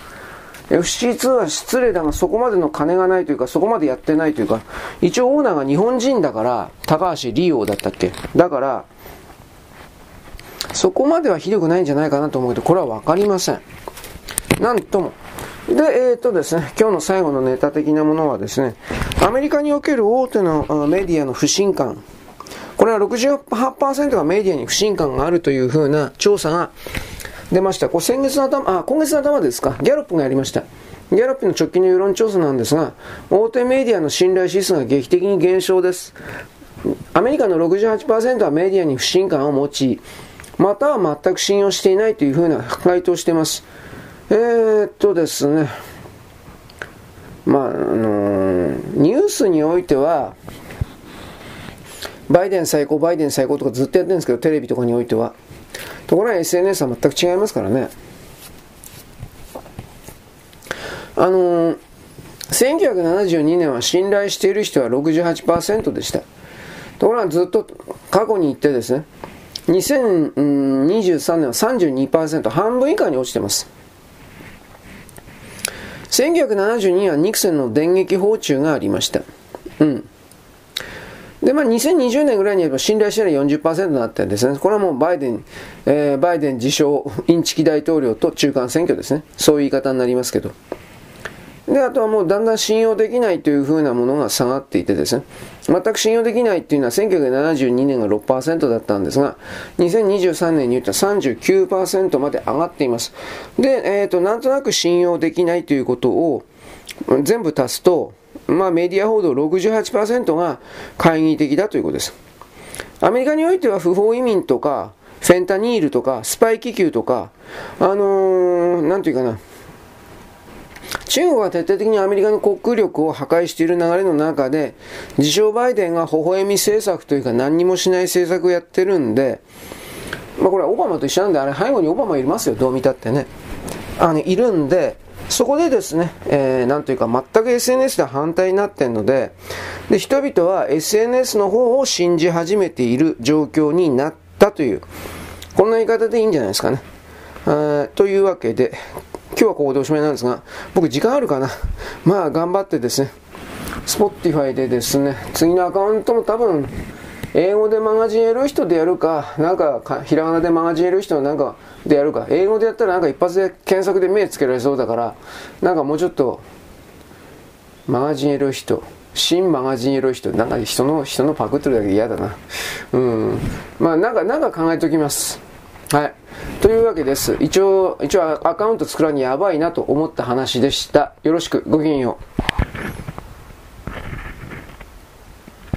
FC2 は失礼だがそこまでの金がないというかそこまでやってないというか一応オーナーが日本人だから高橋リオだったっけ？だからそこまではひどくないんじゃないかなと思うけどこれは分かりません。なんとも。で、えっ、ー、とですね、今日の最後のネタ的なものはですね、アメリカにおける大手のメディアの不信感。これは68%がメディアに不信感があるというふうな調査が出ました。これ先月の頭、あ、今月の頭ですか。ギャロップがやりました。ギャロップの直近の世論調査なんですが、大手メディアの信頼指数が劇的に減少です。アメリカの68%はメディアに不信感を持ち、または全く信用していないというふうな回答をしています。えー、っとですね、まあ、あのー、ニュースにおいては、バイデン最高、バイデン最高とかずっとやってるんですけど、テレビとかにおいては。ところが SNS は全く違いますからね。あのー、1972年は信頼している人は68%でした。ところがずっと過去に行ってですね、2023年は32%、半分以下に落ちてます。1972年はニクセンの電撃訪中がありました。うん。で、まあ、2020年ぐらいにやれば信頼してない40%になったんですね。これはもうバイデン、えー、バイデン自称インチキ大統領と中間選挙ですね。そういう言い方になりますけど。で、あとはもうだんだん信用できないというふうなものが下がっていてですね、全く信用できないっていうのは1972年が6%だったんですが、2023年に言ったら39%まで上がっています。で、えっ、ー、と、なんとなく信用できないということを全部足すと、まあメディア報道68%が懐疑的だということです。アメリカにおいては不法移民とか、フェンタニールとか、スパイ気球とか、あのー、なんていうかな、中国は徹底的にアメリカの国力を破壊している流れの中で、自称バイデンが微笑み政策というか何にもしない政策をやってるんで、まあこれはオバマと一緒なんで、あれ背後にオバマいますよ、どう見たってね。あの、いるんで、そこでですね、えー、なんというか全く SNS で反対になってるので、で、人々は SNS の方を信じ始めている状況になったという、こんな言い方でいいんじゃないですかね。というわけで、今日はここでおしまいなんですが、僕時間あるかな？まあ頑張ってですね、Spotify でですね、次のアカウントも多分、英語でマガジンやる人でやるか、なんかひらがなでマガジンやる人なんかでやるか、英語でやったらなんか一発で検索で目つけられそうだから、なんかもうちょっと、マガジンやる人、新マガジンやる人、なんか人の、人のパクってるだけで嫌だな。うん。まあなんか、なんか考えておきます。はい。というわけです。一応、一応アカウント作らにやばいなと思った話でした。よろしく、ごきげんよう。